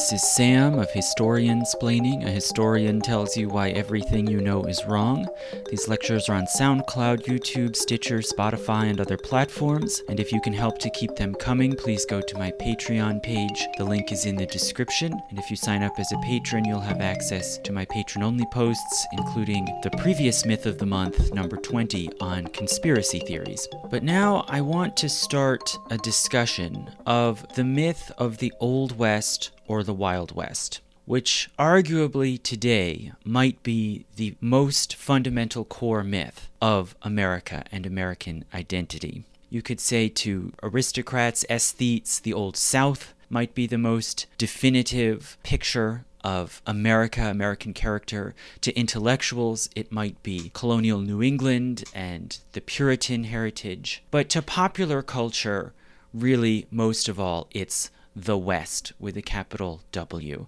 This is Sam of Historian Splaining. A historian tells you why everything you know is wrong. These lectures are on SoundCloud, YouTube, Stitcher, Spotify, and other platforms. And if you can help to keep them coming, please go to my Patreon page. The link is in the description. And if you sign up as a patron, you'll have access to my patron only posts, including the previous Myth of the Month, number 20, on conspiracy theories. But now I want to start a discussion of the myth of the Old West or the Wild West, which arguably today might be the most fundamental core myth of America and American identity. You could say to aristocrats, aesthetes, the Old South might be the most definitive picture of America, American character. To intellectuals, it might be colonial New England and the Puritan heritage. But to popular culture, really, most of all, it's the West with a capital W.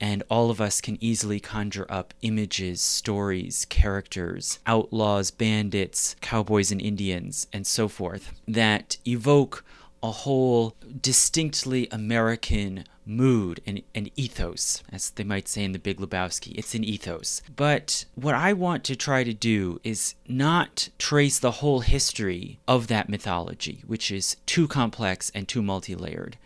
And all of us can easily conjure up images, stories, characters, outlaws, bandits, cowboys and Indians, and so forth that evoke a whole distinctly American mood and, and ethos, as they might say in The Big Lebowski. It's an ethos. But what I want to try to do is not trace the whole history of that mythology, which is too complex and too multi layered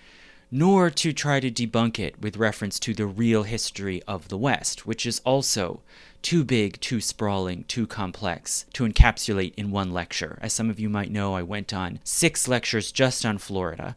nor to try to debunk it with reference to the real history of the West, which is also too big, too sprawling, too complex to encapsulate in one lecture. As some of you might know, I went on six lectures just on Florida.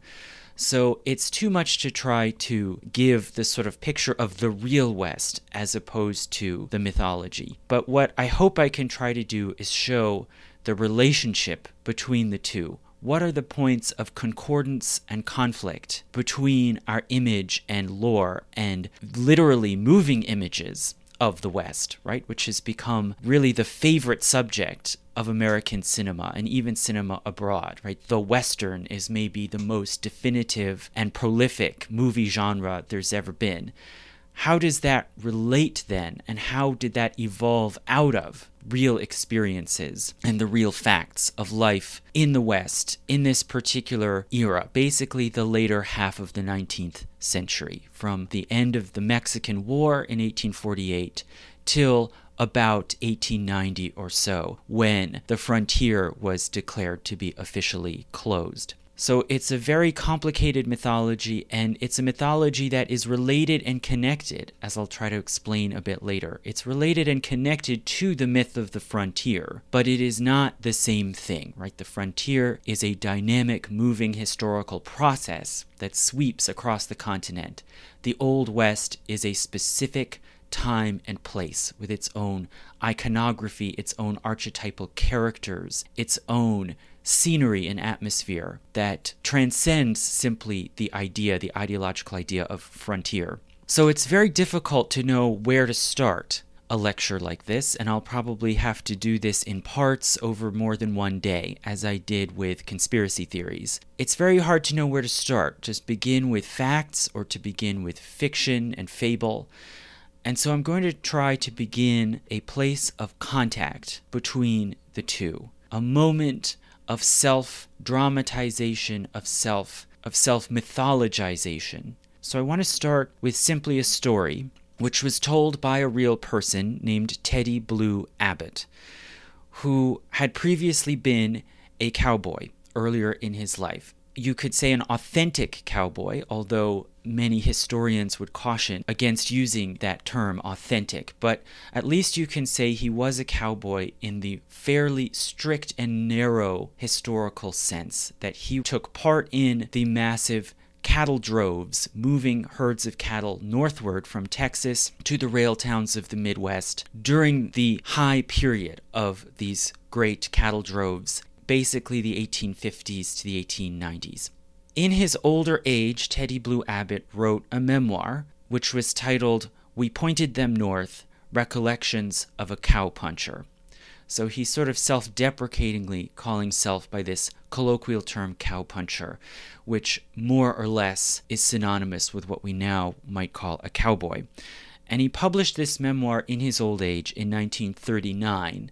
So it's too much to try to give the sort of picture of the real West as opposed to the mythology. But what I hope I can try to do is show the relationship between the two what are the points of concordance and conflict between our image and lore and literally moving images of the West, right? Which has become really the favorite subject of American cinema and even cinema abroad, right? The Western is maybe the most definitive and prolific movie genre there's ever been. How does that relate then, and how did that evolve out of real experiences and the real facts of life in the West in this particular era, basically the later half of the 19th century, from the end of the Mexican War in 1848 till about 1890 or so, when the frontier was declared to be officially closed. So it's a very complicated mythology, and it's a mythology that is related and connected, as I'll try to explain a bit later. It's related and connected to the myth of the frontier, but it is not the same thing, right? The frontier is a dynamic, moving historical process that sweeps across the continent. The Old West is a specific time and place with its own iconography, its own archetypal characters, its own scenery and atmosphere that transcends simply the idea, the ideological idea of frontier. So it's very difficult to know where to start a lecture like this, and I'll probably have to do this in parts over more than one day, as I did with conspiracy theories. It's very hard to know where to start, just begin with facts or to begin with fiction and fable. And so I'm going to try to begin a place of contact between the two, a moment of self dramatization of self, of self mythologization. So I want to start with simply a story which was told by a real person named Teddy Blue Abbott, who had previously been a cowboy earlier in his life you could say an authentic cowboy, although many historians would caution against using that term authentic. But at least you can say he was a cowboy in the fairly strict and narrow historical sense, that he took part in the massive cattle droves moving herds of cattle northward from Texas to the rail towns of the Midwest during the high period of these great cattle droves basically the 1850s to the 1890s. In his older age, Teddy Blue Abbott wrote a memoir which was titled We Pointed Them North Recollections of a Cowpuncher. So he's sort of self deprecatingly calling himself by this colloquial term cowpuncher, which more or less is synonymous with what we now might call a cowboy. And he published this memoir in his old age in 1939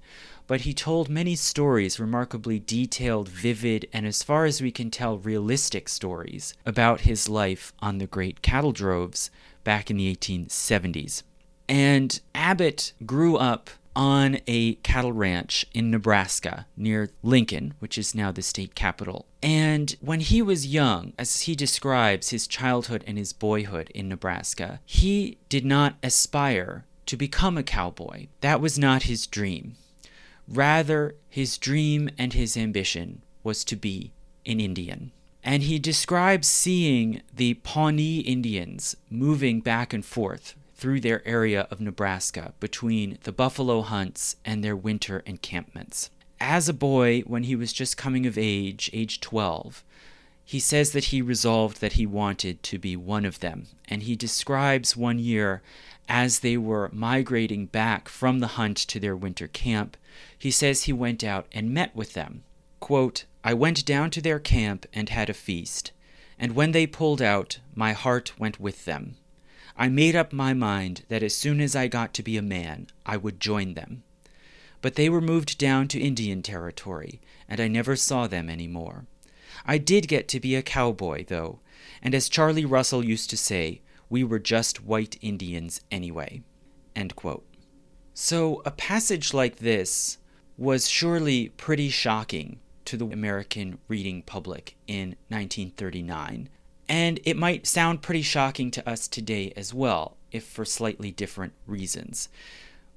but he told many stories, remarkably detailed, vivid, and as far as we can tell, realistic stories about his life on the great cattle droves back in the 1870s. And Abbott grew up on a cattle ranch in Nebraska near Lincoln, which is now the state capital. And when he was young, as he describes his childhood and his boyhood in Nebraska, he did not aspire to become a cowboy. That was not his dream. Rather, his dream and his ambition was to be an Indian. And he describes seeing the Pawnee Indians moving back and forth through their area of Nebraska between the buffalo hunts and their winter encampments. As a boy, when he was just coming of age, age 12, he says that he resolved that he wanted to be one of them. And he describes one year as they were migrating back from the hunt to their winter camp. He says he went out and met with them. Quote, I went down to their camp and had a feast. And when they pulled out, my heart went with them. I made up my mind that as soon as I got to be a man, I would join them. But they were moved down to Indian territory, and I never saw them any more. I did get to be a cowboy, though, and as Charlie Russell used to say, we were just white Indians anyway. So, a passage like this was surely pretty shocking to the American reading public in 1939, and it might sound pretty shocking to us today as well, if for slightly different reasons.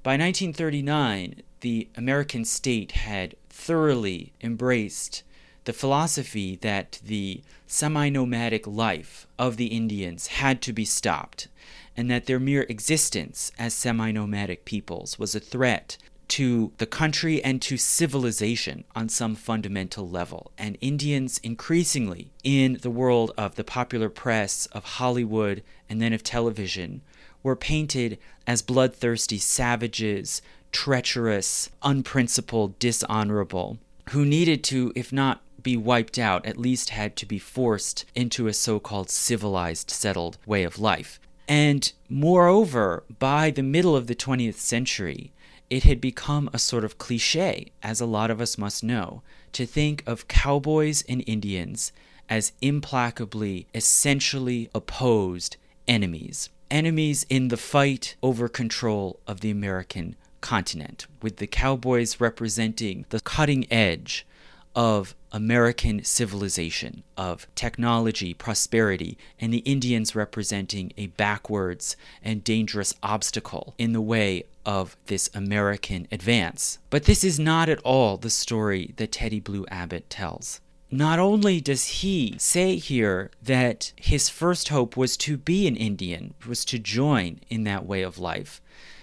By 1939, the American state had thoroughly embraced the philosophy that the semi nomadic life of the Indians had to be stopped, and that their mere existence as semi nomadic peoples was a threat to the country and to civilization on some fundamental level. And Indians, increasingly in the world of the popular press, of Hollywood, and then of television, were painted as bloodthirsty savages, treacherous, unprincipled, dishonorable, who needed to, if not be wiped out, at least had to be forced into a so called civilized, settled way of life. And moreover, by the middle of the 20th century, it had become a sort of cliche, as a lot of us must know, to think of cowboys and Indians as implacably, essentially opposed enemies. Enemies in the fight over control of the American continent, with the cowboys representing the cutting edge of American civilization, of technology, prosperity, and the Indians representing a backwards and dangerous obstacle in the way of this American advance. But this is not at all the story that Teddy Blue Abbott tells. Not only does he say here that his first hope was to be an Indian, was to join in that way of life,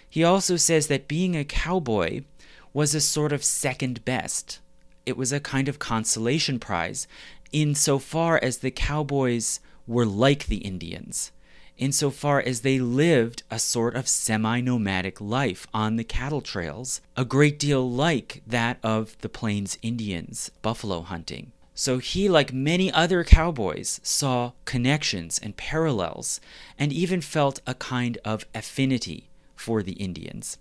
he also says that being a cowboy was a sort of second best it was a kind of consolation prize insofar as the cowboys were like the Indians, insofar as they lived a sort of semi nomadic life on the cattle trails, a great deal like that of the Plains Indians buffalo hunting. So he, like many other cowboys, saw connections and parallels, and even felt a kind of affinity for the Indians.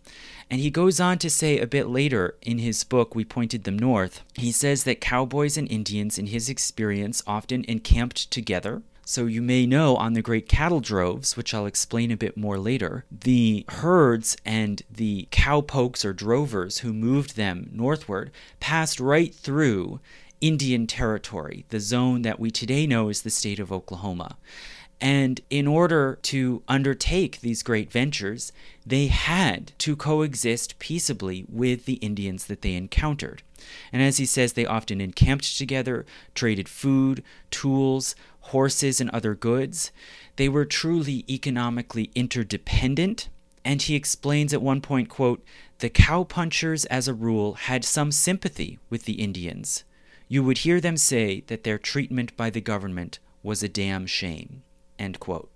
And he goes on to say a bit later in his book, We Pointed Them North, he says that cowboys and Indians, in his experience, often encamped together. So you may know on the great cattle droves, which I'll explain a bit more later, the herds and the cowpokes or drovers who moved them northward passed right through Indian territory, the zone that we today know as the state of Oklahoma. And in order to undertake these great ventures, they had to coexist peaceably with the Indians that they encountered. And as he says, they often encamped together, traded food, tools, horses, and other goods. They were truly economically interdependent. And he explains at one point, quote, the cowpunchers, as a rule, had some sympathy with the Indians. You would hear them say that their treatment by the government was a damn shame. End quote.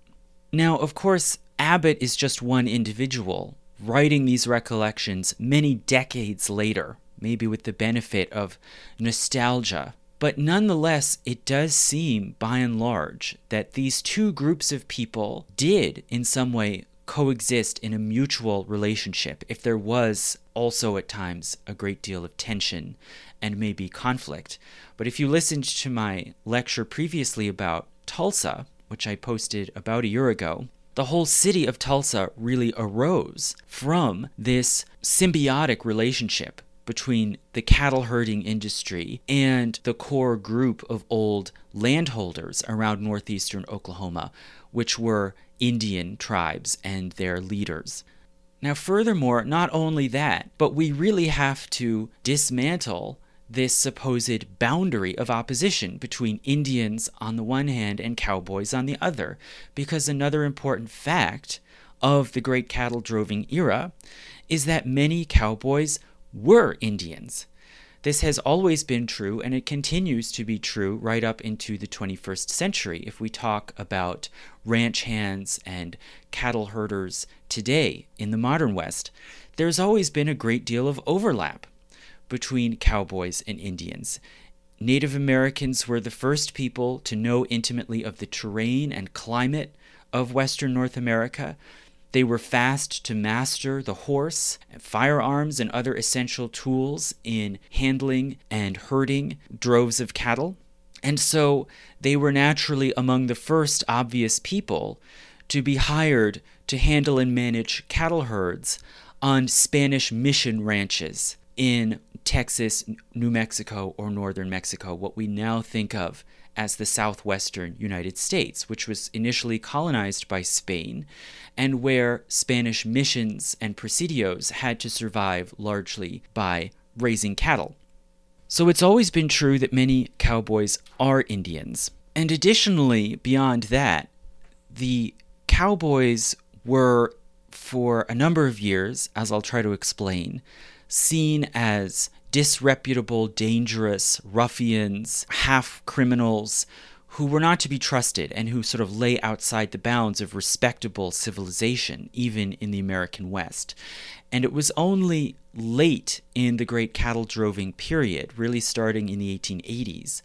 Now, of course, Abbott is just one individual writing these recollections many decades later, maybe with the benefit of nostalgia. But nonetheless, it does seem, by and large, that these two groups of people did, in some way, coexist in a mutual relationship, if there was also at times a great deal of tension and maybe conflict. But if you listened to my lecture previously about Tulsa, which I posted about a year ago, the whole city of Tulsa really arose from this symbiotic relationship between the cattle herding industry and the core group of old landholders around northeastern Oklahoma, which were Indian tribes and their leaders. Now, furthermore, not only that, but we really have to dismantle this supposed boundary of opposition between Indians on the one hand and cowboys on the other, because another important fact of the great cattle droving era is that many cowboys were Indians. This has always been true, and it continues to be true right up into the 21st century if we talk about ranch hands and cattle herders today in the modern West. There's always been a great deal of overlap between cowboys and Indians. Native Americans were the first people to know intimately of the terrain and climate of Western North America. They were fast to master the horse, firearms, and other essential tools in handling and herding droves of cattle. And so they were naturally among the first obvious people to be hired to handle and manage cattle herds on Spanish mission ranches in Texas, New Mexico, or northern Mexico, what we now think of as the southwestern United States, which was initially colonized by Spain and where Spanish missions and presidios had to survive largely by raising cattle. So it's always been true that many cowboys are Indians. And additionally, beyond that, the cowboys were, for a number of years, as I'll try to explain, seen as disreputable, dangerous ruffians, half criminals who were not to be trusted and who sort of lay outside the bounds of respectable civilization, even in the American West. And it was only late in the great cattle droving period, really starting in the 1880s,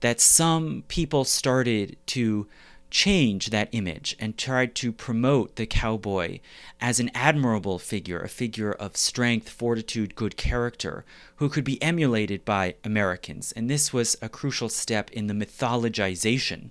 that some people started to change that image and tried to promote the cowboy as an admirable figure, a figure of strength, fortitude, good character, who could be emulated by Americans. And this was a crucial step in the mythologization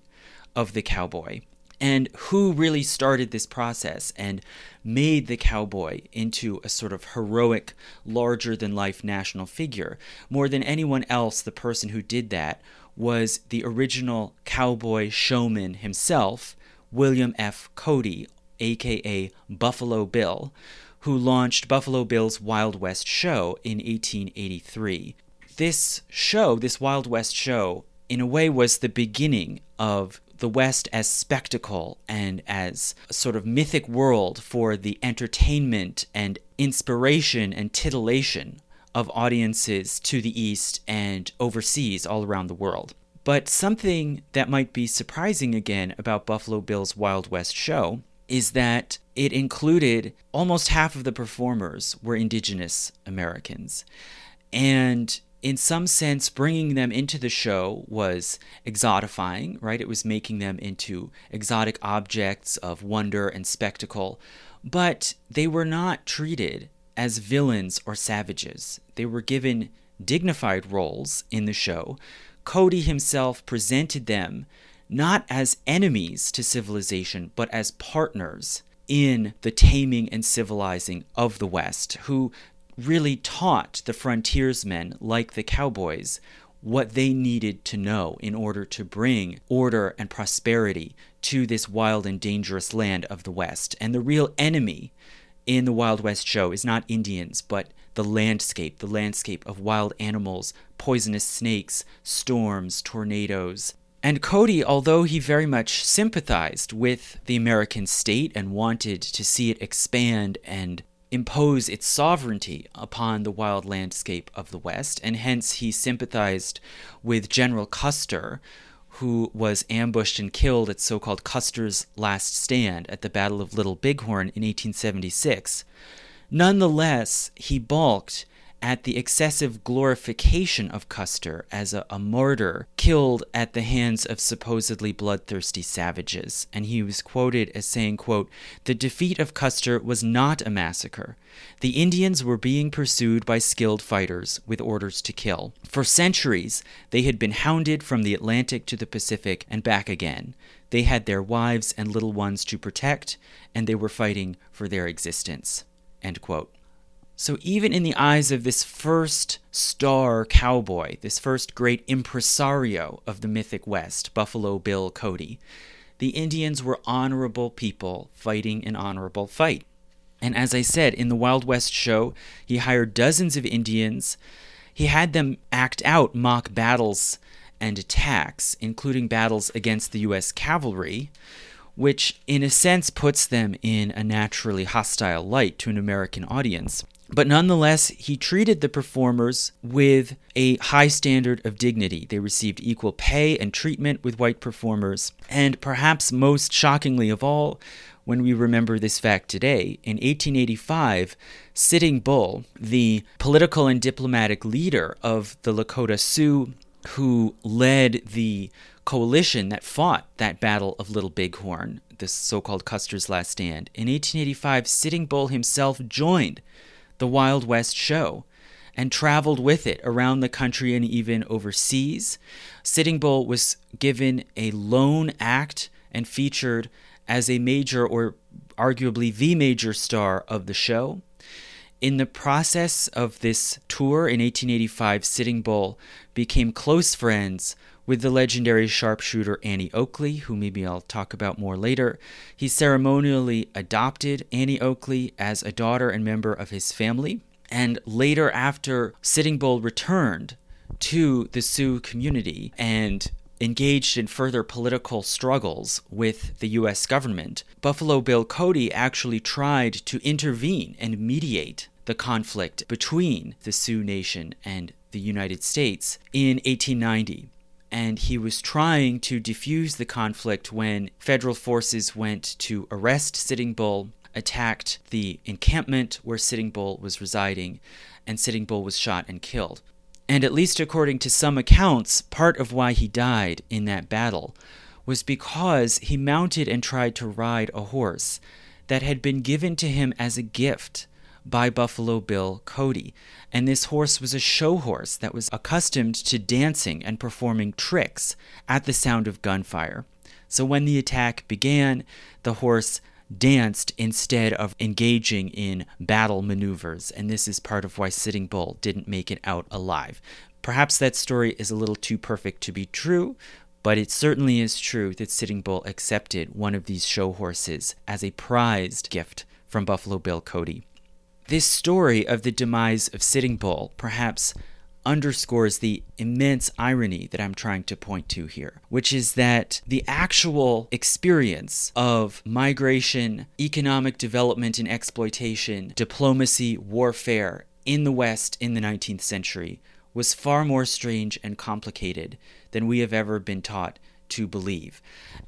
of the cowboy. And who really started this process and made the cowboy into a sort of heroic, larger than life national figure? More than anyone else, the person who did that was the original cowboy showman himself, William F. Cody, aka Buffalo Bill, who launched Buffalo Bill's Wild West show in 1883. This show, this Wild West show, in a way was the beginning of the West as spectacle and as a sort of mythic world for the entertainment and inspiration and titillation of audiences to the East and overseas all around the world. But something that might be surprising again about Buffalo Bill's Wild West show is that it included almost half of the performers were indigenous Americans. And in some sense, bringing them into the show was exotifying, right? It was making them into exotic objects of wonder and spectacle. But they were not treated as villains or savages. They were given dignified roles in the show. Cody himself presented them not as enemies to civilization, but as partners in the taming and civilizing of the West, who really taught the frontiersmen, like the cowboys, what they needed to know in order to bring order and prosperity to this wild and dangerous land of the West. And the real enemy in the Wild West show is not Indians, but the landscape, the landscape of wild animals, poisonous snakes, storms, tornadoes. And Cody, although he very much sympathized with the American state and wanted to see it expand and impose its sovereignty upon the wild landscape of the West, and hence he sympathized with General Custer, who was ambushed and killed at so called Custer's Last Stand at the Battle of Little Bighorn in 1876. Nonetheless, he balked at the excessive glorification of Custer as a, a, martyr killed at the hands of supposedly bloodthirsty savages. And he was quoted as saying, quote, The defeat of Custer was not a massacre. The Indians were being pursued by skilled fighters with orders to kill. For centuries, they had been hounded from the Atlantic to the Pacific and back again. They had their wives and little ones to protect, and they were fighting for their existence. End quote. So, even in the eyes of this first star cowboy, this first great impresario of the mythic West, Buffalo Bill Cody, the Indians were honorable people fighting an honorable fight. And as I said, in the Wild West show, he hired dozens of Indians. He had them act out mock battles and attacks, including battles against the U.S. cavalry, which in a sense puts them in a naturally hostile light to an American audience. But nonetheless, he treated the performers with a high standard of dignity. They received equal pay and treatment with white performers. And perhaps most shockingly of all, when we remember this fact today, in 1885, Sitting Bull, the political and diplomatic leader of the Lakota Sioux, who led the coalition that fought that Battle of Little Bighorn, this so called Custer's Last Stand, in 1885, Sitting Bull himself joined the Wild West show and traveled with it around the country and even overseas. Sitting Bull was given a lone act and featured as a major or arguably the major star of the show. In the process of this tour in 1885, Sitting Bull became close friends with the legendary sharpshooter Annie Oakley, who maybe I'll talk about more later. He ceremonially adopted Annie Oakley as a daughter and member of his family. And later, after Sitting Bull returned to the Sioux community and engaged in further political struggles with the U.S. government, Buffalo Bill Cody actually tried to intervene and mediate the conflict between the Sioux Nation and the United States in 1890 and he was trying to defuse the conflict when federal forces went to arrest Sitting Bull, attacked the encampment where Sitting Bull was residing, and Sitting Bull was shot and killed. And at least according to some accounts, part of why he died in that battle was because he mounted and tried to ride a horse that had been given to him as a gift by Buffalo Bill Cody. And this horse was a show horse that was accustomed to dancing and performing tricks at the sound of gunfire. So when the attack began, the horse danced instead of engaging in battle maneuvers, and this is part of why Sitting Bull didn't make it out alive. Perhaps that story is a little too perfect to be true, but it certainly is true that Sitting Bull accepted one of these show horses as a prized gift from Buffalo Bill Cody. This story of the demise of Sitting Bull perhaps underscores the immense irony that I'm trying to point to here, which is that the actual experience of migration, economic development and exploitation, diplomacy, warfare in the West in the 19th century was far more strange and complicated than we have ever been taught to believe.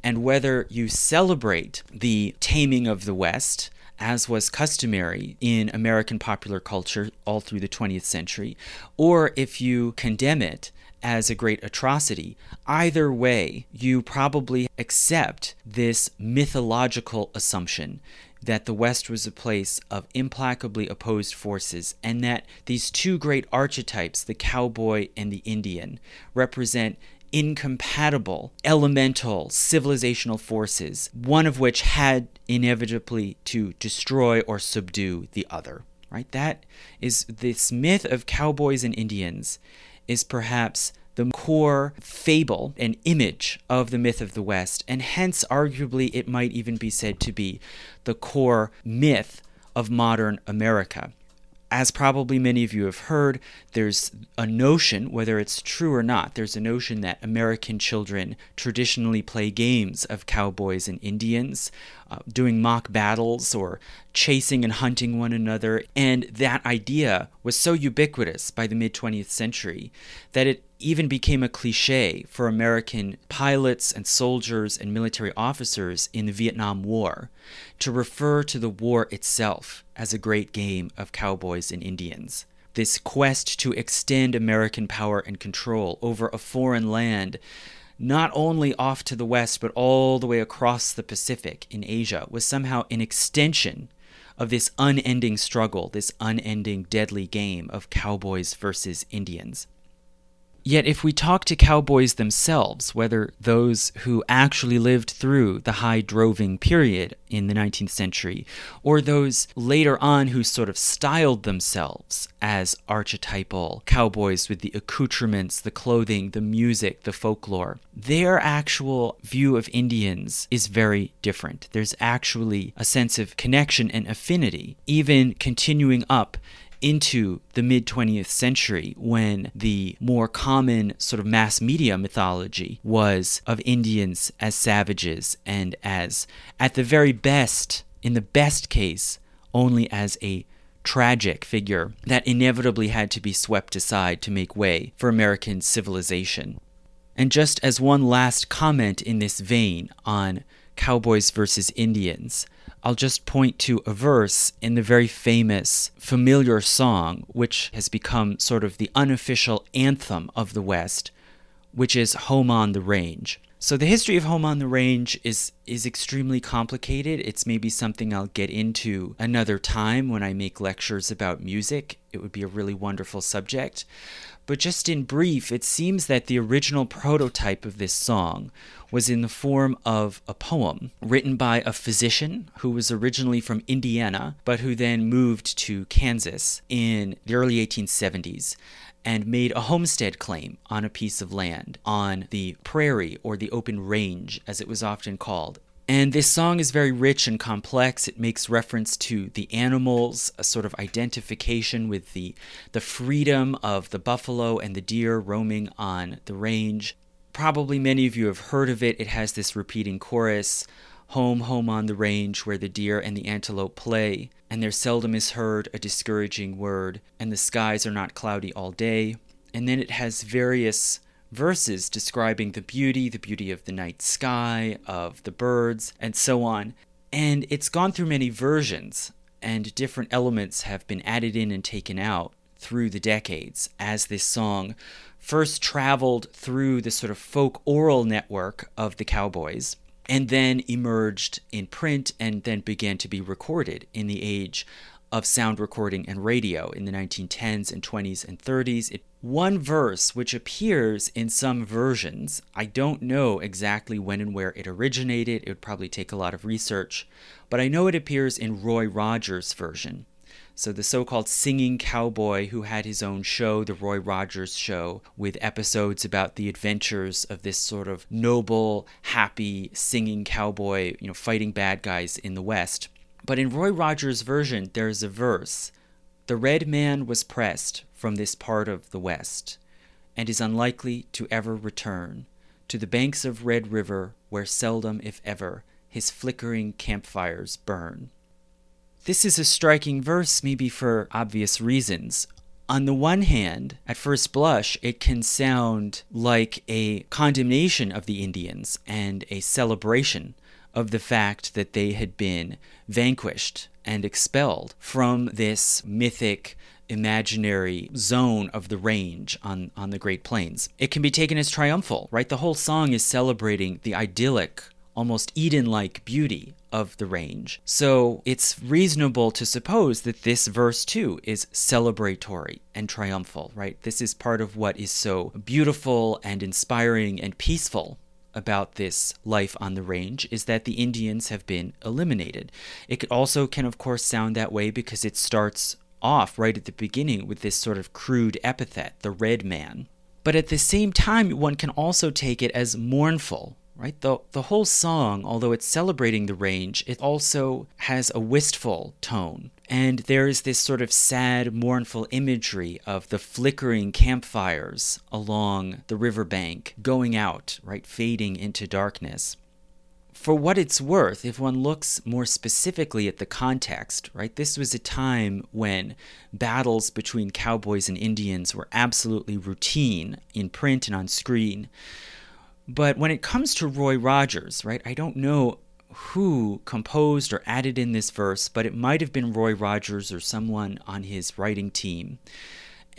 And whether you celebrate the taming of the West, as was customary in American popular culture all through the 20th century, or if you condemn it as a great atrocity, either way, you probably accept this mythological assumption that the West was a place of implacably opposed forces, and that these two great archetypes, the cowboy and the Indian, represent incompatible elemental civilizational forces, one of which had inevitably to destroy or subdue the other. Right? That is this myth of cowboys and Indians is perhaps the core fable and image of the myth of the West, and hence, arguably, it might even be said to be the core myth of modern America as probably many of you have heard, there's a notion, whether it's true or not, there's a notion that American children traditionally play games of cowboys and Indians, uh, doing mock battles or chasing and hunting one another. And that idea was so ubiquitous by the mid 20th century that it even became a cliche for American pilots and soldiers and military officers in the Vietnam War to refer to the war itself as a great game of cowboys and Indians. this quest to extend American power and control over a foreign land, not only off to the west, but all the way across the Pacific in Asia, was somehow an extension of this unending struggle, this unending deadly game of cowboys versus Indians. Yet, if we talk to cowboys themselves, whether those who actually lived through the high droving period in the 19th century, or those later on who sort of styled themselves as archetypal cowboys with the accoutrements, the clothing, the music, the folklore, their actual view of Indians is very different. There's actually a sense of connection and affinity, even continuing up into the mid 20th century when the more common sort of mass media mythology was of Indians as savages and as, at the very best, in the best case, only as a tragic figure that inevitably had to be swept aside to make way for American civilization. And just as one last comment in this vein on cowboys versus Indians, I'll just point to a verse in the very famous familiar song, which has become sort of the unofficial anthem of the West, which is Home on the Range. So the history of Home on the Range is is extremely complicated. It's maybe something I'll get into another time when I make lectures about music. It would be a really wonderful subject. But just in brief, it seems that the original prototype of this song was in the form of a poem written by a physician who was originally from Indiana, but who then moved to Kansas in the early 1870s and made a homestead claim on a piece of land on the prairie or the open range, as it was often called. And this song is very rich and complex. It makes reference to the animals, a sort of identification with the, the freedom of the buffalo and the deer roaming on the range. Probably many of you have heard of it. It has this repeating chorus Home, home on the range where the deer and the antelope play, and there seldom is heard a discouraging word, and the skies are not cloudy all day. And then it has various verses describing the beauty, the beauty of the night sky, of the birds, and so on. And it's gone through many versions, and different elements have been added in and taken out through the decades as this song first traveled through the sort of folk oral network of the Cowboys and then emerged in print and then began to be recorded in the age of sound recording and radio in the 1910s and 20s and 30s. It, one verse which appears in some versions, I don't know exactly when and where it originated, it would probably take a lot of research, but I know it appears in Roy Rogers' version. So, the so called singing cowboy who had his own show, The Roy Rogers Show, with episodes about the adventures of this sort of noble, happy, singing cowboy, you know, fighting bad guys in the West. But in Roy Rogers' version, there's a verse The red man was pressed from this part of the West, and is unlikely to ever return to the banks of Red River, where seldom, if ever, his flickering campfires burn. This is a striking verse, maybe for obvious reasons. On the one hand, at first blush, it can sound like a condemnation of the Indians and a celebration of the fact that they had been vanquished and expelled from this mythic imaginary zone of the range on, on the Great Plains. It can be taken as triumphal, right? The whole song is celebrating the idyllic almost Eden like beauty of the range. So it's reasonable to suppose that this verse too is celebratory and triumphal, right? This is part of what is so beautiful and inspiring and peaceful about this life on the range is that the Indians have been eliminated. It also can, of course, sound that way because it starts off right at the beginning with this sort of crude epithet, the red man. But at the same time, one can also take it as mournful right? The, the whole song, although it's celebrating the range, it also has a wistful tone. And there is this sort of sad, mournful imagery of the flickering campfires along the riverbank going out, right, fading into darkness. For what it's worth, if one looks more specifically at the context, right, this was a time when battles between cowboys and Indians were absolutely routine in print and on screen. But when it comes to Roy Rogers, right, I don't know who composed or added in this verse, but it might have been Roy Rogers or someone on his writing team.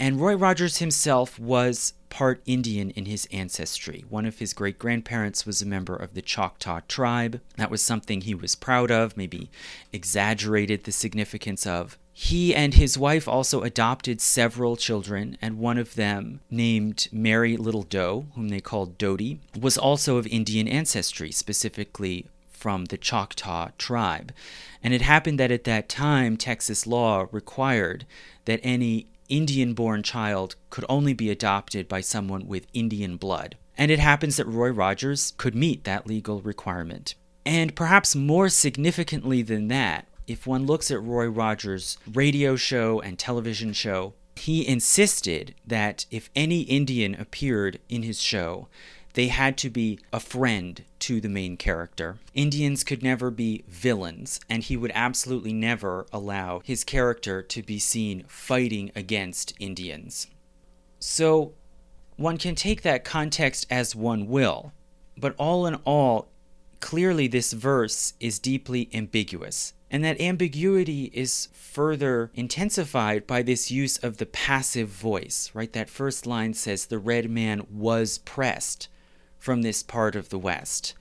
And Roy Rogers himself was part Indian in his ancestry. One of his great grandparents was a member of the Choctaw tribe. That was something he was proud of, maybe exaggerated the significance of. He and his wife also adopted several children, and one of them, named Mary Little Doe, whom they called Dodie, was also of Indian ancestry, specifically from the Choctaw tribe. And it happened that at that time, Texas law required that any Indian born child could only be adopted by someone with Indian blood. And it happens that Roy Rogers could meet that legal requirement. And perhaps more significantly than that, if one looks at Roy Rogers' radio show and television show, he insisted that if any Indian appeared in his show, they had to be a friend to the main character. Indians could never be villains, and he would absolutely never allow his character to be seen fighting against Indians. So, one can take that context as one will, but all in all, clearly this verse is deeply ambiguous. And that ambiguity is further intensified by this use of the passive voice, right? That first line says, The red man was pressed from this part of the West.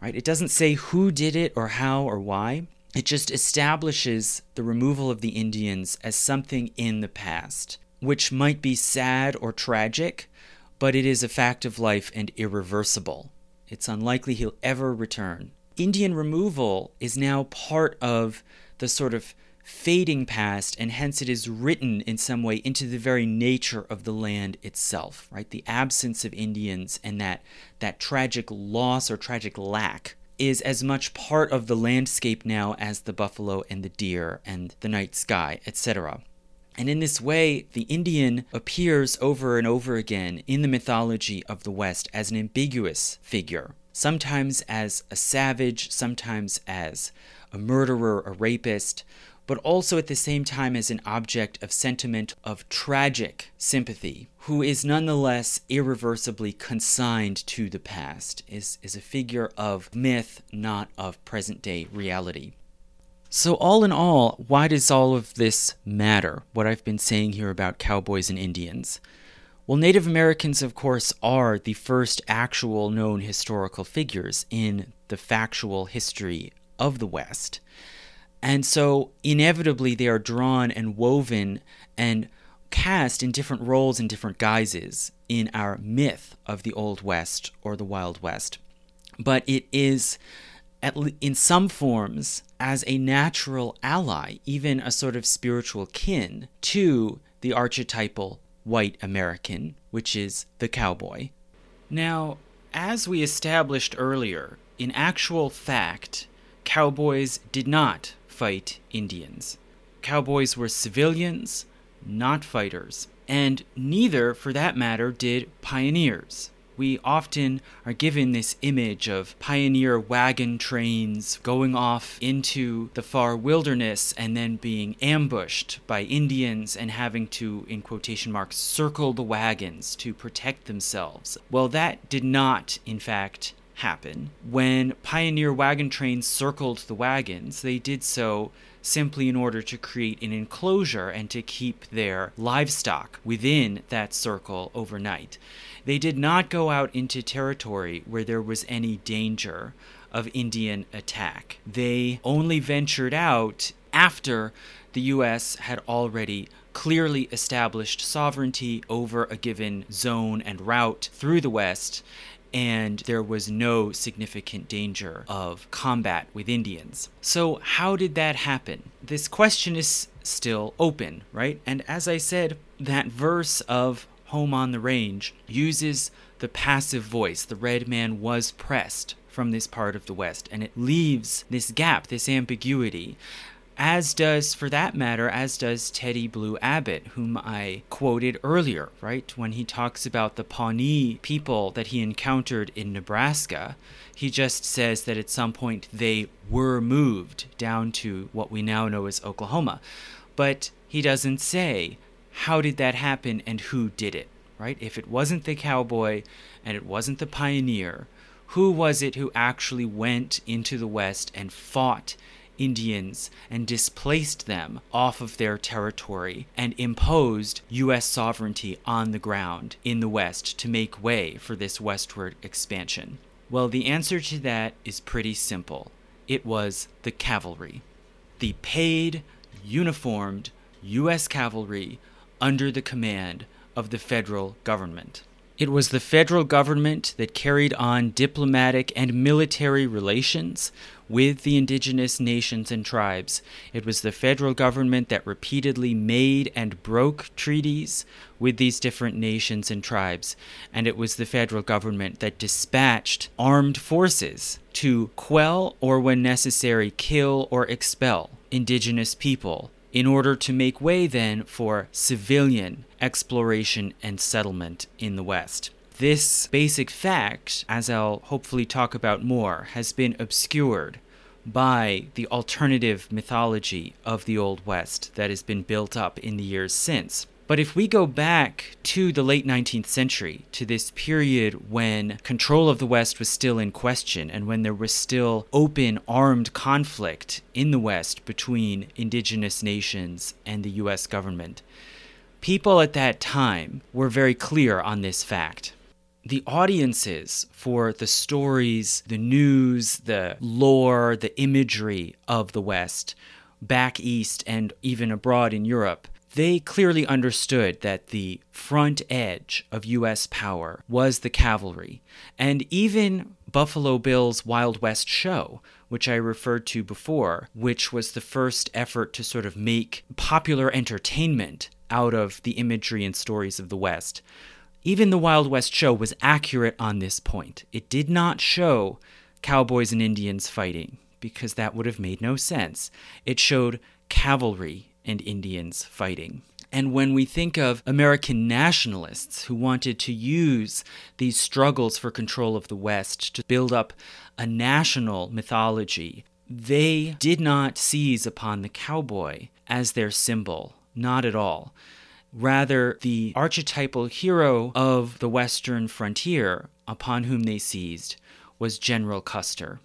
Right? It doesn't say who did it or how or why. It just establishes the removal of the Indians as something in the past, which might be sad or tragic, but it is a fact of life and irreversible. It's unlikely he'll ever return. Indian removal is now part of the sort of fading past, and hence it is written in some way into the very nature of the land itself, right? The absence of Indians and that, that tragic loss or tragic lack is as much part of the landscape now as the buffalo and the deer and the night sky, etc. And in this way, the Indian appears over and over again in the mythology of the West as an ambiguous figure, sometimes as a savage, sometimes as a murderer, a rapist, but also at the same time as an object of sentiment of tragic sympathy, who is nonetheless irreversibly consigned to the past, is, is a figure of myth, not of present day reality. So, all in all, why does all of this matter, what I've been saying here about cowboys and Indians? Well, Native Americans, of course, are the first actual known historical figures in the factual history of the West. And so inevitably they are drawn and woven and cast in different roles and different guises in our myth of the Old West or the Wild West. But it is, at le- in some forms, as a natural ally, even a sort of spiritual kin to the archetypal white American, which is the cowboy. Now, as we established earlier, in actual fact, cowboys did not fight Indians. Cowboys were civilians, not fighters. And neither, for that matter, did pioneers. We often are given this image of pioneer wagon trains going off into the far wilderness and then being ambushed by Indians and having to, in quotation marks, circle the wagons to protect themselves. Well, that did not, in fact, happen. When pioneer wagon trains circled the wagons, they did so simply in order to create an enclosure and to keep their livestock within that circle overnight. They did not go out into territory where there was any danger of Indian attack. They only ventured out after the U.S. had already clearly established sovereignty over a given zone and route through the West and there was no significant danger of combat with Indians. So, how did that happen? This question is still open, right? And as I said, that verse of Home on the Range uses the passive voice. The red man was pressed from this part of the West, and it leaves this gap, this ambiguity as does, for that matter, as does Teddy Blue Abbott, whom I quoted earlier, right? When he talks about the Pawnee people that he encountered in Nebraska, he just says that at some point they were moved down to what we now know as Oklahoma. But he doesn't say how did that happen and who did it, right? If it wasn't the cowboy and it wasn't the pioneer, Who was it who actually went into the West and fought Indians and displaced them off of their territory and imposed U.S. sovereignty on the ground in the West to make way for this westward expansion? Well, the answer to that is pretty simple it was the cavalry. The paid, uniformed U.S. cavalry under the command of the federal government. It was the federal government that carried on diplomatic and military relations with the indigenous nations and tribes. It was the federal government that repeatedly made and broke treaties with these different nations and tribes. And it was the federal government that dispatched armed forces to quell or, when necessary, kill or expel indigenous people in order to make way then for civilian exploration and settlement in the West. This basic fact, as I'll hopefully talk about more, has been obscured by the alternative mythology of the Old West that has been built up in the years since. But if we go back to the late 19th century, to this period when control of the West was still in question and when there was still open armed conflict in the West between indigenous nations and the US government, people at that time were very clear on this fact. The audiences for the stories, the news, the lore, the imagery of the West back east and even abroad in Europe they clearly understood that the front edge of U.S. power was the cavalry. And even Buffalo Bill's Wild West show, which I referred to before, which was the first effort to sort of make popular entertainment out of the imagery and stories of the West. Even the Wild West show was accurate on this point. It did not show cowboys and Indians fighting, because that would have made no sense. It showed cavalry and Indians fighting. And when we think of American nationalists who wanted to use these struggles for control of the West to build up a national mythology, they did not seize upon the cowboy as their symbol, not at all. Rather, the archetypal hero of the Western frontier upon whom they seized was General Custer.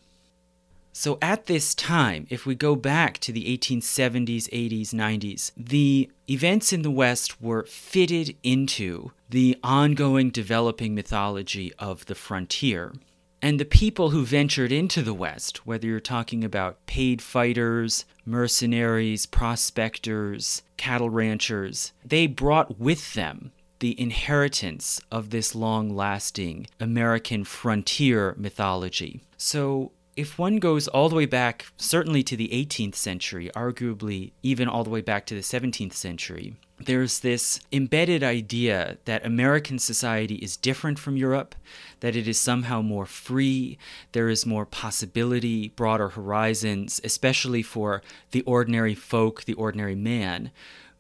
So at this time, if we go back to the 1870s, 80s, 90s, the events in the West were fitted into the ongoing developing mythology of the frontier. And the people who ventured into the West, whether you're talking about paid fighters, mercenaries, prospectors, cattle ranchers, they brought with them the inheritance of this long lasting American frontier mythology. So if one goes all the way back, certainly to the 18th century, arguably even all the way back to the 17th century, there's this embedded idea that American society is different from Europe, that it is somehow more free, there is more possibility, broader horizons, especially for the ordinary folk, the ordinary man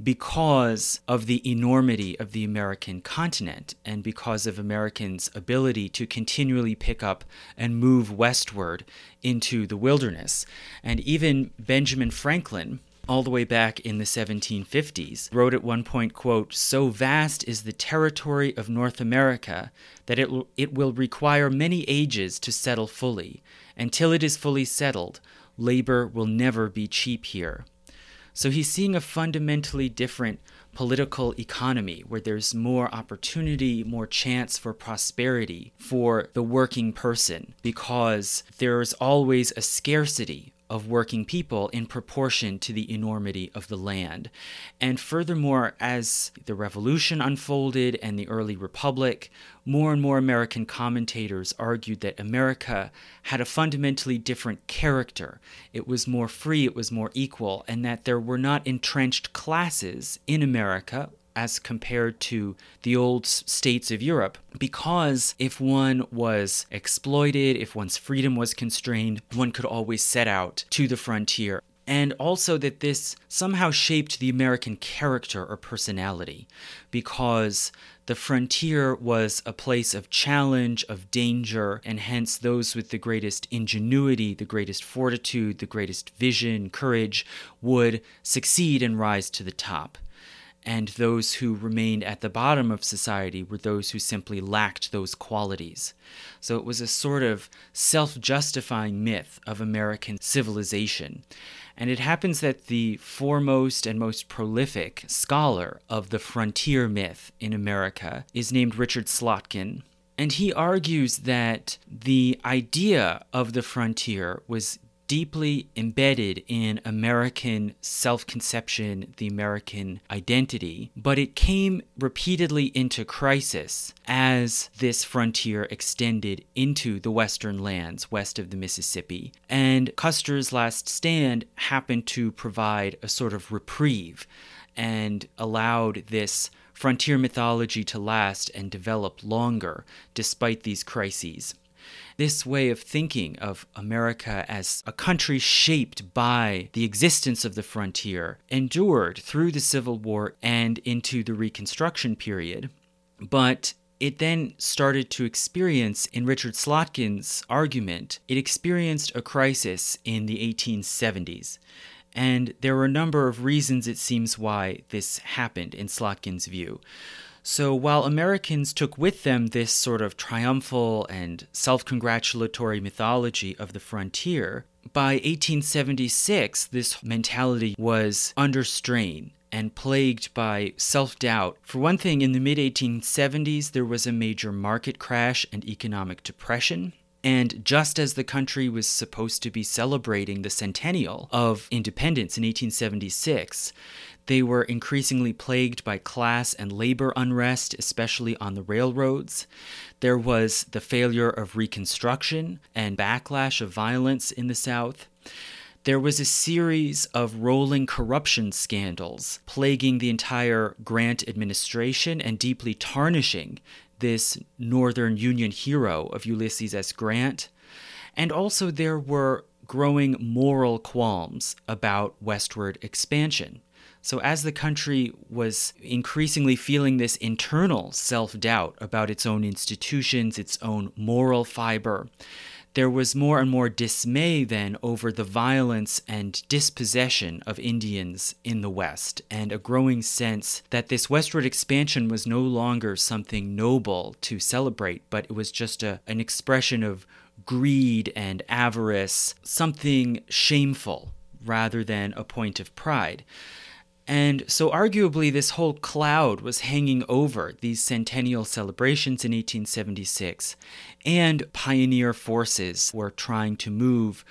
because of the enormity of the American continent and because of Americans' ability to continually pick up and move westward into the wilderness. And even Benjamin Franklin, all the way back in the 1750s, wrote at one point, quote, "So vast is the territory of North America that it, it will require many ages to settle fully. Until it is fully settled, labor will never be cheap here." So he's seeing a fundamentally different political economy where there's more opportunity, more chance for prosperity for the working person because there's always a scarcity of working people in proportion to the enormity of the land. And furthermore, as the revolution unfolded and the early republic, more and more American commentators argued that America had a fundamentally different character. It was more free, it was more equal, and that there were not entrenched classes in America as compared to the old states of Europe. Because if one was exploited, if one's freedom was constrained, one could always set out to the frontier and also that this somehow shaped the American character or personality, because the frontier was a place of challenge, of danger, and hence those with the greatest ingenuity, the greatest fortitude, the greatest vision, courage would succeed and rise to the top. And those who remained at the bottom of society were those who simply lacked those qualities. So it was a sort of self justifying myth of American civilization. And it happens that the foremost and most prolific scholar of the frontier myth in America is named Richard Slotkin. And he argues that the idea of the frontier was deeply embedded in American self conception, the American identity, but it came repeatedly into crisis as this frontier extended into the western lands west of the Mississippi. And Custer's last stand happened to provide a sort of reprieve and allowed this frontier mythology to last and develop longer despite these crises. This way of thinking of America as a country shaped by the existence of the frontier endured through the Civil War and into the Reconstruction period. But it then started to experience, in Richard Slotkin's argument, it experienced a crisis in the 1870s. And there were a number of reasons, it seems, why this happened in Slotkin's view. So while Americans took with them this sort of triumphal and self congratulatory mythology of the frontier, by 1876, this mentality was under strain and plagued by self doubt. For one thing, in the mid 1870s, there was a major market crash and economic depression. And just as the country was supposed to be celebrating the centennial of independence in 1876, they were increasingly plagued by class and labor unrest, especially on the railroads. There was the failure of Reconstruction and backlash of violence in the South. There was a series of rolling corruption scandals plaguing the entire Grant administration and deeply tarnishing this Northern Union hero of Ulysses S. Grant. And also, there were growing moral qualms about westward expansion. So, as the country was increasingly feeling this internal self doubt about its own institutions, its own moral fiber, there was more and more dismay then over the violence and dispossession of Indians in the West, and a growing sense that this westward expansion was no longer something noble to celebrate, but it was just a, an expression of greed and avarice, something shameful rather than a point of pride. And so, arguably, this whole cloud was hanging over these centennial celebrations in 1876, and pioneer forces were trying to move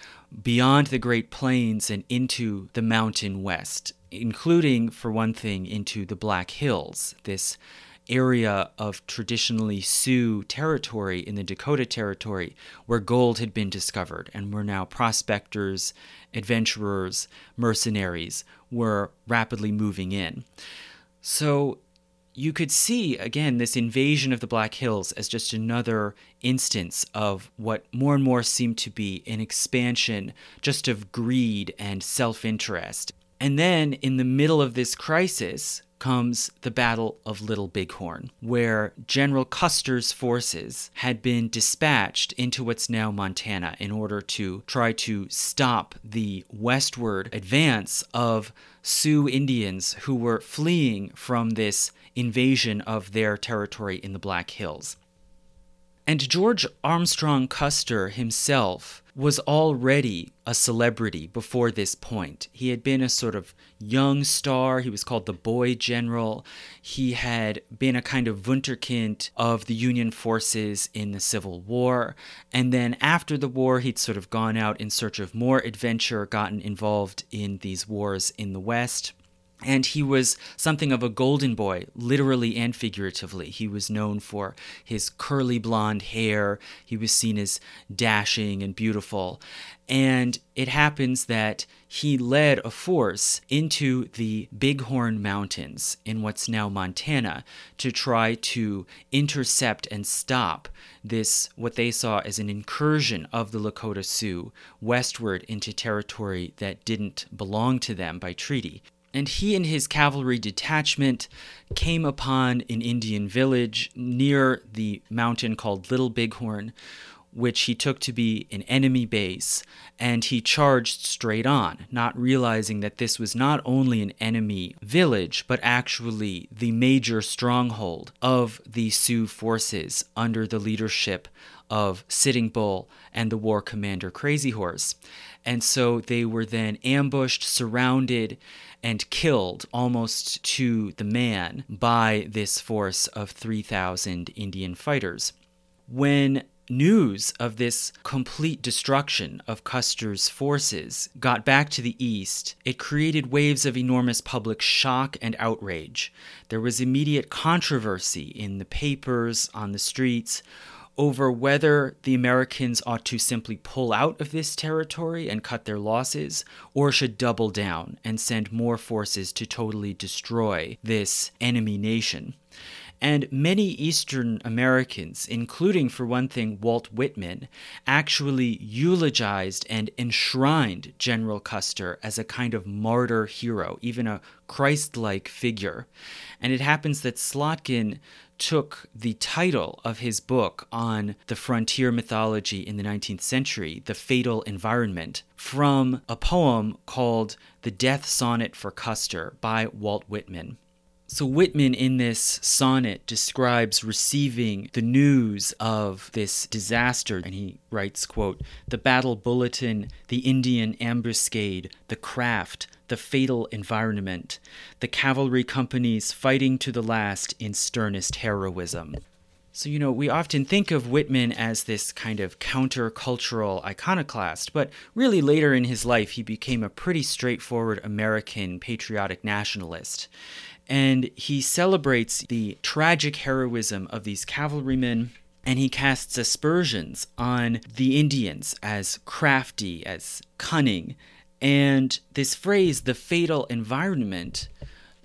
beyond the Great Plains and into the Mountain West, including, for one thing, into the Black Hills, this area of traditionally Sioux territory in the Dakota Territory where gold had been discovered and were now prospectors, adventurers, mercenaries were rapidly moving in. So you could see, again, this invasion of the Black Hills as just another instance of what more and more seemed to be an expansion just of greed and self interest. And then, in the middle of this crisis, comes the Battle of Little Bighorn, where General Custer's forces had been dispatched into what's now Montana in order to try to stop the westward advance of Sioux Indians who were fleeing from this invasion of their territory in the Black Hills. And George Armstrong Custer himself was already a celebrity before this point. He had been a sort of young star. He was called the Boy General. He had been a kind of Wunderkind of the Union forces in the Civil War. And then after the war, he'd sort of gone out in search of more adventure, gotten involved in these wars in the West. And he was something of a golden boy, literally and figuratively. He was known for his curly blonde hair. He was seen as dashing and beautiful. And it happens that he led a force into the Bighorn Mountains in what's now Montana to try to intercept and stop this, what they saw as an incursion of the Lakota Sioux westward into territory that didn't belong to them by treaty and he and his cavalry detachment came upon an Indian village near the mountain called Little Bighorn, which he took to be an enemy base, and he charged straight on, not realizing that this was not only an enemy village, but actually the major stronghold of the Sioux forces under the leadership of Sitting Bull and the war commander Crazy Horse. And so they were then ambushed, surrounded, and killed almost to the man by this force of 3,000 Indian fighters. When news of this complete destruction of Custer's forces got back to the east, it created waves of enormous public shock and outrage. There was immediate controversy in the papers, on the streets, over whether the Americans ought to simply pull out of this territory and cut their losses, or should double down and send more forces to totally destroy this enemy nation. And many Eastern Americans, including, for one thing, Walt Whitman, actually eulogized and enshrined General Custer as a kind of martyr hero, even a Christ like figure. And it happens that Slotkin took the title of his book on the frontier mythology in the 19th century, The Fatal Environment, from a poem called The Death Sonnet for Custer by Walt Whitman. So Whitman in this sonnet describes receiving the news of this disaster and he writes quote the battle bulletin the Indian ambuscade the craft the fatal environment the cavalry companies fighting to the last in sternest heroism so, you know, we often think of Whitman as this kind of countercultural iconoclast, but really later in his life, he became a pretty straightforward American patriotic nationalist and he celebrates the tragic heroism of these cavalrymen and he casts aspersions on the Indians as crafty, as cunning. And this phrase, the fatal environment,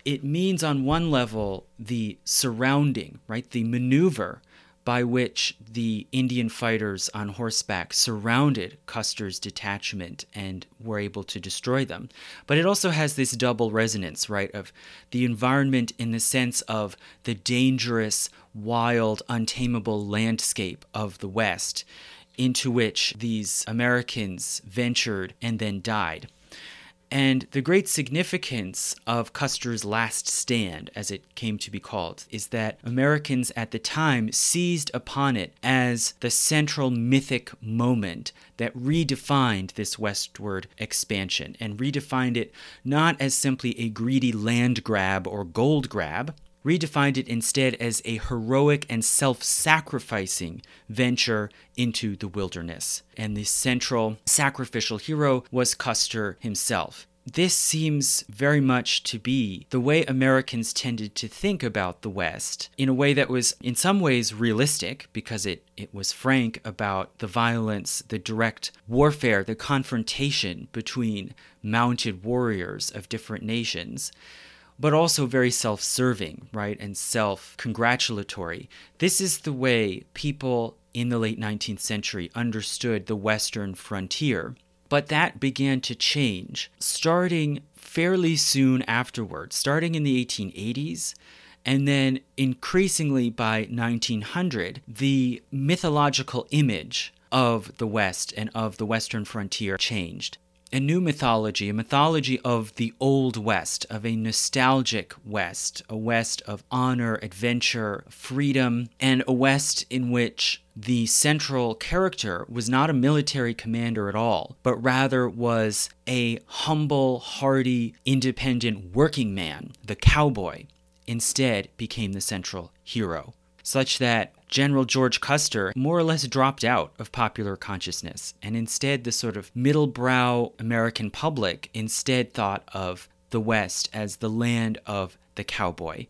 it means on one level the surrounding, right? The maneuver by which the Indian fighters on horseback surrounded Custer's detachment and were able to destroy them. But it also has this double resonance, right, of the environment in the sense of the dangerous, wild, untamable landscape of the West into which these Americans ventured and then died. And the great significance of Custer's last stand, as it came to be called, is that Americans at the time seized upon it as the central mythic moment that redefined this westward expansion and redefined it not as simply a greedy land grab or gold grab, redefined it instead as a heroic and self sacrificing venture into the wilderness. And the central sacrificial hero was Custer himself. This seems very much to be the way Americans tended to think about the West in a way that was, in some ways, realistic because it, it was frank about the violence, the direct warfare, the confrontation between mounted warriors of different nations but also very self serving, right, and self congratulatory. This is the way people in the late 19th century understood the Western frontier. But that began to change starting fairly soon afterwards, starting in the 1880s. And then increasingly by 1900, the mythological image of the West and of the Western frontier changed a new mythology, a mythology of the Old West, of a nostalgic West, a West of honor, adventure, freedom, and a West in which the central character was not a military commander at all, but rather was a humble, hardy, independent working man, the cowboy, instead became the central hero such that General George Custer more or less dropped out of popular consciousness, and instead the sort of middlebrow American public instead thought of the West as the land of the cowboy.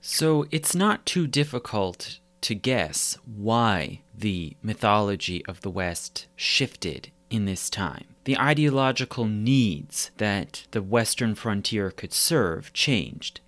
So it's not too difficult to guess why the mythology of the West shifted in this time. The ideological needs that the Western frontier could serve changed.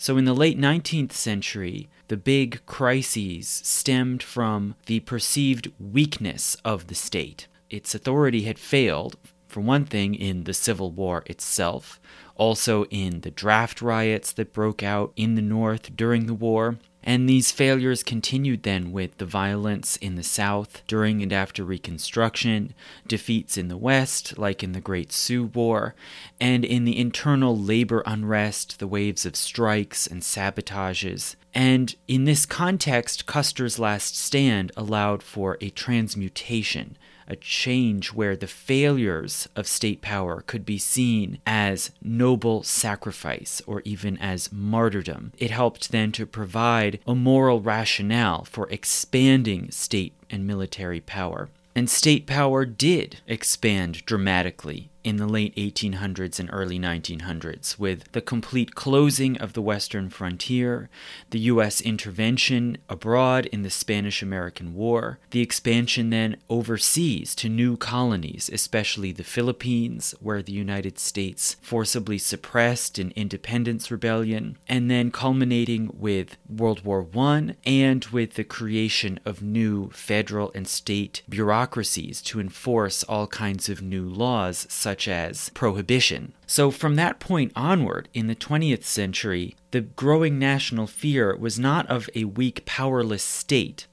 So in the late 19th century, the big crises stemmed from the perceived weakness of the state. Its authority had failed, for one thing, in the Civil War itself, also in the draft riots that broke out in the North during the war, And these failures continued then with the violence in the South during and after Reconstruction, defeats in the West, like in the Great Sioux War, and in the internal labor unrest, the waves of strikes and sabotages. And in this context, Custer's last stand allowed for a transmutation a change where the failures of state power could be seen as noble sacrifice or even as martyrdom. It helped then to provide a moral rationale for expanding state and military power. And state power did expand dramatically in the late 1800s and early 1900s, with the complete closing of the western frontier, the U.S. intervention abroad in the Spanish American War, the expansion then overseas to new colonies, especially the Philippines, where the United States forcibly suppressed an independence rebellion, and then culminating with World War I and with the creation of new federal and state bureaucracies to enforce all kinds of new laws such as prohibition. So, from that point onward, in the 20th century, the growing national fear was not of a weak, powerless state,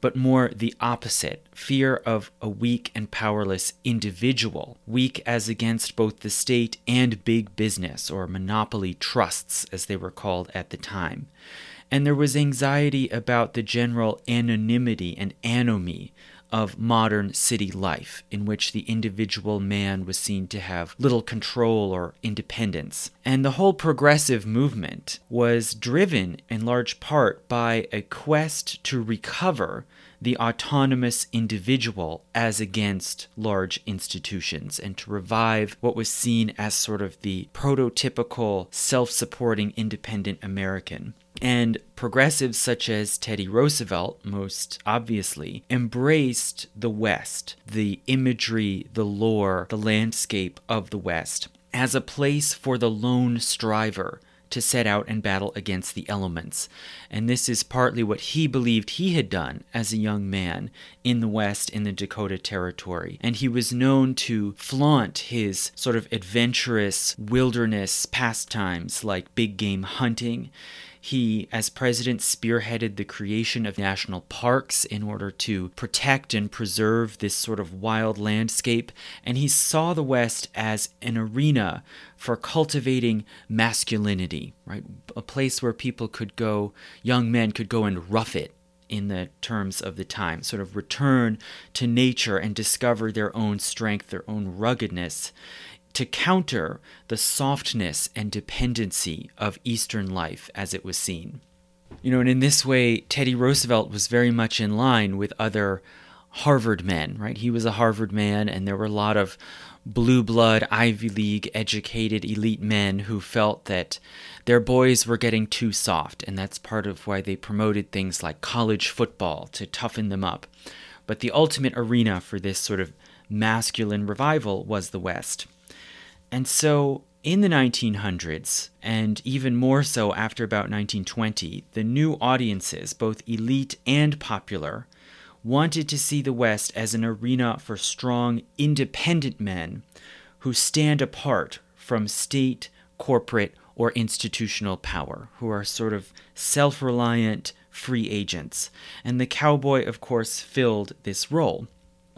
but more the opposite fear of a weak and powerless individual, weak as against both the state and big business, or monopoly trusts, as they were called at the time. And there was anxiety about the general anonymity and anomie of modern city life, in which the individual man was seen to have little control or independence. And the whole progressive movement was driven in large part by a quest to recover the autonomous individual as against large institutions and to revive what was seen as sort of the prototypical self supporting independent American. And progressives such as Teddy Roosevelt, most obviously, embraced the West, the imagery, the lore, the landscape of the West, as a place for the lone striver to set out and battle against the elements. And this is partly what he believed he had done as a young man in the West in the Dakota Territory. And he was known to flaunt his sort of adventurous wilderness pastimes like big game hunting he, as president, spearheaded the creation of national parks in order to protect and preserve this sort of wild landscape, and he saw the West as an arena for cultivating masculinity, right? A place where people could go, young men could go and rough it in the terms of the time, sort of return to nature and discover their own strength, their own ruggedness to counter the softness and dependency of Eastern life as it was seen. You know, and in this way, Teddy Roosevelt was very much in line with other Harvard men, right? He was a Harvard man, and there were a lot of blue blood, Ivy League educated elite men who felt that their boys were getting too soft, and that's part of why they promoted things like college football to toughen them up. But the ultimate arena for this sort of masculine revival was the West. And so in the 1900s, and even more so after about 1920, the new audiences, both elite and popular, wanted to see the West as an arena for strong, independent men who stand apart from state, corporate, or institutional power, who are sort of self reliant free agents. And the cowboy, of course, filled this role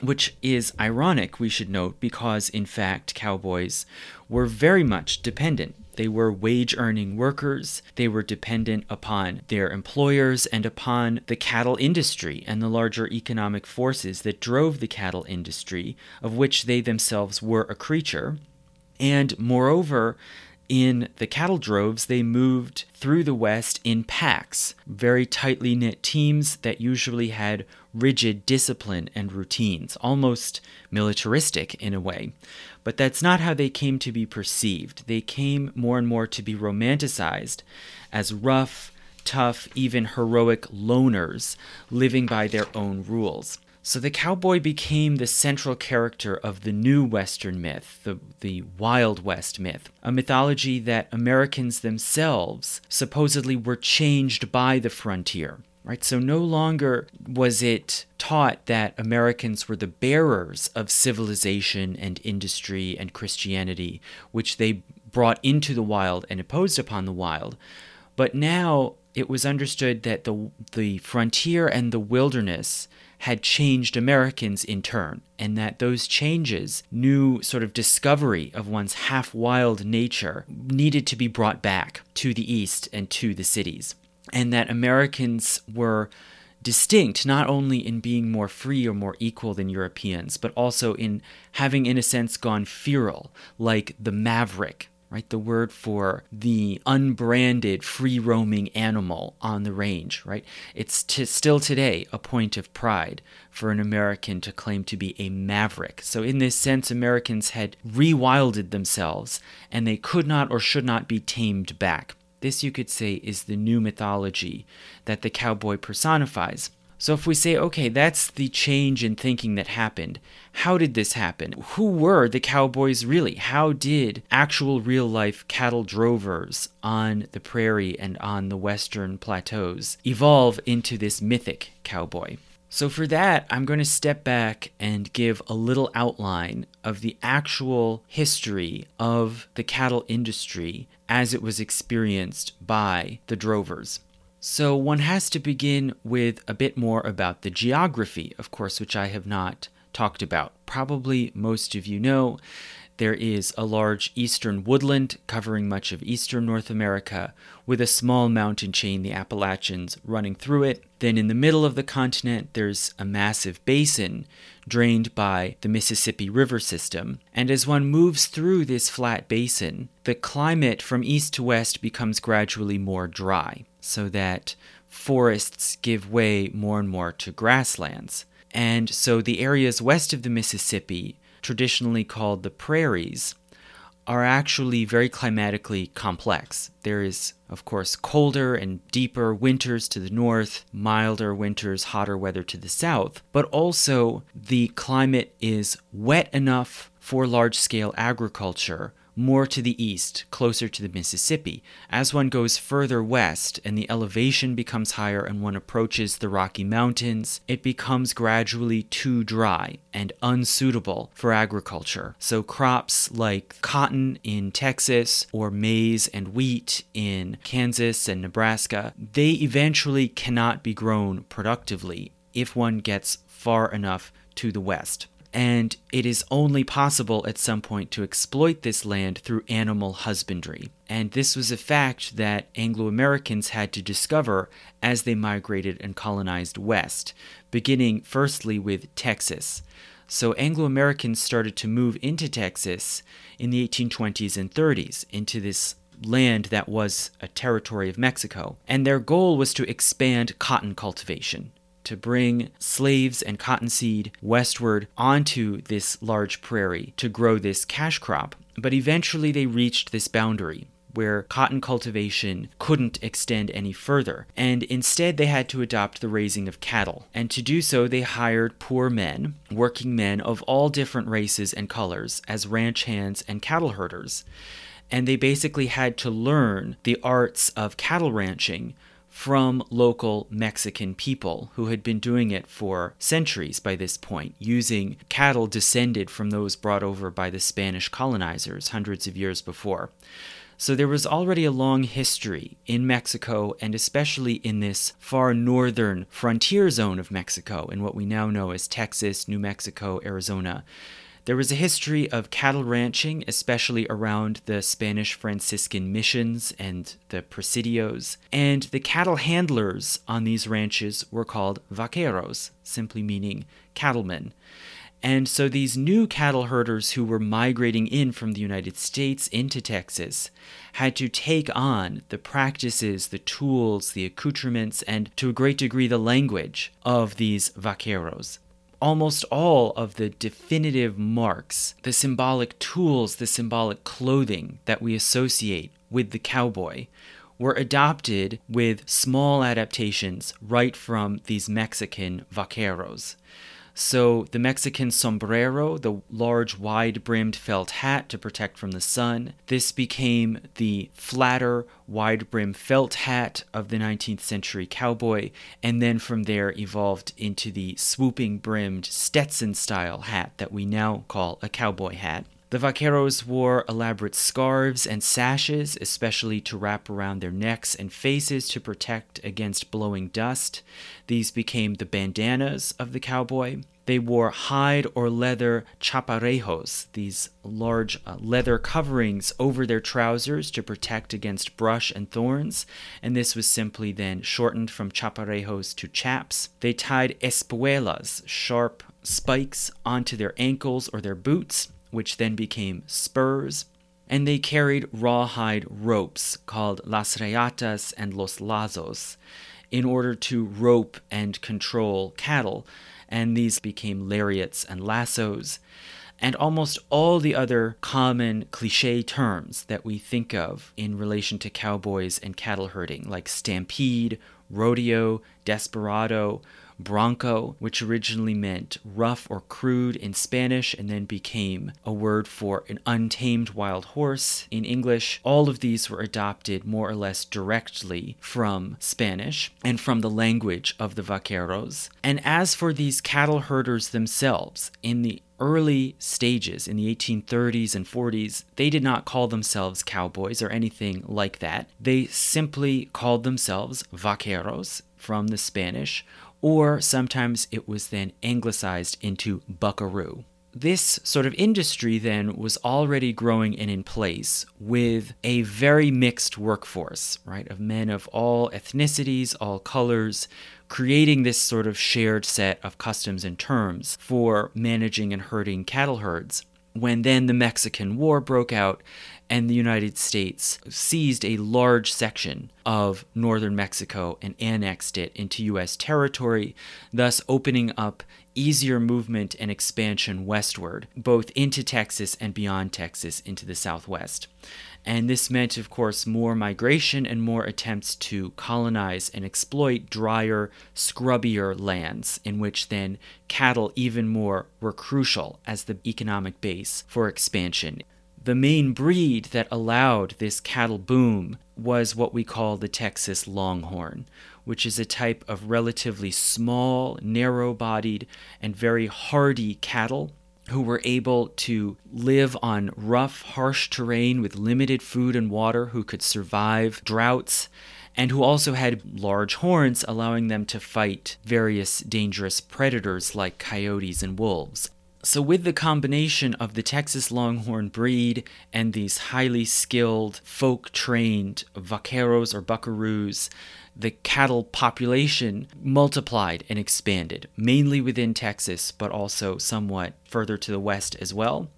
which is ironic, we should note, because in fact, cowboys were very much dependent. They were wage earning workers. They were dependent upon their employers and upon the cattle industry and the larger economic forces that drove the cattle industry, of which they themselves were a creature. And moreover, in the cattle droves, they moved through the West in packs, very tightly knit teams that usually had rigid discipline and routines, almost militaristic in a way. But that's not how they came to be perceived. They came more and more to be romanticized as rough, tough, even heroic loners living by their own rules. So the cowboy became the central character of the new Western myth, the, the Wild West myth, a mythology that Americans themselves supposedly were changed by the frontier. Right? So no longer was it taught that Americans were the bearers of civilization and industry and Christianity, which they brought into the wild and imposed upon the wild. But now it was understood that the, the frontier and the wilderness had changed Americans in turn, and that those changes, new sort of discovery of one's half wild nature, needed to be brought back to the East and to the cities. And that Americans were distinct not only in being more free or more equal than Europeans, but also in having, in a sense, gone feral, like the maverick right? The word for the unbranded, free roaming animal on the range, right? It's t- still today a point of pride for an American to claim to be a maverick. So, in this sense, Americans had rewilded themselves and they could not or should not be tamed back. This, you could say, is the new mythology that the cowboy personifies. So if we say, okay, that's the change in thinking that happened, how did this happen? Who were the cowboys really? How did actual real life cattle drovers on the prairie and on the western plateaus evolve into this mythic cowboy? So, for that, I'm going to step back and give a little outline of the actual history of the cattle industry as it was experienced by the drovers. So one has to begin with a bit more about the geography, of course, which I have not talked about. Probably most of you know there is a large eastern woodland covering much of eastern North America, with a small mountain chain, the Appalachians, running through it. Then in the middle of the continent, there's a massive basin drained by the Mississippi River system. And as one moves through this flat basin, the climate from east to west becomes gradually more dry so that forests give way more and more to grasslands. And so the areas west of the Mississippi, traditionally called the prairies, are actually very climatically complex. There is, of course, colder and deeper winters to the north, milder winters, hotter weather to the south, but also the climate is wet enough for large scale agriculture, more to the east, closer to the Mississippi. As one goes further west and the elevation becomes higher and one approaches the Rocky Mountains, it becomes gradually too dry and unsuitable for agriculture. So crops like cotton in Texas or maize and wheat in Kansas and Nebraska, they eventually cannot be grown productively if one gets far enough to the west and it is only possible at some point to exploit this land through animal husbandry. And this was a fact that Anglo Americans had to discover as they migrated and colonized west, beginning firstly with Texas. So Anglo Americans started to move into Texas in the 1820s and 30s, into this land that was a territory of Mexico. And their goal was to expand cotton cultivation to bring slaves and cottonseed westward onto this large prairie to grow this cash crop. But eventually they reached this boundary where cotton cultivation couldn't extend any further, and instead they had to adopt the raising of cattle. And to do so, they hired poor men, working men of all different races and colors, as ranch hands and cattle herders. And they basically had to learn the arts of cattle ranching from local Mexican people who had been doing it for centuries by this point, using cattle descended from those brought over by the Spanish colonizers hundreds of years before. So there was already a long history in Mexico, and especially in this far northern frontier zone of Mexico, in what we now know as Texas, New Mexico, Arizona, there was a history of cattle ranching, especially around the Spanish Franciscan missions and the presidios, and the cattle handlers on these ranches were called vaqueros, simply meaning cattlemen. And so these new cattle herders who were migrating in from the United States into Texas had to take on the practices, the tools, the accoutrements, and to a great degree the language of these vaqueros almost all of the definitive marks, the symbolic tools, the symbolic clothing that we associate with the cowboy were adopted with small adaptations right from these Mexican vaqueros. So, the Mexican sombrero, the large wide brimmed felt hat to protect from the sun, this became the flatter wide brimmed felt hat of the 19th century cowboy, and then from there evolved into the swooping brimmed Stetson style hat that we now call a cowboy hat. The vaqueros wore elaborate scarves and sashes, especially to wrap around their necks and faces to protect against blowing dust. These became the bandanas of the cowboy. They wore hide or leather chaparejos, these large uh, leather coverings over their trousers to protect against brush and thorns, and this was simply then shortened from chaparejos to chaps. They tied espuelas, sharp spikes, onto their ankles or their boots which then became spurs, and they carried rawhide ropes called las reatas and los lazos in order to rope and control cattle, and these became lariats and lassos. And almost all the other common cliche terms that we think of in relation to cowboys and cattle herding, like stampede, rodeo, desperado, Bronco, which originally meant rough or crude in Spanish and then became a word for an untamed wild horse in English. All of these were adopted more or less directly from Spanish and from the language of the vaqueros. And as for these cattle herders themselves, in the early stages in the 1830s and 40s, they did not call themselves cowboys or anything like that. They simply called themselves vaqueros from the Spanish or sometimes it was then anglicized into buckaroo. This sort of industry then was already growing and in place with a very mixed workforce, right, of men of all ethnicities, all colors, creating this sort of shared set of customs and terms for managing and herding cattle herds. When then the Mexican War broke out and the United States seized a large section of northern Mexico and annexed it into U.S. territory, thus opening up easier movement and expansion westward, both into Texas and beyond Texas into the southwest. And this meant, of course, more migration and more attempts to colonize and exploit drier, scrubbier lands, in which then cattle even more were crucial as the economic base for expansion. The main breed that allowed this cattle boom was what we call the Texas Longhorn, which is a type of relatively small, narrow bodied, and very hardy cattle who were able to live on rough, harsh terrain with limited food and water, who could survive droughts, and who also had large horns, allowing them to fight various dangerous predators like coyotes and wolves. So, with the combination of the Texas Longhorn breed and these highly skilled, folk trained vaqueros or buckaroos, the cattle population multiplied and expanded, mainly within Texas, but also somewhat further to the west as well.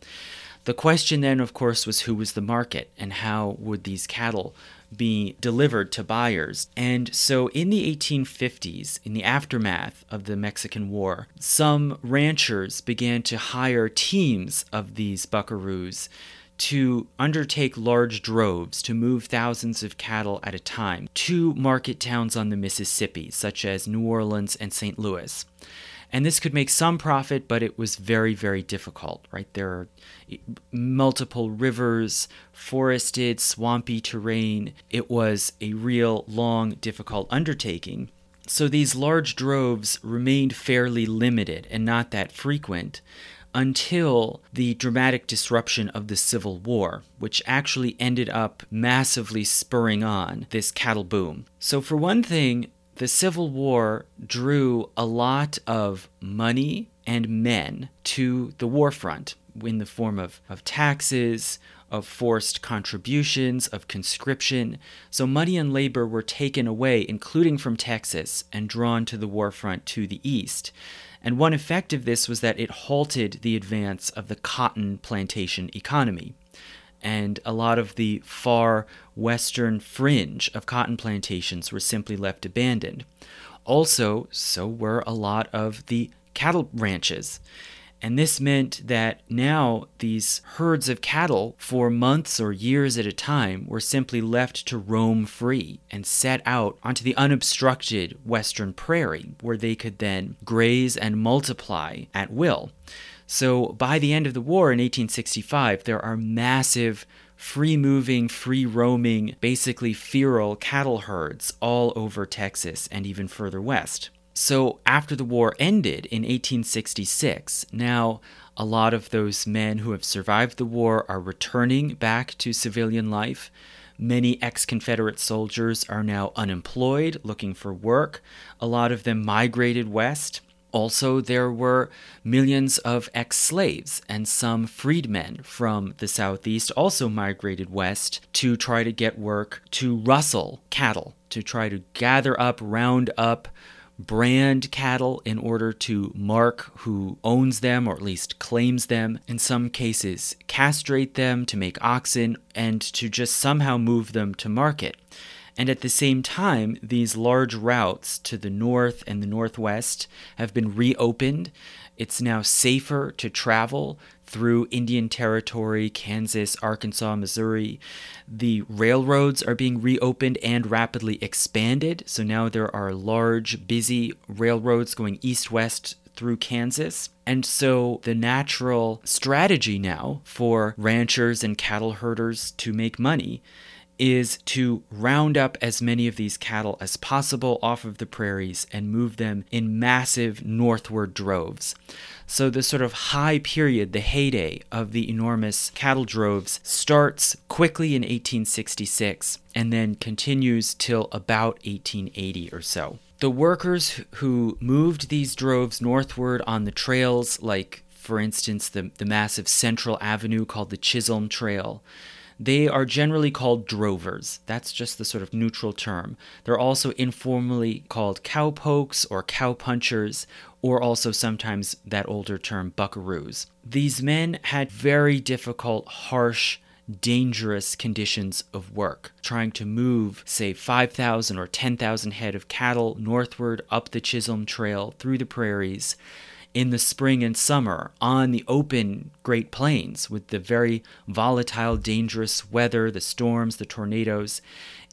The question then, of course, was who was the market and how would these cattle be delivered to buyers. And so in the 1850s, in the aftermath of the Mexican War, some ranchers began to hire teams of these buckaroos to undertake large droves to move thousands of cattle at a time to market towns on the Mississippi, such as New Orleans and St. Louis. And this could make some profit, but it was very, very difficult, right? There are multiple rivers, forested, swampy terrain. It was a real long, difficult undertaking. So these large droves remained fairly limited and not that frequent until the dramatic disruption of the Civil War, which actually ended up massively spurring on this cattle boom. So, for one thing, the Civil War drew a lot of money and men to the war front in the form of, of taxes, of forced contributions, of conscription. So money and labor were taken away, including from Texas, and drawn to the war front to the east. And one effect of this was that it halted the advance of the cotton plantation economy. And a lot of the far western fringe of cotton plantations were simply left abandoned. Also, so were a lot of the cattle ranches. And this meant that now these herds of cattle, for months or years at a time, were simply left to roam free and set out onto the unobstructed western prairie, where they could then graze and multiply at will. So by the end of the war in 1865, there are massive free moving, free roaming, basically feral cattle herds all over Texas and even further west. So, after the war ended in 1866, now A lot of those men who have survived the war are returning back to civilian life. Many ex Confederate soldiers are now unemployed, looking for work. A lot of them migrated west. Also, there were millions of ex slaves and some freedmen from the Southeast also migrated west to try to get work to rustle cattle, to try to gather up, round up, brand cattle in order to mark who owns them or at least claims them. In some cases, castrate them to make oxen and to just somehow move them to market. And at the same time, these large routes to the north and the northwest have been reopened. It's now safer to travel through Indian Territory, Kansas, Arkansas, Missouri. The railroads are being reopened and rapidly expanded. So now there are large, busy railroads going east west through Kansas. And so the natural strategy now for ranchers and cattle herders to make money is to round up as many of these cattle as possible off of the prairies and move them in massive northward droves. So, the sort of high period, the heyday of the enormous cattle droves, starts quickly in 1866 and then continues till about 1880 or so. The workers who moved these droves northward on the trails, like for instance the, the massive central avenue called the Chisholm Trail, they are generally called drovers. That's just the sort of neutral term. They're also informally called cowpokes or cowpunchers, or also sometimes that older term buckaroos. These men had very difficult, harsh, dangerous conditions of work, trying to move, say, 5,000 or 10,000 head of cattle northward up the Chisholm Trail through the prairies in the spring and summer on the open Great Plains with the very volatile, dangerous weather, the storms, the tornadoes.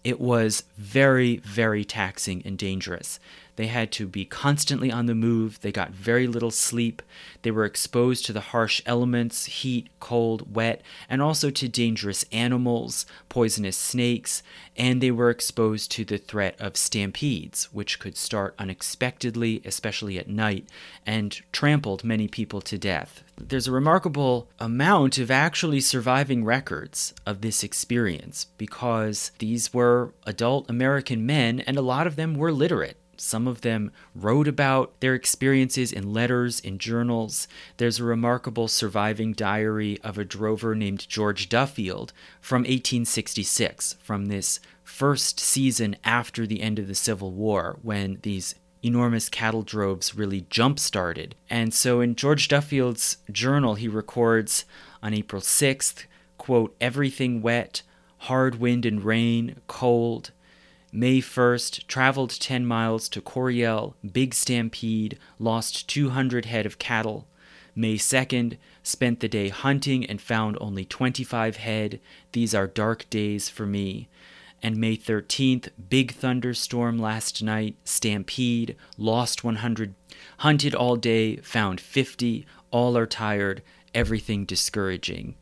It was very, very taxing and dangerous. They had to be constantly on the move. They got very little sleep. They were exposed to the harsh elements heat, cold, wet, and also to dangerous animals, poisonous snakes, and they were exposed to the threat of stampedes, which could start unexpectedly, especially at night, and trampled many people to death. There's a remarkable amount of actually surviving records of this experience because these were adult American men, and a lot of them were literate. Some of them wrote about their experiences in letters, in journals. There's a remarkable surviving diary of a drover named George Duffield from 1866, from this first season after the end of the Civil War, when these enormous cattle droves really jump started. And so in George Duffield's journal, he records on April 6th, quote, everything wet, hard wind and rain, cold, May 1st, traveled 10 miles to Coryell, big stampede, lost 200 head of cattle. May 2nd, spent the day hunting and found only 25 head. These are dark days for me. And May 13th, big thunderstorm last night, stampede, lost 100, hunted all day, found 50, all are tired, everything discouraging.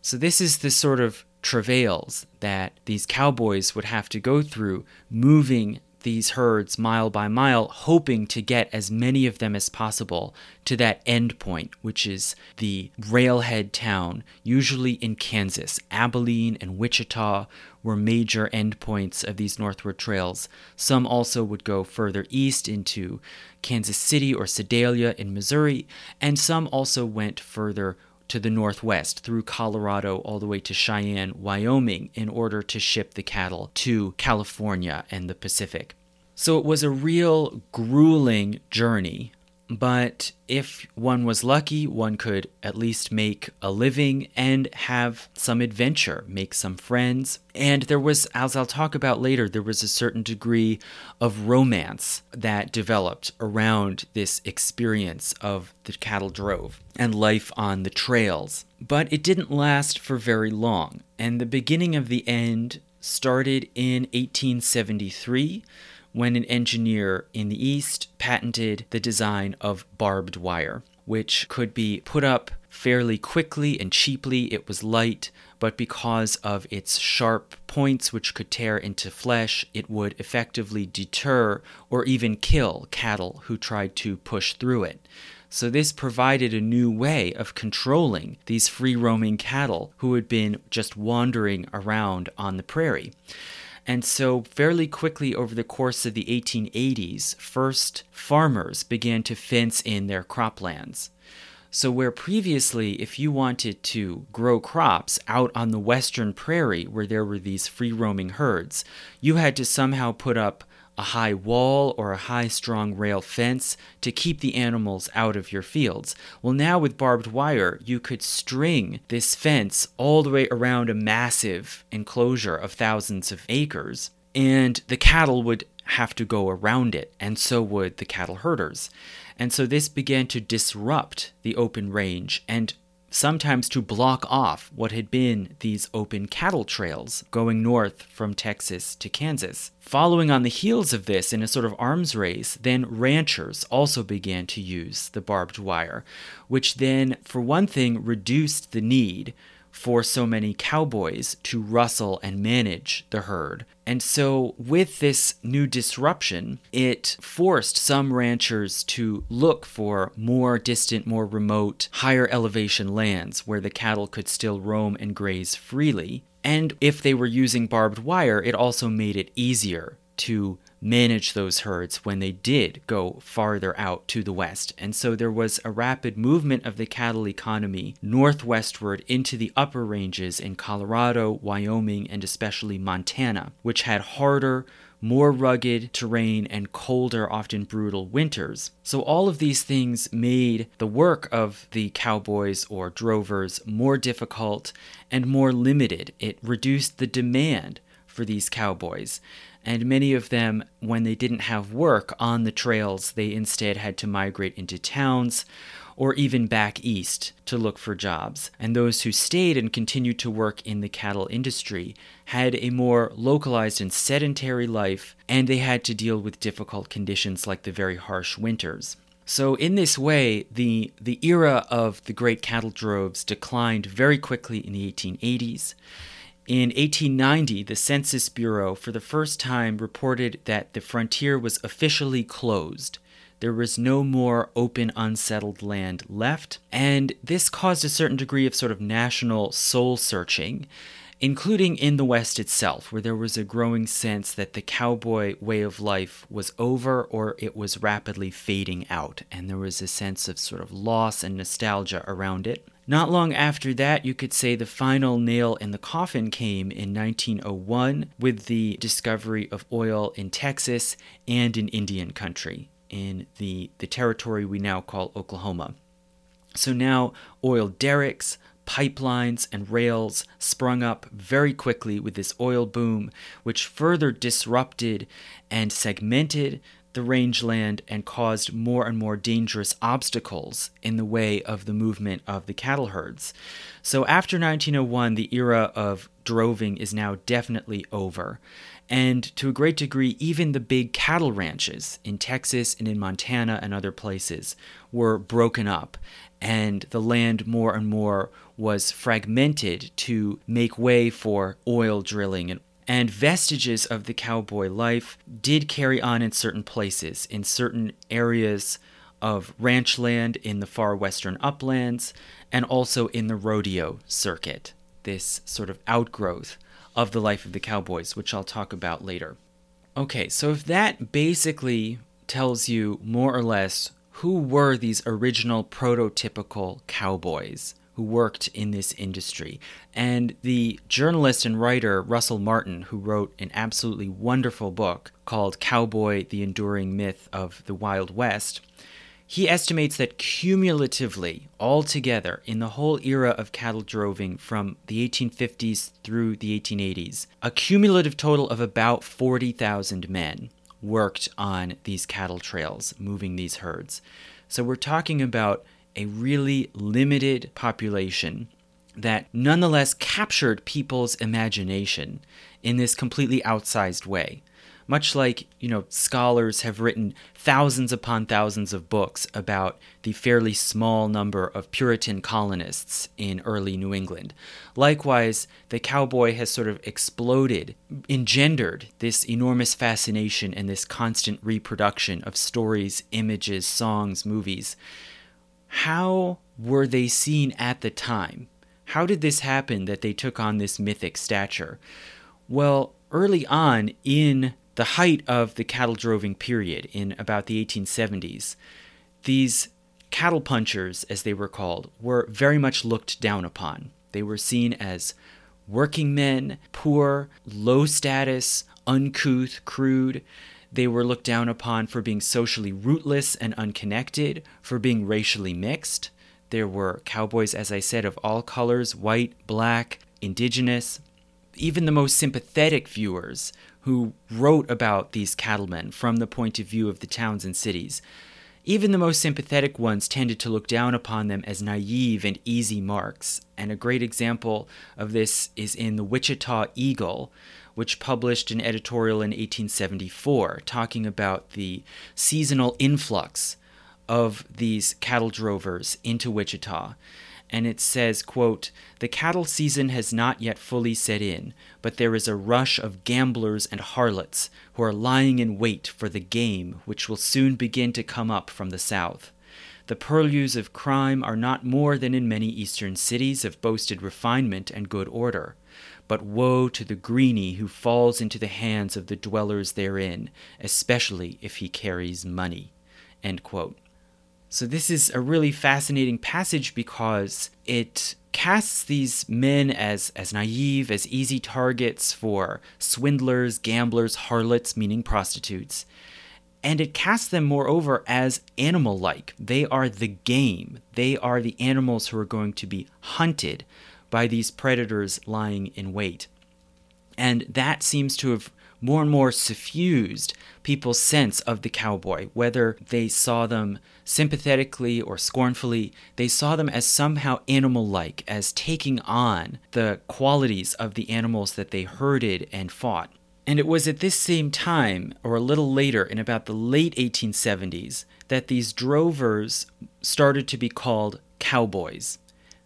So, this is the sort of travails that these cowboys would have to go through moving these herds mile by mile, hoping to get as many of them as possible to that end point, which is the railhead town, usually in Kansas. Abilene and Wichita were major endpoints of these northward trails. Some also would go further east into Kansas City or Sedalia in Missouri, and some also went further to the northwest through Colorado all the way to Cheyenne, Wyoming, in order to ship the cattle to California and the Pacific. So it was a real grueling journey but if one was lucky, one could at least make a living and have some adventure, make some friends. And there was, as I'll talk about later, there was a certain degree of romance that developed around this experience of the cattle drove and life on the trails. But it didn't last for very long, and the beginning of the end started in 1873 when an engineer in the East patented the design of barbed wire, which could be put up fairly quickly and cheaply. It was light, but because of its sharp points, which could tear into flesh, it would effectively deter or even kill cattle who tried to push through it. So, this provided a new way of controlling these free roaming cattle who had been just wandering around on the prairie. And so, fairly quickly over the course of the 1880s, first farmers began to fence in their croplands. So, where previously, if you wanted to grow crops out on the western prairie where there were these free roaming herds, you had to somehow put up a high wall or a high strong rail fence to keep the animals out of your fields. Well, now with barbed wire, you could string this fence all the way around a massive enclosure of thousands of acres, and the cattle would have to go around it, and so would the cattle herders. And so this began to disrupt the open range and sometimes to block off what had been these open cattle trails going north from Texas to Kansas. Following on the heels of this, in a sort of arms race, then ranchers also began to use the barbed wire, which then, for one thing, reduced the need for so many cowboys to rustle and manage the herd. And so, with this new disruption, it forced some ranchers to look for more distant, more remote, higher elevation lands where the cattle could still roam and graze freely. And if they were using barbed wire, it also made it easier to manage those herds when they did go farther out to the west. And so there was a rapid movement of the cattle economy northwestward into the upper ranges in Colorado, Wyoming, and especially Montana, which had harder, more rugged terrain and colder, often brutal winters. So, all of these things made the work of the cowboys or drovers more difficult and more limited. It reduced the demand for these cowboys and many of them, when they didn't have work on the trails, they instead had to migrate into towns or even back east to look for jobs. And those who stayed and continued to work in the cattle industry had a more localized and sedentary life, and they had to deal with difficult conditions like the very harsh winters. So, in this way, the, the era of the great cattle droves declined very quickly in the 1880s. In 1890, the Census Bureau for the first time reported that the frontier was officially closed. There was no more open, unsettled land left, and this caused a certain degree of sort of national soul searching, including in the West itself, where there was a growing sense that the cowboy way of life was over or it was rapidly fading out, and there was a sense of sort of loss and nostalgia around it. Not long after that, you could say the final nail in the coffin came in 1901 with the discovery of oil in Texas and in Indian country, in the, the territory we now call Oklahoma. So now oil derricks, pipelines, and rails sprung up very quickly with this oil boom, which further disrupted and segmented the rangeland and caused more and more dangerous obstacles in the way of the movement of the cattle herds. So after 1901, the era of droving is now definitely over. And to a great degree, even the big cattle ranches in Texas and in Montana and other places were broken up, and the land more and more was fragmented to make way for oil drilling and and vestiges of the cowboy life did carry on in certain places, in certain areas of ranch land in the far western uplands, and also in the rodeo circuit, this sort of outgrowth of the life of the cowboys, which I'll talk about later. Okay, so if that basically tells you more or less who were these original prototypical cowboys, who worked in this industry. And the journalist and writer Russell Martin, who wrote an absolutely wonderful book called Cowboy The Enduring Myth of the Wild West, he estimates that cumulatively, altogether, in the whole era of cattle droving from the 1850s through the 1880s, a cumulative total of about 40,000 men worked on these cattle trails, moving these herds. So we're talking about a really limited population that nonetheless captured people's imagination in this completely outsized way. Much like, you know, scholars have written thousands upon thousands of books about the fairly small number of Puritan colonists in early New England. Likewise, the cowboy has sort of exploded, engendered this enormous fascination and this constant reproduction of stories, images, songs, movies how were they seen at the time? How did this happen that they took on this mythic stature? Well, early on in the height of the cattle droving period in about the 1870s, these cattle punchers, as they were called, were very much looked down upon. They were seen as working men, poor, low status, uncouth, crude. They were looked down upon for being socially rootless and unconnected, for being racially mixed. There were cowboys, as I said, of all colors white, black, indigenous. Even the most sympathetic viewers who wrote about these cattlemen from the point of view of the towns and cities. Even the most sympathetic ones tended to look down upon them as naive and easy marks, and a great example of this is in the Wichita Eagle, which published an editorial in 1874 talking about the seasonal influx of these cattle drovers into Wichita and it says, quote, "The cattle season has not yet fully set in, but there is a rush of gamblers and harlots who are lying in wait for the game which will soon begin to come up from the south. The purlieus of crime are not more than in many eastern cities of boasted refinement and good order. But woe to the greeny who falls into the hands of the dwellers therein, especially if he carries money." So, this is a really fascinating passage because it casts these men as, as naive, as easy targets for swindlers, gamblers, harlots, meaning prostitutes. And it casts them, moreover, as animal like. They are the game, they are the animals who are going to be hunted by these predators lying in wait. And that seems to have more and more suffused people's sense of the cowboy, whether they saw them sympathetically or scornfully, they saw them as somehow animal like, as taking on the qualities of the animals that they herded and fought. And it was at this same time, or a little later, in about the late 1870s, that these drovers started to be called cowboys.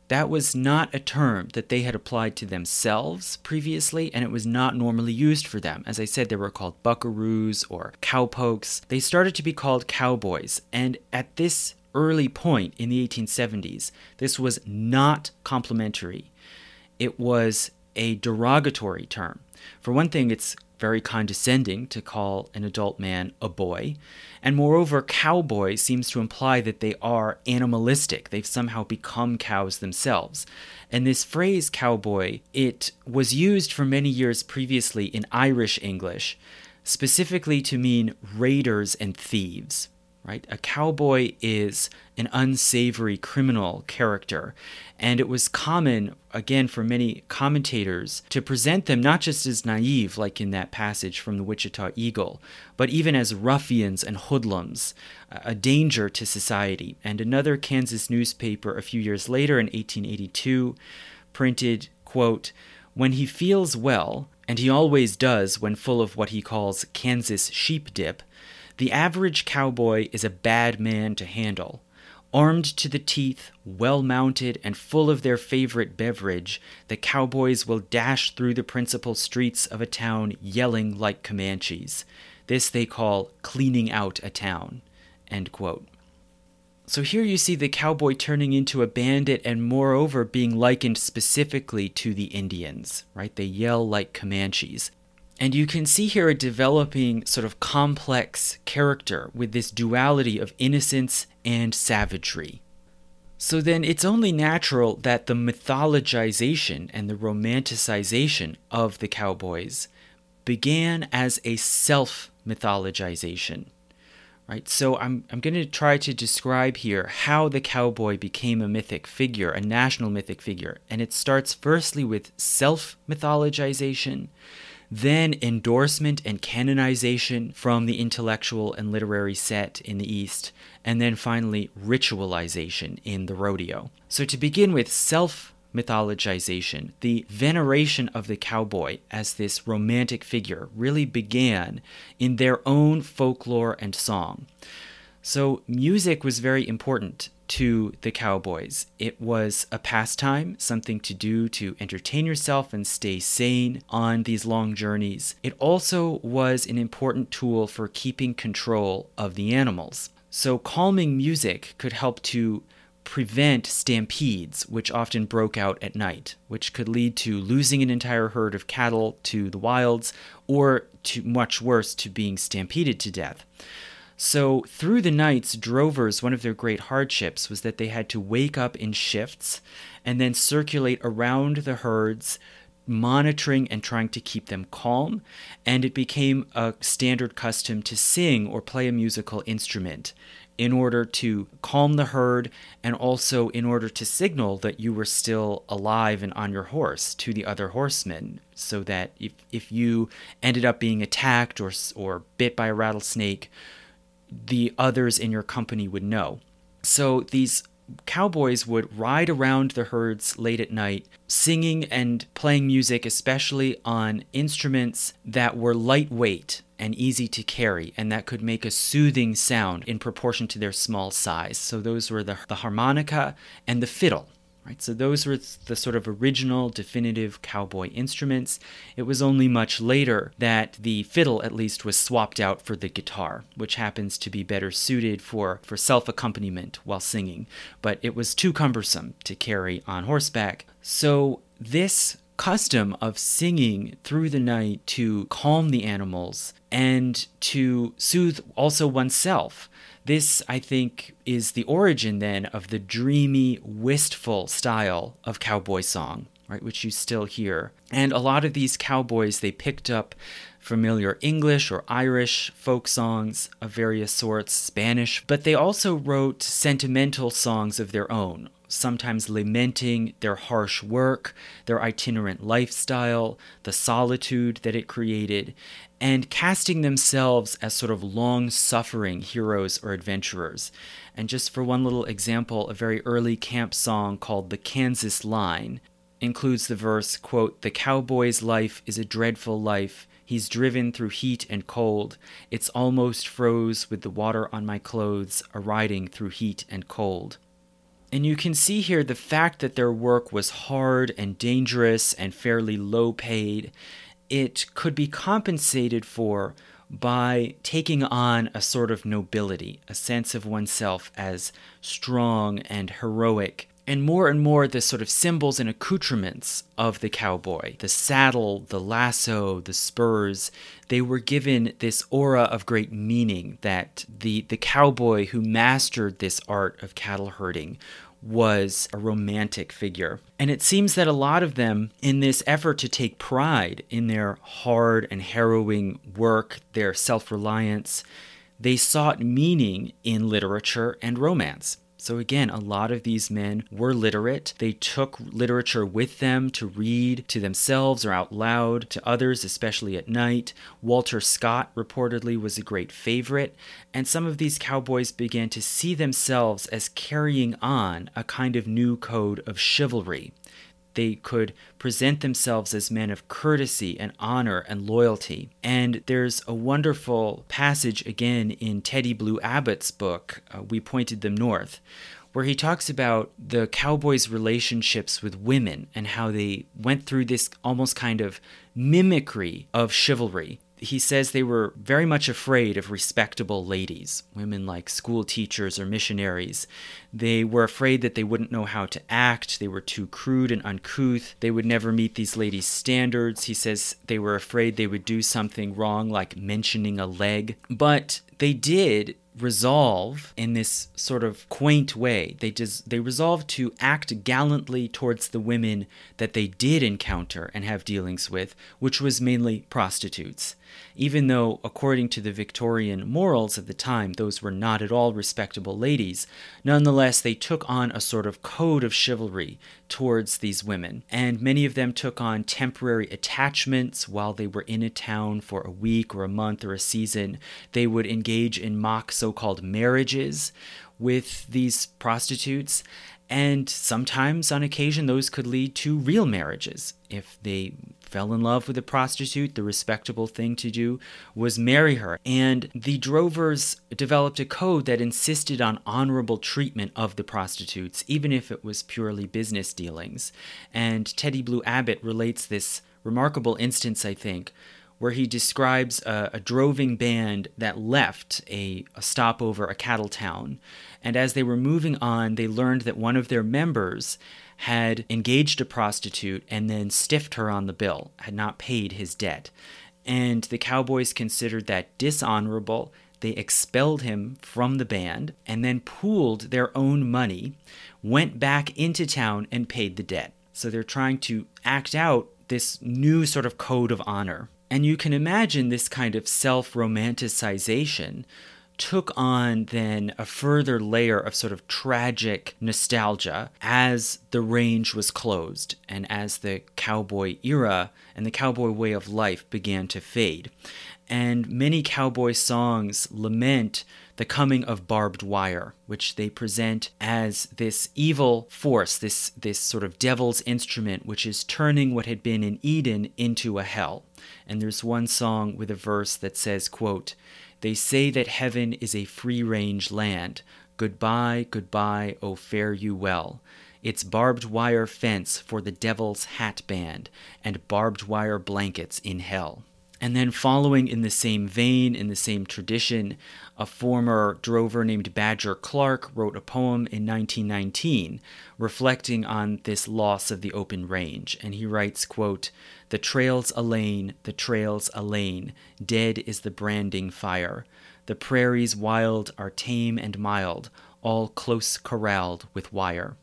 That was not a term that they had applied to themselves previously, and it was not normally used for them. As I said, they were called buckaroos or cowpokes. They started to be called cowboys, and at this early point in the 1870s, this was not complimentary. It was a derogatory term. For one thing, it's very condescending to call an adult man a boy. And moreover, cowboy seems to imply that they are animalistic. They've somehow become cows themselves. And this phrase cowboy, it was used for many years previously in Irish English, specifically to mean raiders and thieves right? A cowboy is an unsavory criminal character. And it was common, again, for many commentators to present them not just as naive, like in that passage from the Wichita Eagle, but even as ruffians and hoodlums, a danger to society. And another Kansas newspaper a few years later in 1882 printed, quote, When he feels well, and he always does when full of what he calls Kansas sheep dip, the average cowboy is a bad man to handle. Armed to the teeth, well mounted, and full of their favorite beverage, the cowboys will dash through the principal streets of a town yelling like Comanches. This they call cleaning out a town. So here you see the cowboy turning into a bandit and moreover being likened specifically to the Indians, right? They yell like Comanches. And you can see here a developing sort of complex character with this duality of innocence and savagery. So then it's only natural that the mythologization and the romanticization of the cowboys began as a self mythologization. Right? So I'm, I'm going to try to describe here how the cowboy became a mythic figure, a national mythic figure. And it starts firstly with self mythologization then endorsement and canonization from the intellectual and literary set in the East, and then finally ritualization in the rodeo. So, to begin with, self mythologization, the veneration of the cowboy as this romantic figure really began in their own folklore and song. So, music was very important to the cowboys. It was a pastime, something to do to entertain yourself and stay sane on these long journeys. It also was an important tool for keeping control of the animals. So, calming music could help to prevent stampedes, which often broke out at night, which could lead to losing an entire herd of cattle to the wilds, or to much worse, to being stampeded to death. So, through the nights, drovers, one of their great hardships was that they had to wake up in shifts and then circulate around the herds, monitoring and trying to keep them calm. And it became a standard custom to sing or play a musical instrument in order to calm the herd and also in order to signal that you were still alive and on your horse to the other horsemen so that if, if you ended up being attacked or, or bit by a rattlesnake the others in your company would know. So these cowboys would ride around the herds late at night, singing and playing music, especially on instruments that were lightweight and easy to carry, and that could make a soothing sound in proportion to their small size. So those were the, the harmonica and the fiddle. Right? So those were the sort of original definitive cowboy instruments. It was only much later that the fiddle at least was swapped out for the guitar, which happens to be better suited for, for self-accompaniment while singing, but it was too cumbersome to carry on horseback. So this custom of singing through the night to calm the animals and to soothe also oneself this, I think, is the origin then of the dreamy, wistful style of cowboy song, right, which you still hear. And a lot of these cowboys, they picked up familiar English or Irish folk songs of various sorts, Spanish, but they also wrote sentimental songs of their own, sometimes lamenting their harsh work, their itinerant lifestyle, the solitude that it created, and casting themselves as sort of long suffering heroes or adventurers. And just for one little example, a very early camp song called The Kansas Line includes the verse, quote, The cowboy's life is a dreadful life. He's driven through heat and cold. It's almost froze with the water on my clothes, a riding through heat and cold. And you can see here the fact that their work was hard and dangerous and fairly low paid it could be compensated for by taking on a sort of nobility, a sense of oneself as strong and heroic. And more and more, the sort of symbols and accoutrements of the cowboy the saddle, the lasso, the spurs they were given this aura of great meaning that the, the cowboy who mastered this art of cattle herding was a romantic figure. And it seems that a lot of them, in this effort to take pride in their hard and harrowing work, their self reliance, they sought meaning in literature and romance. So, again, a lot of these men were literate. They took literature with them to read to themselves or out loud to others, especially at night. Walter Scott reportedly was a great favorite, and some of these cowboys began to see themselves as carrying on a kind of new code of chivalry they could present themselves as men of courtesy and honor and loyalty. And there's a wonderful passage again in Teddy Blue Abbott's book, uh, We Pointed Them North, where he talks about the cowboys' relationships with women and how they went through this almost kind of mimicry of chivalry he says they were very much afraid of respectable ladies, women like school teachers or missionaries. They were afraid that they wouldn't know how to act, they were too crude and uncouth, they would never meet these ladies' standards. He says they were afraid they would do something wrong, like mentioning a leg. But they did resolve in this sort of quaint way. They just they resolved to act gallantly towards the women that they did encounter and have dealings with, which was mainly prostitutes. Even though, according to the Victorian morals of the time, those were not at all respectable ladies, nonetheless they took on a sort of code of chivalry towards these women, and many of them took on temporary attachments while they were in a town for a week or a month or a season. They would engage in mock so called marriages with these prostitutes, and sometimes on occasion those could lead to real marriages if they fell in love with a prostitute, the respectable thing to do was marry her. And the drovers developed a code that insisted on honorable treatment of the prostitutes, even if it was purely business dealings. And Teddy Blue Abbott relates this remarkable instance, I think, where he describes a, a droving band that left a, a stopover, a cattle town. And as they were moving on, they learned that one of their members had engaged a prostitute and then stiffed her on the bill, had not paid his debt. And the cowboys considered that dishonorable. They expelled him from the band and then pooled their own money, went back into town, and paid the debt. So they're trying to act out this new sort of code of honor. And you can imagine this kind of self romanticization took on then a further layer of sort of tragic nostalgia as the range was closed and as the cowboy era and the cowboy way of life began to fade. And many cowboy songs lament the coming of barbed wire, which they present as this evil force, this, this sort of devil's instrument, which is turning what had been an Eden into a hell. And there's one song with a verse that says, quote, they say that heaven is a free range land. Goodbye, goodbye, oh fare you well. It's barbed wire fence for the devil's hat band, and barbed wire blankets in hell. And then, following in the same vein, in the same tradition, a former drover named Badger Clark wrote a poem in 1919 reflecting on this loss of the open range. And he writes, quote, The trails a lane, the trails a lane, dead is the branding fire. The prairies wild are tame and mild, all close corralled with wire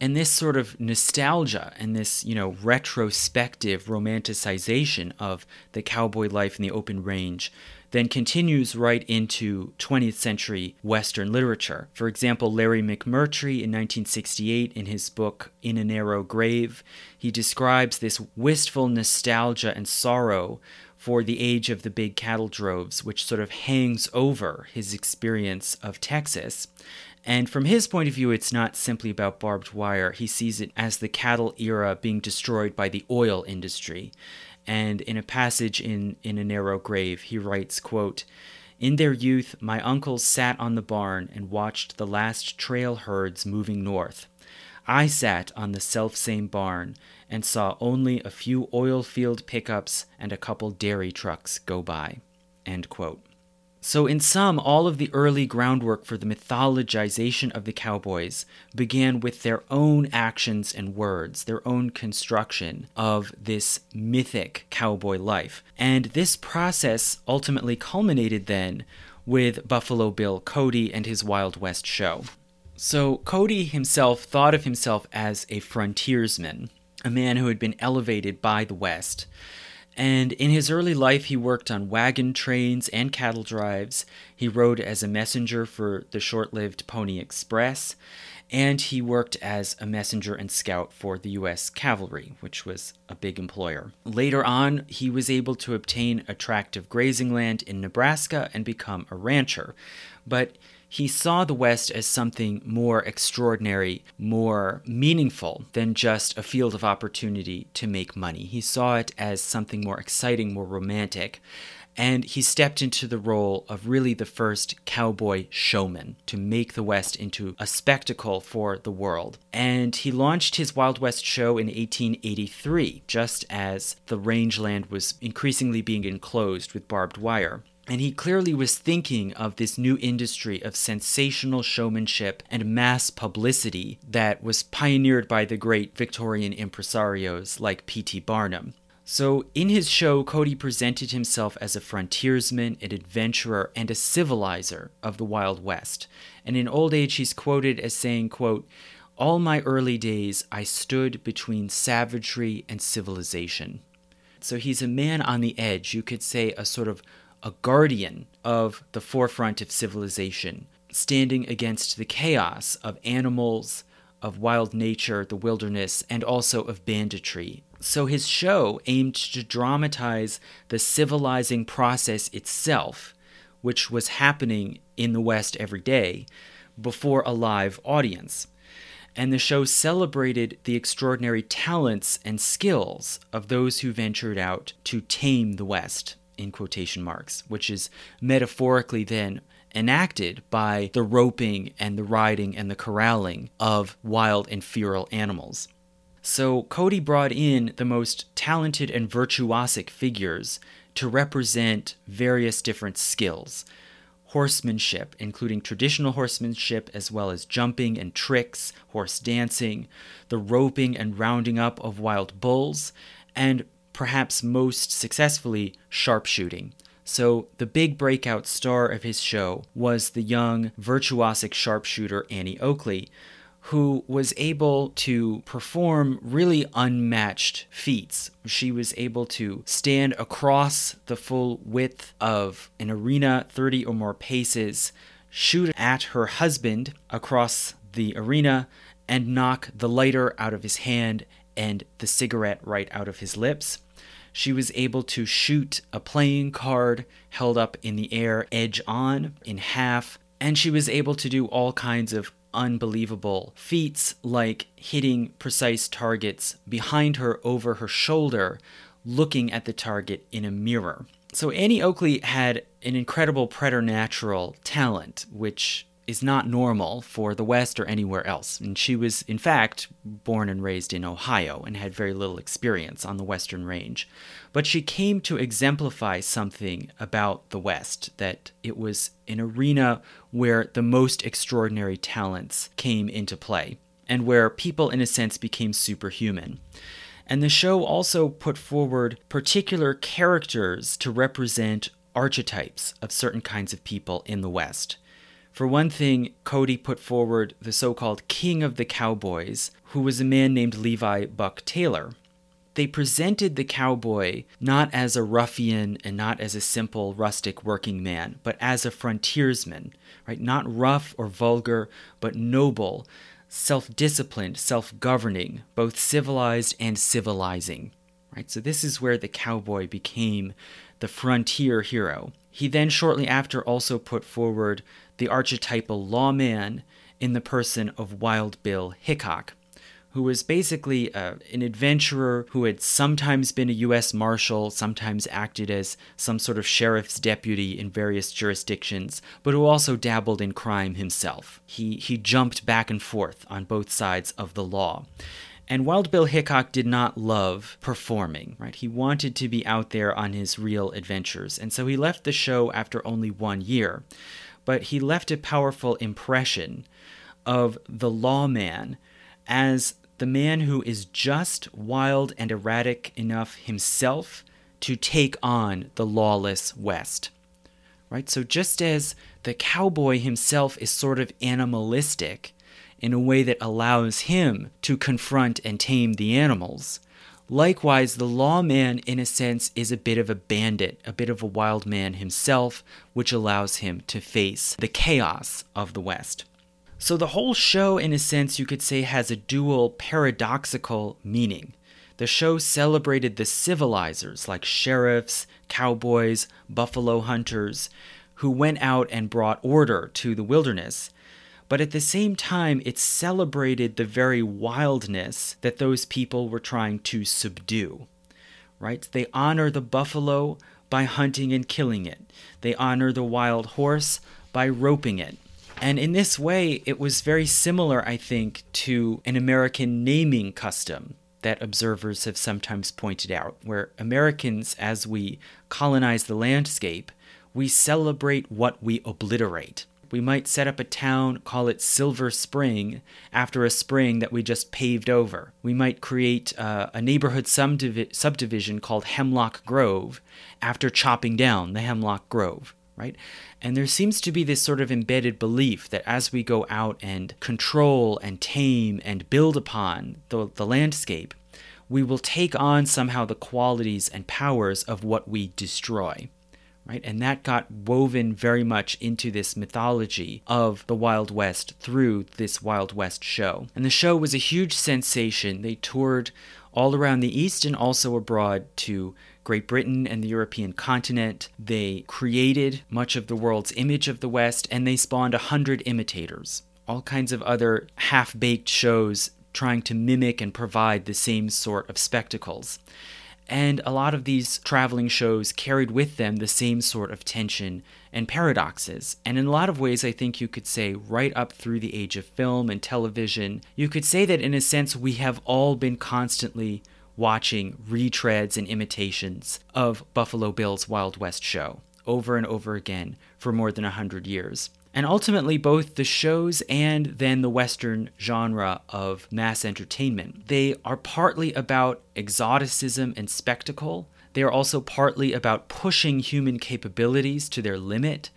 and this sort of nostalgia and this you know retrospective romanticization of the cowboy life in the open range then continues right into 20th century Western literature. For example, Larry McMurtry in 1968, in his book In a Narrow Grave, he describes this wistful nostalgia and sorrow for the age of the big cattle droves, which sort of hangs over his experience of Texas. And from his point of view, it's not simply about barbed wire. He sees it as the cattle era being destroyed by the oil industry. And in a passage in, in A Narrow Grave, he writes, quote, in their youth, my uncles sat on the barn and watched the last trail herds moving north. I sat on the self-same barn and saw only a few oil field pickups and a couple dairy trucks go by. End quote. So, in sum, all of the early groundwork for the mythologization of the cowboys began with their own actions and words, their own construction of this mythic cowboy life. And this process ultimately culminated then with Buffalo Bill Cody and his Wild West show. So, Cody himself thought of himself as a frontiersman, a man who had been elevated by the West. And in his early life, he worked on wagon trains and cattle drives. He rode as a messenger for the short lived Pony Express. And he worked as a messenger and scout for the U.S. Cavalry, which was a big employer. Later on, he was able to obtain a tract of grazing land in Nebraska and become a rancher. But he saw the West as something more extraordinary, more meaningful than just a field of opportunity to make money. He saw it as something more exciting, more romantic. And he stepped into the role of really the first cowboy showman to make the West into a spectacle for the world. And he launched his Wild West show in 1883, just as the rangeland was increasingly being enclosed with barbed wire. And he clearly was thinking of this new industry of sensational showmanship and mass publicity that was pioneered by the great Victorian impresarios like P.T. Barnum. So, in his show, Cody presented himself as a frontiersman, an adventurer, and a civilizer of the Wild West. And in old age, he's quoted as saying, quote, All my early days, I stood between savagery and civilization. So he's a man on the edge, you could say a sort of a guardian of the forefront of civilization, standing against the chaos of animals, of wild nature, the wilderness, and also of banditry. So his show aimed to dramatize the civilizing process itself, which was happening in the West every day, before a live audience. And the show celebrated the extraordinary talents and skills of those who ventured out to tame the West in quotation marks, which is metaphorically then enacted by the roping and the riding and the corralling of wild and feral animals. So Cody brought in the most talented and virtuosic figures to represent various different skills horsemanship, including traditional horsemanship as well as jumping and tricks, horse dancing, the roping and rounding up of wild bulls, and perhaps most successfully, sharpshooting. So, the big breakout star of his show was the young, virtuosic sharpshooter Annie Oakley, who was able to perform really unmatched feats. She was able to stand across the full width of an arena, 30 or more paces, shoot at her husband across the arena, and knock the lighter out of his hand and the cigarette right out of his lips. She was able to shoot a playing card held up in the air, edge on, in half, and she was able to do all kinds of unbelievable feats like hitting precise targets behind her over her shoulder, looking at the target in a mirror. So Annie Oakley had an incredible preternatural talent, which is not normal for the West or anywhere else. And she was, in fact, born and raised in Ohio and had very little experience on the Western range. But she came to exemplify something about the West that it was an arena where the most extraordinary talents came into play and where people, in a sense, became superhuman. And the show also put forward particular characters to represent archetypes of certain kinds of people in the West. For one thing, Cody put forward the so called King of the Cowboys, who was a man named Levi Buck Taylor. They presented the cowboy not as a ruffian and not as a simple rustic working man, but as a frontiersman, right? Not rough or vulgar, but noble, self disciplined, self governing, both civilized and civilizing. Right? So this is where the cowboy became the frontier hero. He then shortly after also put forward the archetypal lawman in the person of Wild Bill Hickok, who was basically uh, an adventurer who had sometimes been a U.S. Marshal, sometimes acted as some sort of sheriff's deputy in various jurisdictions, but who also dabbled in crime himself. He, he jumped back and forth on both sides of the law. And Wild Bill Hickok did not love performing, right? He wanted to be out there on his real adventures, and so he left the show after only one year but he left a powerful impression of the lawman as the man who is just wild and erratic enough himself to take on the lawless West. Right? So, just as the cowboy himself is sort of animalistic in a way that allows him to confront and tame the animals, Likewise, the lawman, in a sense, is a bit of a bandit, a bit of a wild man himself, which allows him to face the chaos of the West. So the whole show, in a sense, you could say, has a dual paradoxical meaning. The show celebrated the civilizers like sheriffs, cowboys, buffalo hunters, who went out and brought order to the wilderness, but at the same time, it celebrated the very wildness that those people were trying to subdue. Right? They honor the buffalo by hunting and killing it, they honor the wild horse by roping it. And in this way, it was very similar, I think, to an American naming custom that observers have sometimes pointed out, where Americans, as we colonize the landscape, we celebrate what we obliterate. We might set up a town, call it Silver Spring, after a spring that we just paved over. We might create uh, a neighborhood subdivi- subdivision called Hemlock Grove after chopping down the Hemlock Grove, right? And there seems to be this sort of embedded belief that as we go out and control and tame and build upon the, the landscape, we will take on somehow the qualities and powers of what we destroy right? And that got woven very much into this mythology of the Wild West through this Wild West show. And the show was a huge sensation. They toured all around the East and also abroad to Great Britain and the European continent. They created much of the world's image of the West and they spawned a hundred imitators. All kinds of other half baked shows trying to mimic and provide the same sort of spectacles. And a lot of these traveling shows carried with them the same sort of tension and paradoxes. And in a lot of ways, I think you could say, right up through the age of film and television, you could say that in a sense, we have all been constantly watching retreads and imitations of Buffalo Bill's Wild West show over and over again for more than a hundred years. And ultimately, both the shows and then the Western genre of mass entertainment, they are partly about exoticism and spectacle. They are also partly about pushing human capabilities to their limit,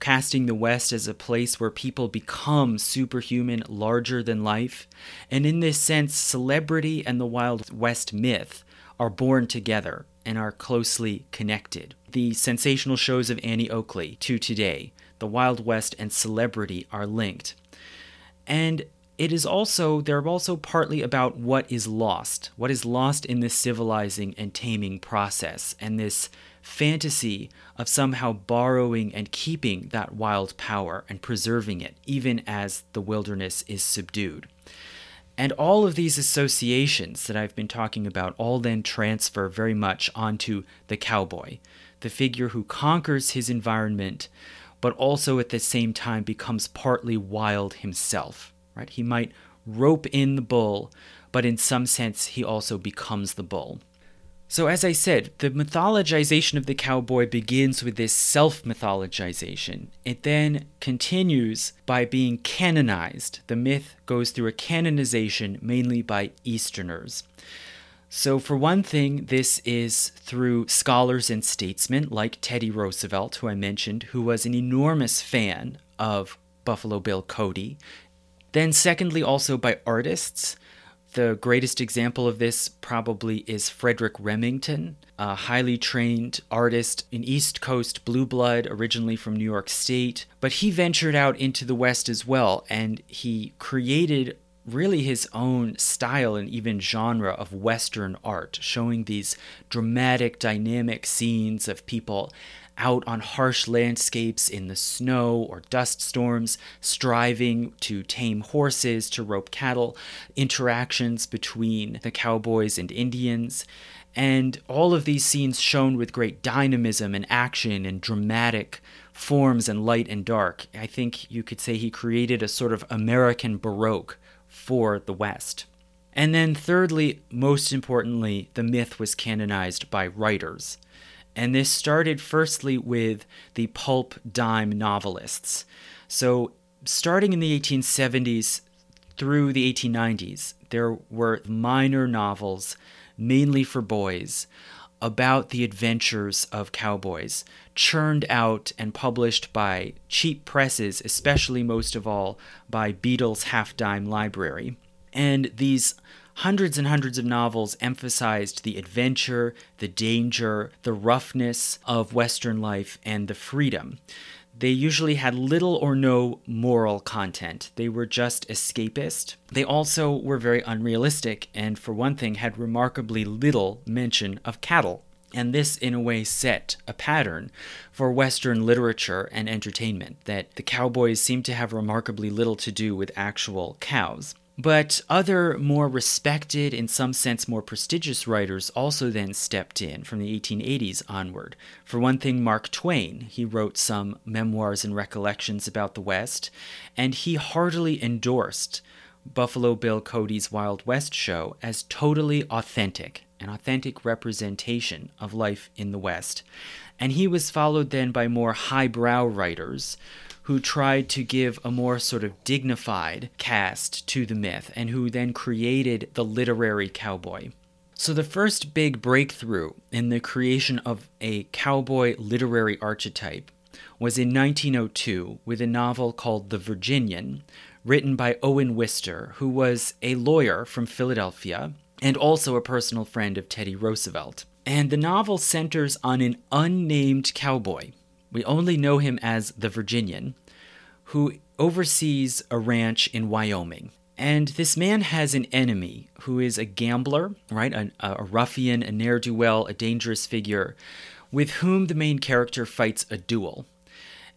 casting the West as a place where people become superhuman, larger than life. And in this sense, celebrity and the Wild West myth are born together and are closely connected. The sensational shows of Annie Oakley to today, the Wild West and celebrity are linked. And it is also, they're also partly about what is lost, what is lost in this civilizing and taming process, and this fantasy of somehow borrowing and keeping that wild power and preserving it, even as the wilderness is subdued. And all of these associations that I've been talking about all then transfer very much onto the cowboy, the figure who conquers his environment, but also at the same time becomes partly wild himself. Right? He might rope in the bull, but in some sense he also becomes the bull. So, as I said, the mythologization of the cowboy begins with this self mythologization. It then continues by being canonized. The myth goes through a canonization mainly by Easterners. So, for one thing, this is through scholars and statesmen like Teddy Roosevelt, who I mentioned, who was an enormous fan of Buffalo Bill Cody. Then, secondly, also by artists. The greatest example of this probably is Frederic Remington, a highly trained artist, an East Coast blue blood, originally from New York State. But he ventured out into the West as well, and he created really his own style and even genre of Western art, showing these dramatic, dynamic scenes of people out on harsh landscapes in the snow or dust storms, striving to tame horses, to rope cattle, interactions between the cowboys and Indians. And all of these scenes shown with great dynamism and action and dramatic forms and light and dark. I think you could say he created a sort of American Baroque for the West. And then, thirdly, most importantly, the myth was canonized by writers. And this started firstly with the pulp dime novelists. So, starting in the 1870s through the 1890s, there were minor novels, mainly for boys, about the adventures of cowboys, churned out and published by cheap presses, especially most of all by Beadle's Half Dime Library. And these hundreds and hundreds of novels emphasized the adventure, the danger, the roughness of Western life, and the freedom. They usually had little or no moral content. They were just escapist. They also were very unrealistic, and for one thing, had remarkably little mention of cattle. And this, in a way, set a pattern for Western literature and entertainment that the cowboys seemed to have remarkably little to do with actual cows. But other more respected, in some sense more prestigious writers also then stepped in from the 1880s onward. For one thing, Mark Twain. He wrote some memoirs and recollections about the West, and he heartily endorsed Buffalo Bill Cody's Wild West show as totally authentic, an authentic representation of life in the West. And he was followed then by more highbrow writers who tried to give a more sort of dignified cast to the myth and who then created the literary cowboy. So, the first big breakthrough in the creation of a cowboy literary archetype was in 1902 with a novel called The Virginian, written by Owen Wister, who was a lawyer from Philadelphia and also a personal friend of Teddy Roosevelt. And the novel centers on an unnamed cowboy we only know him as the Virginian, who oversees a ranch in Wyoming. And this man has an enemy who is a gambler, right? A, a ruffian, a ne'er do well, a dangerous figure, with whom the main character fights a duel.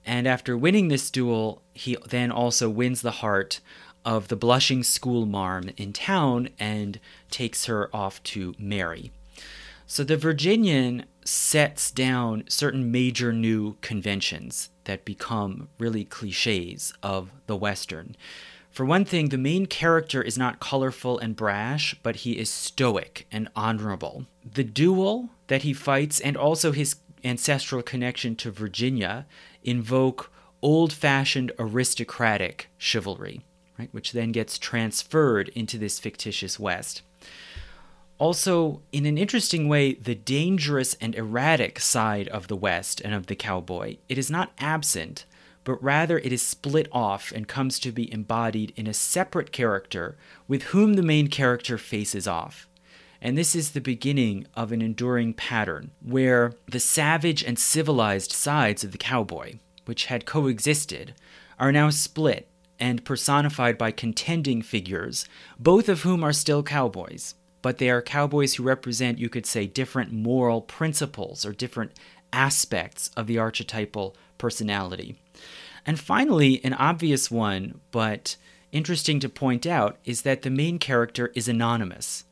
And after winning this duel, he then also wins the heart of the blushing schoolmarm in town and takes her off to marry. So the Virginian sets down certain major new conventions that become really cliches of the Western. For one thing, the main character is not colorful and brash, but he is stoic and honorable. The duel that he fights and also his ancestral connection to Virginia invoke old fashioned aristocratic chivalry, right, which then gets transferred into this fictitious West. Also, in an interesting way, the dangerous and erratic side of the West and of the cowboy, it is not absent, but rather it is split off and comes to be embodied in a separate character with whom the main character faces off. And this is the beginning of an enduring pattern where the savage and civilized sides of the cowboy, which had coexisted, are now split and personified by contending figures, both of whom are still cowboys but they are cowboys who represent, you could say, different moral principles or different aspects of the archetypal personality. And finally, an obvious one, but interesting to point out, is that the main character is anonymous.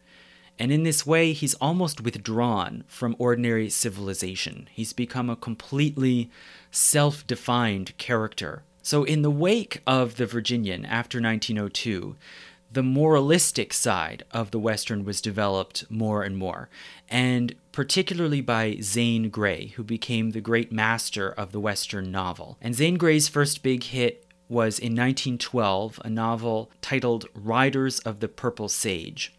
And in this way, he's almost withdrawn from ordinary civilization. He's become a completely self defined character. So, in the wake of the Virginian after 1902, the moralistic side of the Western was developed more and more, and particularly by Zane Grey, who became the great master of the Western novel. And Zane Grey's first big hit was in 1912, a novel titled Riders of the Purple Sage.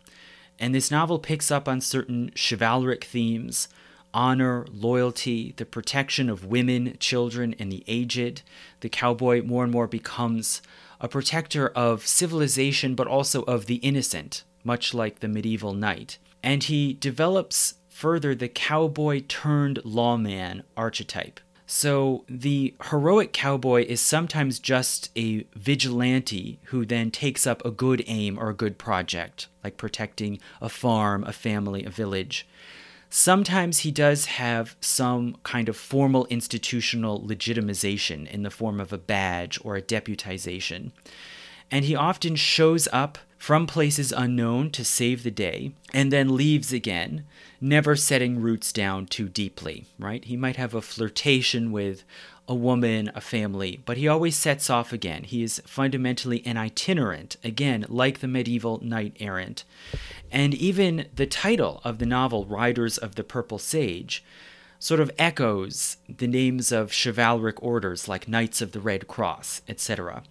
And this novel picks up on certain chivalric themes honor, loyalty, the protection of women, children, and the aged. The cowboy more and more becomes a protector of civilization but also of the innocent, much like the medieval knight. And he develops further the cowboy turned lawman archetype. So the heroic cowboy is sometimes just a vigilante who then takes up a good aim or a good project, like protecting a farm, a family, a village. Sometimes he does have some kind of formal institutional legitimization in the form of a badge or a deputization. And he often shows up from places unknown to save the day and then leaves again, never setting roots down too deeply, right? He might have a flirtation with a woman, a family, but he always sets off again. He is fundamentally an itinerant, again, like the medieval knight errant. And even the title of the novel, Riders of the Purple Sage, sort of echoes the names of chivalric orders like Knights of the Red Cross, etc.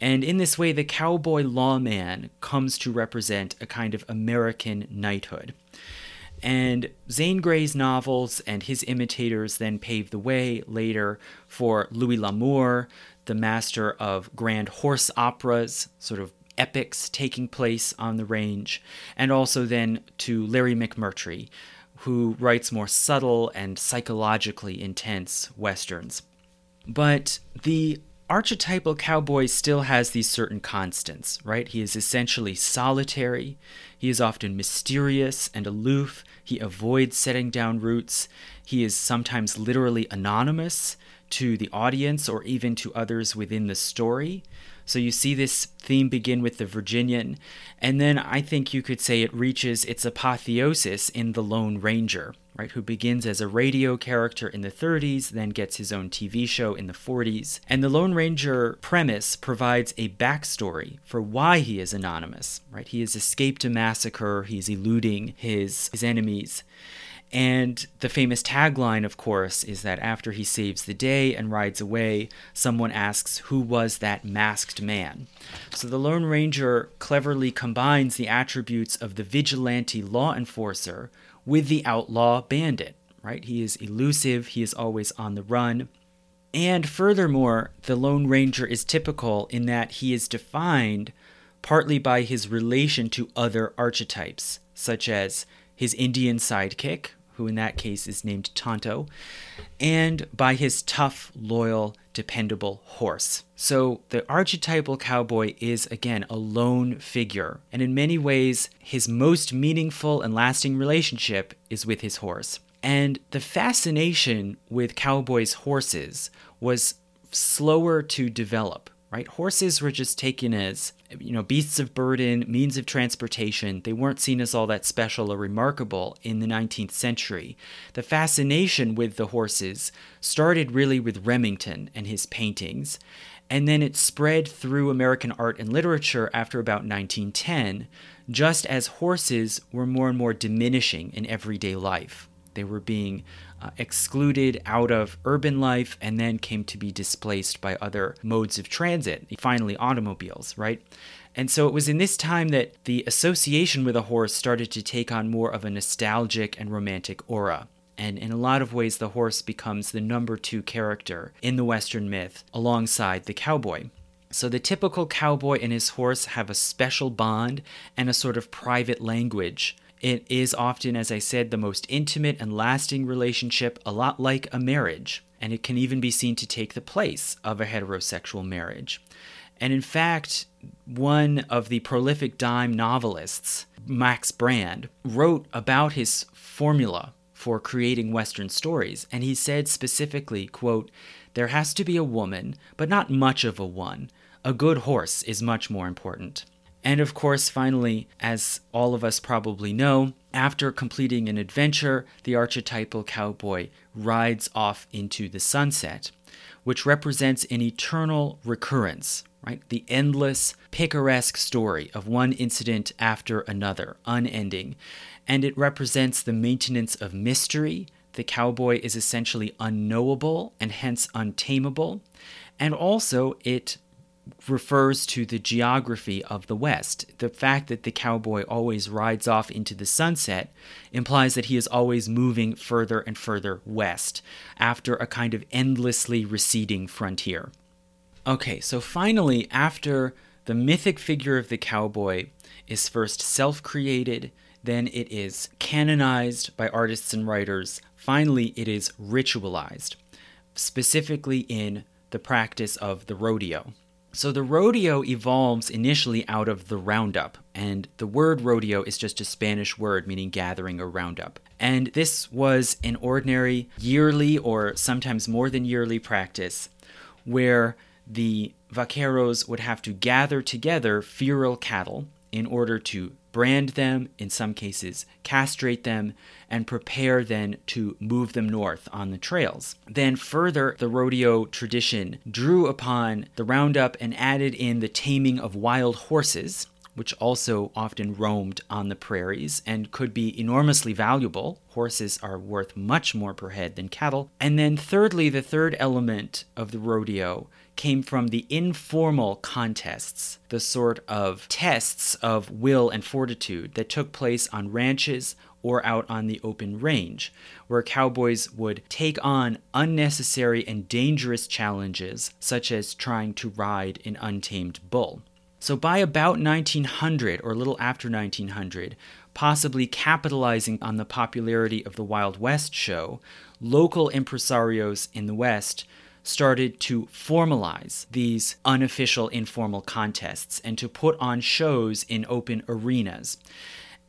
And in this way, the cowboy lawman comes to represent a kind of American knighthood. And Zane Grey's novels and his imitators then paved the way later for Louis L'Amour, the master of grand horse operas, sort of epics taking place on the range, and also then to Larry McMurtry, who writes more subtle and psychologically intense westerns. But the archetypal cowboy still has these certain constants, right? He is essentially solitary, he is often mysterious and aloof, he avoids setting down roots, he is sometimes literally anonymous to the audience or even to others within the story. So you see this theme begin with the Virginian, and then I think you could say it reaches its apotheosis in the Lone Ranger, right? Who begins as a radio character in the 30s, then gets his own TV show in the 40s. And the Lone Ranger premise provides a backstory for why he is anonymous, right? He has escaped a massacre, he's eluding his, his enemies. And the famous tagline, of course, is that after he saves the day and rides away, someone asks, Who was that masked man? So the Lone Ranger cleverly combines the attributes of the vigilante law enforcer with the outlaw bandit, right? He is elusive, he is always on the run. And furthermore, the Lone Ranger is typical in that he is defined partly by his relation to other archetypes, such as his Indian sidekick, who in that case is named Tonto, and by his tough, loyal, dependable horse. So the archetypal cowboy is again a lone figure, and in many ways, his most meaningful and lasting relationship is with his horse. And the fascination with cowboys' horses was slower to develop right? Horses were just taken as, you know, beasts of burden, means of transportation. They weren't seen as all that special or remarkable in the 19th century. The fascination with the horses started really with Remington and his paintings. And then it spread through American art and literature after about 1910, just as horses were more and more diminishing in everyday life. They were being uh, excluded out of urban life and then came to be displaced by other modes of transit, finally, automobiles, right? And so it was in this time that the association with a horse started to take on more of a nostalgic and romantic aura. And in a lot of ways, the horse becomes the number two character in the Western myth alongside the cowboy. So the typical cowboy and his horse have a special bond and a sort of private language. It is often, as I said, the most intimate and lasting relationship, a lot like a marriage, and it can even be seen to take the place of a heterosexual marriage. And in fact, one of the prolific dime novelists, Max Brand, wrote about his formula for creating Western stories, and he said specifically, quote, There has to be a woman, but not much of a one. A good horse is much more important. And of course, finally, as all of us probably know, after completing an adventure, the archetypal cowboy rides off into the sunset, which represents an eternal recurrence right? The endless, picaresque story of one incident after another, unending. And it represents the maintenance of mystery. The cowboy is essentially unknowable and hence untamable. And also, it refers to the geography of the West. The fact that the cowboy always rides off into the sunset implies that he is always moving further and further west after a kind of endlessly receding frontier. Okay, so finally, after the mythic figure of the cowboy is first self created, then it is canonized by artists and writers, finally, it is ritualized, specifically in the practice of the rodeo. So the rodeo evolves initially out of the roundup, and the word rodeo is just a Spanish word meaning gathering or roundup. And this was an ordinary yearly or sometimes more than yearly practice where the vaqueros would have to gather together feral cattle in order to brand them, in some cases, castrate them, and prepare then to move them north on the trails. Then, further, the rodeo tradition drew upon the roundup and added in the taming of wild horses. Which also often roamed on the prairies and could be enormously valuable. Horses are worth much more per head than cattle. And then, thirdly, the third element of the rodeo came from the informal contests, the sort of tests of will and fortitude that took place on ranches or out on the open range, where cowboys would take on unnecessary and dangerous challenges, such as trying to ride an untamed bull. So, by about 1900 or a little after 1900, possibly capitalizing on the popularity of the Wild West show, local impresarios in the West started to formalize these unofficial informal contests and to put on shows in open arenas.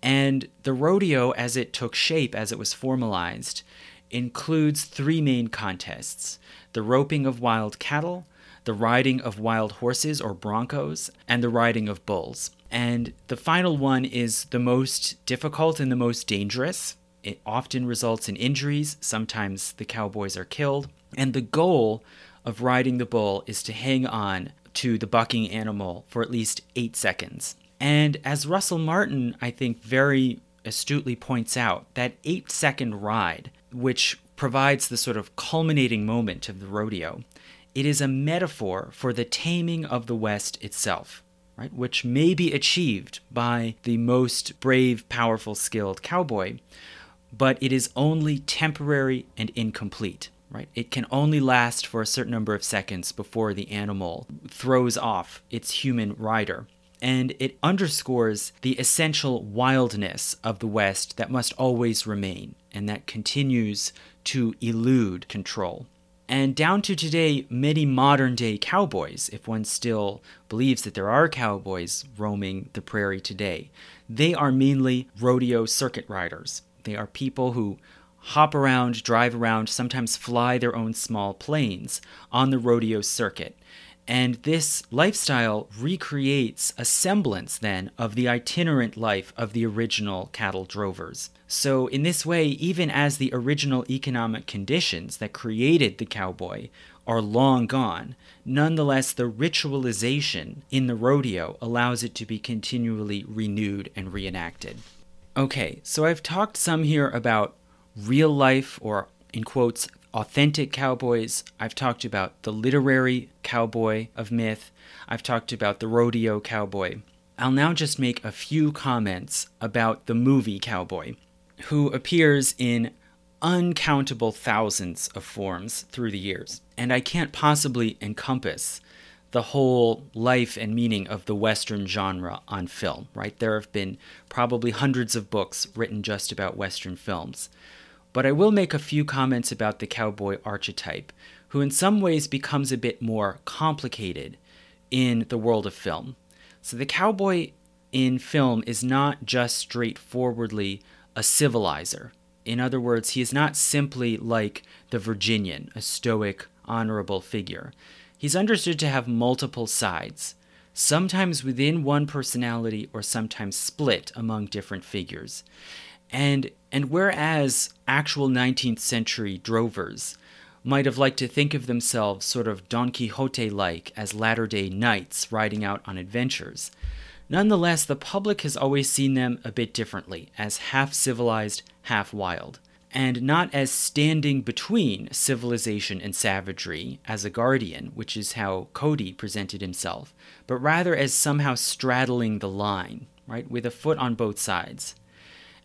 And the rodeo, as it took shape, as it was formalized, includes three main contests the roping of wild cattle, the riding of wild horses or broncos, and the riding of bulls. And the final one is the most difficult and the most dangerous. It often results in injuries, sometimes the cowboys are killed. And the goal of riding the bull is to hang on to the bucking animal for at least eight seconds. And as Russell Martin, I think, very astutely points out, that eight second ride, which provides the sort of culminating moment of the rodeo, it is a metaphor for the taming of the West itself. Right, which may be achieved by the most brave, powerful, skilled cowboy, but it is only temporary and incomplete right? It can only last for a certain number of seconds before the animal throws off its human rider. And it underscores the essential wildness of the West that must always remain and that continues to elude control. And down to today, many modern day cowboys, if one still believes that there are cowboys roaming the prairie today, they are mainly rodeo circuit riders. They are people who hop around, drive around, sometimes fly their own small planes on the rodeo circuit. And this lifestyle recreates a semblance then of the itinerant life of the original cattle drovers. So, in this way, even as the original economic conditions that created the cowboy are long gone, nonetheless, the ritualization in the rodeo allows it to be continually renewed and reenacted. Okay, so I've talked some here about real life, or in quotes, authentic cowboys. I've talked about the literary cowboy of myth. I've talked about the rodeo cowboy. I'll now just make a few comments about the movie cowboy, who appears in uncountable thousands of forms through the years. And I can't possibly encompass the whole life and meaning of the Western genre on film, right? There have been probably hundreds of books written just about Western films. But I will make a few comments about the cowboy archetype, who in some ways becomes a bit more complicated in the world of film. So the cowboy in film is not just straightforwardly a civilizer. In other words, he is not simply like the Virginian, a stoic, honorable figure. He's understood to have multiple sides, sometimes within one personality or sometimes split among different figures. And and whereas actual 19th century drovers might have liked to think of themselves sort of Don Quixote like as latter day knights riding out on adventures, nonetheless, the public has always seen them a bit differently, as half civilized, half wild and not as standing between civilization and savagery as a guardian, which is how Cody presented himself, but rather as somehow straddling the line, right, with a foot on both sides.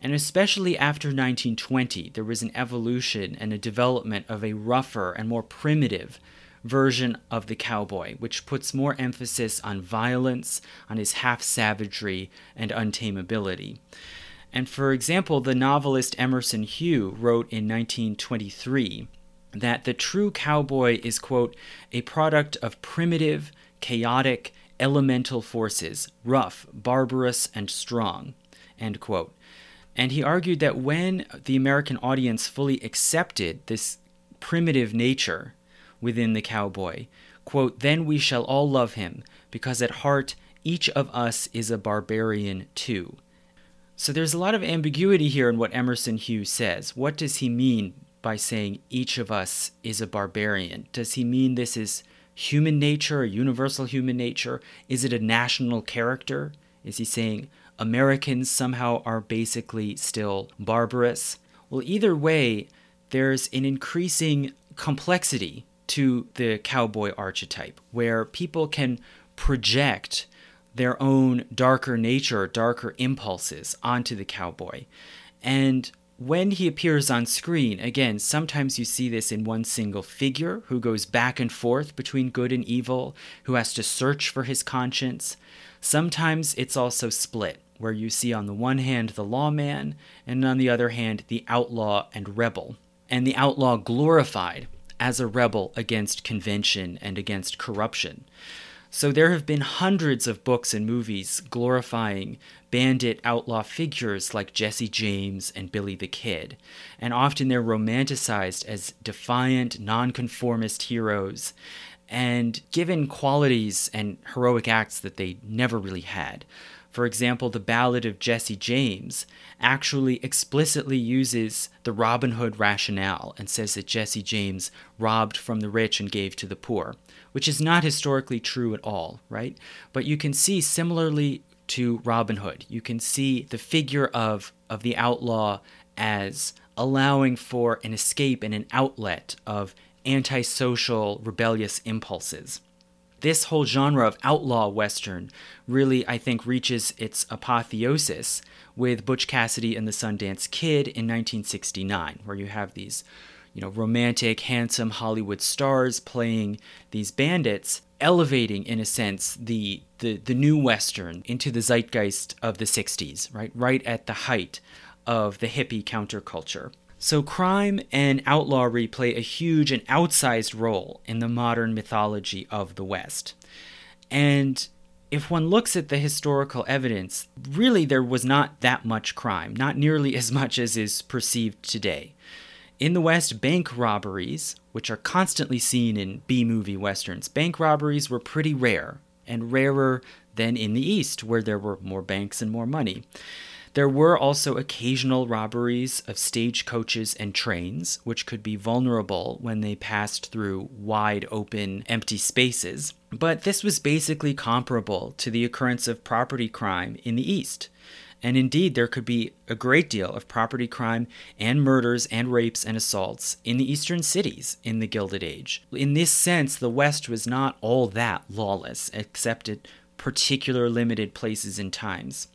And especially after 1920, there was an evolution and a development of a rougher and more primitive version of the cowboy, which puts more emphasis on violence, on his half savagery, and untamability. And for example, the novelist Emerson Hough wrote in 1923 that the true cowboy is, quote, a product of primitive, chaotic, elemental forces, rough, barbarous, and strong, end quote. And he argued that when the American audience fully accepted this primitive nature within the cowboy, quote, then we shall all love him, because at heart each of us is a barbarian too. So there's a lot of ambiguity here in what Emerson Hughes says. What does he mean by saying each of us is a barbarian? Does he mean this is human nature, a universal human nature? Is it a national character? Is he saying Americans somehow are basically still barbarous? Well, either way, there's an increasing complexity to the cowboy archetype where people can project their own darker nature, darker impulses onto the cowboy. And when he appears on screen, again, sometimes you see this in one single figure who goes back and forth between good and evil, who has to search for his conscience. Sometimes it's also split, where you see on the one hand the lawman, and on the other hand the outlaw and rebel. And the outlaw glorified as a rebel against convention and against corruption. So there have been hundreds of books and movies glorifying bandit outlaw figures like Jesse James and Billy the Kid, and often they're romanticized as defiant, nonconformist heroes and given qualities and heroic acts that they never really had. For example, the Ballad of Jesse James actually explicitly uses the Robin Hood rationale and says that Jesse James robbed from the rich and gave to the poor, which is not historically true at all, right? But you can see similarly to Robin Hood, you can see the figure of, of the outlaw as allowing for an escape and an outlet of antisocial, rebellious impulses this whole genre of outlaw western really, I think, reaches its apotheosis with Butch Cassidy and the Sundance Kid in 1969, where you have these, you know, romantic, handsome Hollywood stars playing these bandits, elevating, in a sense, the the, the new western into the zeitgeist of the 60s, right? Right at the height of the hippie counterculture. So, crime and outlawry play a huge and outsized role in the modern mythology of the West. And if one looks at the historical evidence, really there was not that much crime, not nearly as much as is perceived today. In the West, bank robberies, which are constantly seen in B movie westerns, bank robberies were pretty rare and rarer than in the East, where there were more banks and more money. There were also occasional robberies of stagecoaches and trains, which could be vulnerable when they passed through wide open, empty spaces. But this was basically comparable to the occurrence of property crime in the East. And indeed, there could be a great deal of property crime and murders and rapes and assaults in the eastern cities in the Gilded Age. In this sense, the West was not all that lawless, except at particular limited places and times.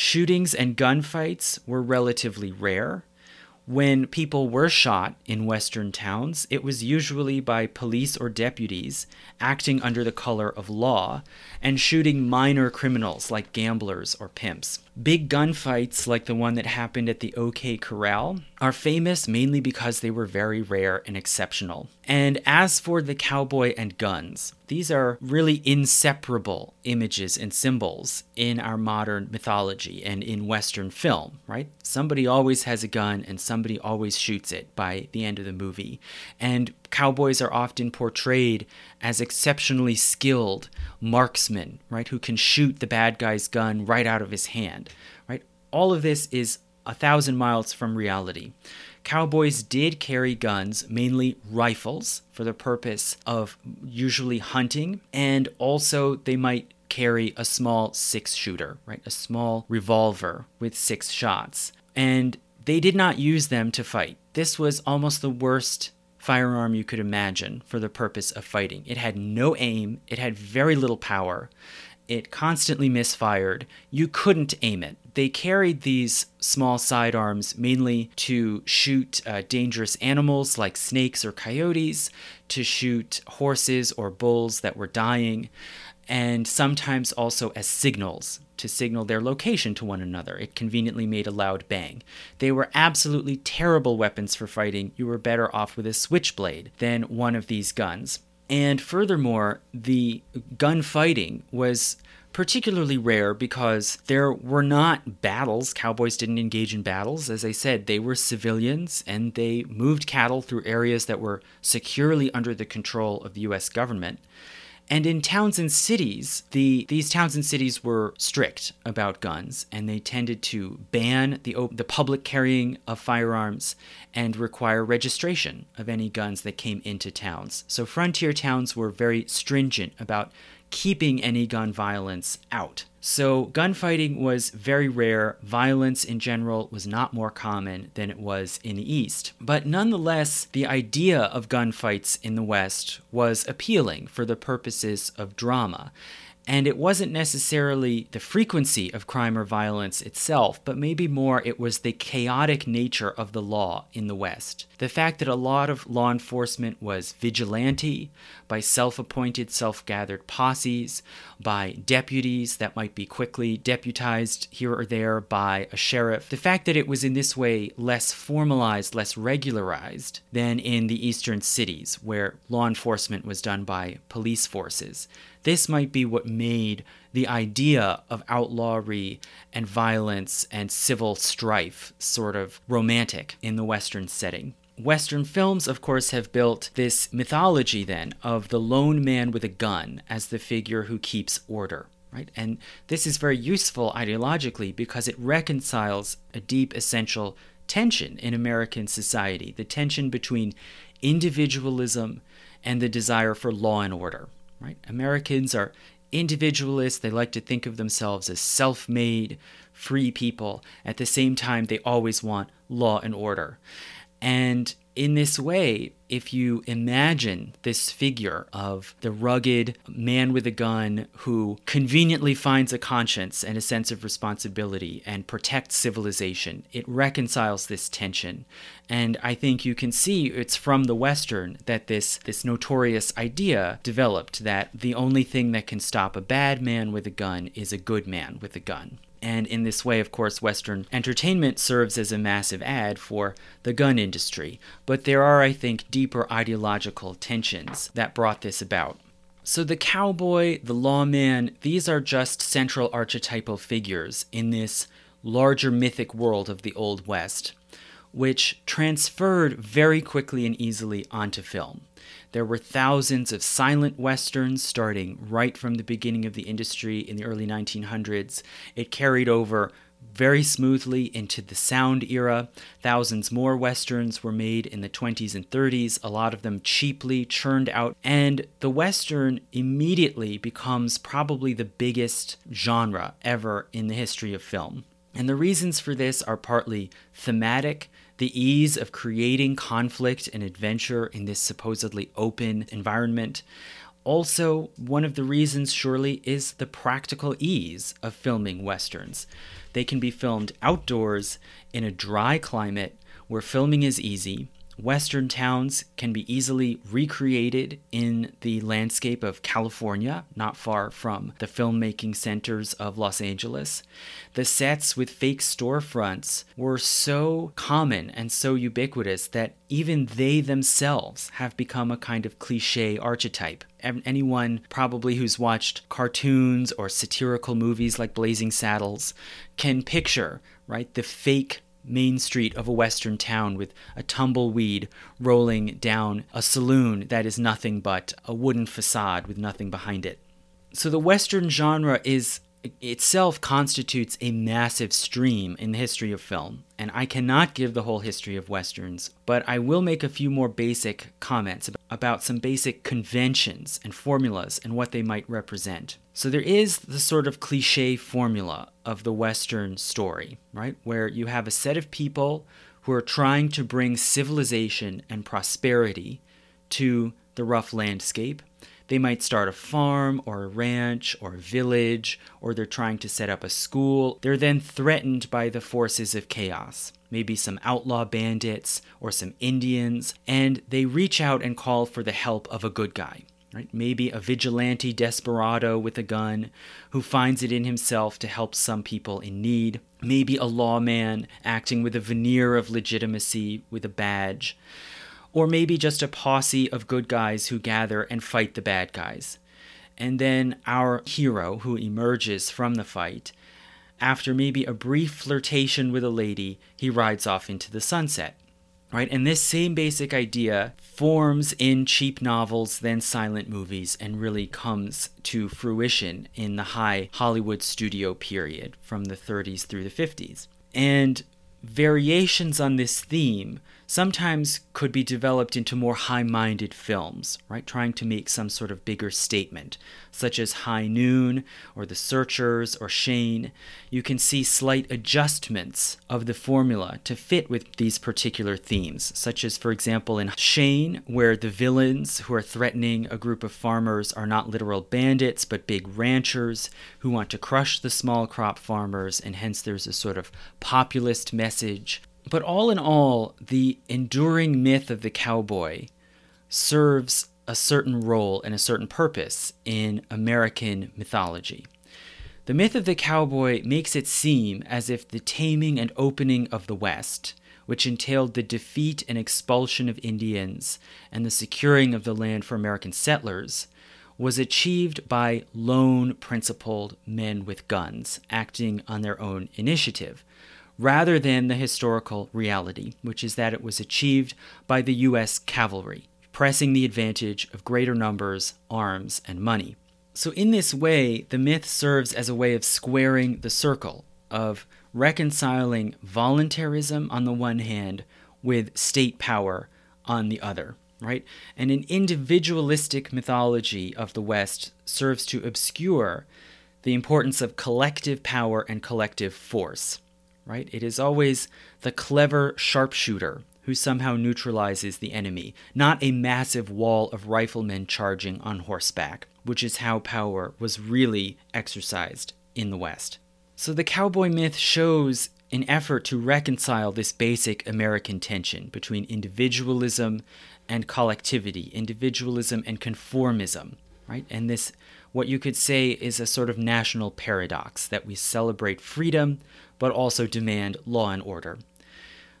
Shootings and gunfights were relatively rare. When people were shot in Western towns, it was usually by police or deputies acting under the color of law and shooting minor criminals like gamblers or pimps. Big gunfights, like the one that happened at the OK Corral, are famous mainly because they were very rare and exceptional. And as for the cowboy and guns, these are really inseparable images and symbols in our modern mythology and in Western film, right? Somebody always has a gun and somebody always shoots it by the end of the movie. And cowboys are often portrayed as exceptionally skilled marksmen, right, who can shoot the bad guy's gun right out of his hand, right? All of this is a thousand miles from reality. Cowboys did carry guns, mainly rifles, for the purpose of usually hunting, and also they might carry a small six shooter, right? A small revolver with six shots. And they did not use them to fight. This was almost the worst firearm you could imagine for the purpose of fighting. It had no aim, it had very little power, it constantly misfired. You couldn't aim it. They carried these small sidearms mainly to shoot uh, dangerous animals like snakes or coyotes, to shoot horses or bulls that were dying, and sometimes also as signals to signal their location to one another. It conveniently made a loud bang. They were absolutely terrible weapons for fighting. You were better off with a switchblade than one of these guns. And furthermore, the gunfighting was particularly rare because there were not battles. Cowboys didn't engage in battles. As I said, they were civilians and they moved cattle through areas that were securely under the control of the US government. And in towns and cities, the these towns and cities were strict about guns, and they tended to ban the the public carrying of firearms and require registration of any guns that came into towns. So frontier towns were very stringent about keeping any gun violence out. So, gunfighting was very rare. Violence in general was not more common than it was in the East. But nonetheless, the idea of gunfights in the West was appealing for the purposes of drama. And it wasn't necessarily the frequency of crime or violence itself, but maybe more it was the chaotic nature of the law in the West. The fact that a lot of law enforcement was vigilante, by self appointed, self gathered posses, by deputies that might be quickly deputized here or there by a sheriff. The fact that it was in this way less formalized, less regularized than in the eastern cities, where law enforcement was done by police forces. This might be what made the idea of outlawry and violence and civil strife sort of romantic in the Western setting. Western films, of course, have built this mythology then of the lone man with a gun as the figure who keeps order. Right? And this is very useful ideologically because it reconciles a deep essential tension in American society the tension between individualism and the desire for law and order right? Americans are individualists. They like to think of themselves as self made, free people. At the same time, they always want law and order. And in this way, if you imagine this figure of the rugged man with a gun who conveniently finds a conscience and a sense of responsibility and protects civilization, it reconciles this tension. And I think you can see it's from the Western that this, this notorious idea developed that the only thing that can stop a bad man with a gun is a good man with a gun. And in this way, of course, Western entertainment serves as a massive ad for the gun industry. But there are, I think, deeper ideological tensions that brought this about. So the cowboy, the lawman, these are just central archetypal figures in this larger mythic world of the Old West. which transferred very quickly and easily onto film. There were thousands of silent westerns starting right from the beginning of the industry in the early 1900s. It carried over very smoothly into the sound era. Thousands more westerns were made in the 20s and 30s, a lot of them cheaply churned out, and the western immediately becomes probably the biggest genre ever in the history of film. And the reasons for this are partly thematic, the ease of creating conflict and adventure in this supposedly open environment. Also, one of the reasons, surely, is the practical ease of filming westerns. They can be filmed outdoors in a dry climate where filming is easy, Western towns can be easily recreated in the landscape of California, not far from the filmmaking centers of Los Angeles. The sets with fake storefronts were so common and so ubiquitous that even they themselves have become a kind of cliche archetype. Anyone probably who's watched cartoons or satirical movies like Blazing Saddles can picture, right, the fake main street of a western town with a tumbleweed rolling down a saloon that is nothing but a wooden facade with nothing behind it. So the western genre is itself constitutes a massive stream in the history of film, and I cannot give the whole history of westerns, but I will make a few more basic comments about some basic conventions and formulas and what they might represent. So there is the sort of cliche formula of the western story, right? Where you have a set of people who are trying to bring civilization and prosperity to the rough landscape they might start a farm or a ranch or a village, or they're trying to set up a school. They're then threatened by the forces of chaos, maybe some outlaw bandits or some Indians, and they reach out and call for the help of a good guy. Right? Maybe a vigilante desperado with a gun who finds it in himself to help some people in need. Maybe a lawman acting with a veneer of legitimacy with a badge or maybe just a posse of good guys who gather and fight the bad guys. And then our hero, who emerges from the fight, after maybe a brief flirtation with a lady, he rides off into the sunset. Right? And this same basic idea forms in cheap novels, then silent movies, and really comes to fruition in the high Hollywood studio period from the 30s through the 50s. And variations on this theme sometimes could be developed into more high minded films, right? Trying to make some sort of bigger statement, such as High Noon or The Searchers or Shane. You can see slight adjustments of the formula to fit with these particular themes, such as, for example, in Shane, where the villains who are threatening a group of farmers are not literal bandits but big ranchers who want to crush the small crop farmers, and hence there's a sort of populist message but all in all, the enduring myth of the cowboy serves a certain role and a certain purpose in American mythology. The myth of the cowboy makes it seem as if the taming and opening of the West, which entailed the defeat and expulsion of Indians and the securing of the land for American settlers, was achieved by lone principled men with guns acting on their own initiative, rather than the historical reality, which is that it was achieved by the U.S. cavalry, pressing the advantage of greater numbers, arms, and money. So, in this way, the myth serves as a way of squaring the circle, of reconciling voluntarism on the one hand with state power on the other, right? And an individualistic mythology of the West serves to obscure the importance of collective power and collective force right? It is always the clever sharpshooter who somehow neutralizes the enemy, not a massive wall of riflemen charging on horseback, which is how power was really exercised in the West. So the cowboy myth shows an effort to reconcile this basic American tension between individualism and collectivity, individualism and conformism, right? And this, what you could say, is a sort of national paradox that we celebrate freedom but also demand law and order.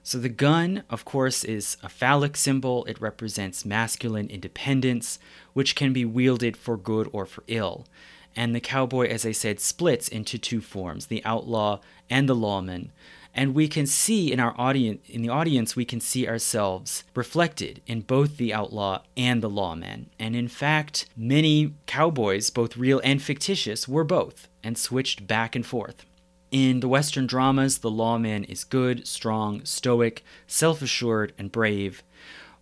So the gun, of course, is a phallic symbol. It represents masculine independence, which can be wielded for good or for ill. And the cowboy, as I said, splits into two forms the outlaw and the lawman. And we can see in our audience in the audience we can see ourselves reflected in both the outlaw and the lawman. And in fact, many cowboys, both real and fictitious, were both and switched back and forth. In the Western dramas, the lawman is good, strong, stoic, self assured, and brave.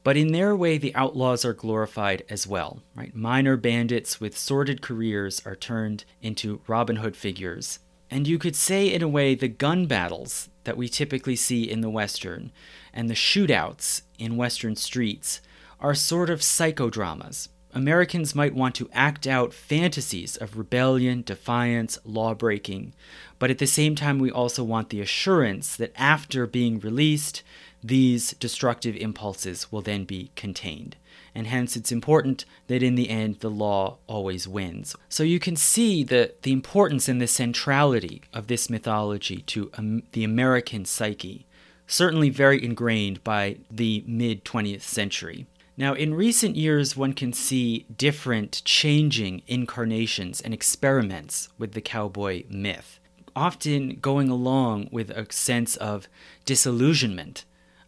But in their way, the outlaws are glorified as well. Right? Minor bandits with sordid careers are turned into Robin Hood figures. And you could say, in a way, the gun battles that we typically see in the Western and the shootouts in Western streets are sort of psychodramas. Americans might want to act out fantasies of rebellion, defiance, lawbreaking, but at the same time, we also want the assurance that after being released, these destructive impulses will then be contained. And hence, it's important that in the end, the law always wins. So you can see the, the importance and the centrality of this mythology to um, the American psyche, certainly very ingrained by the mid 20th century. Now, in recent years, one can see different changing incarnations and experiments with the cowboy myth, often going along with a sense of disillusionment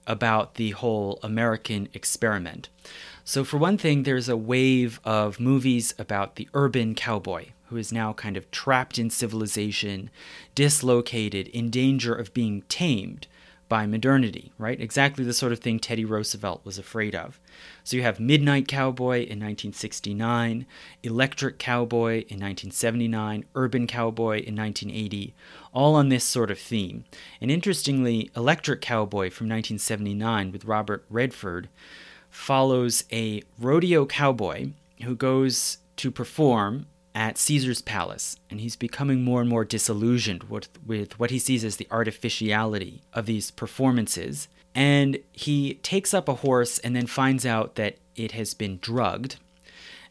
about the whole American experiment. So, for one thing, there's a wave of movies about the urban cowboy who is now kind of trapped in civilization, dislocated, in danger of being tamed by modernity, right? Exactly the sort of thing Teddy Roosevelt was afraid of. So you have Midnight Cowboy in 1969, Electric Cowboy in 1979, Urban Cowboy in 1980, all on this sort of theme. And interestingly, Electric Cowboy from 1979 with Robert Redford follows a rodeo cowboy who goes to perform at Caesar's palace, and he's becoming more and more disillusioned with, with what he sees as the artificiality of these performances. And he takes up a horse and then finds out that it has been drugged.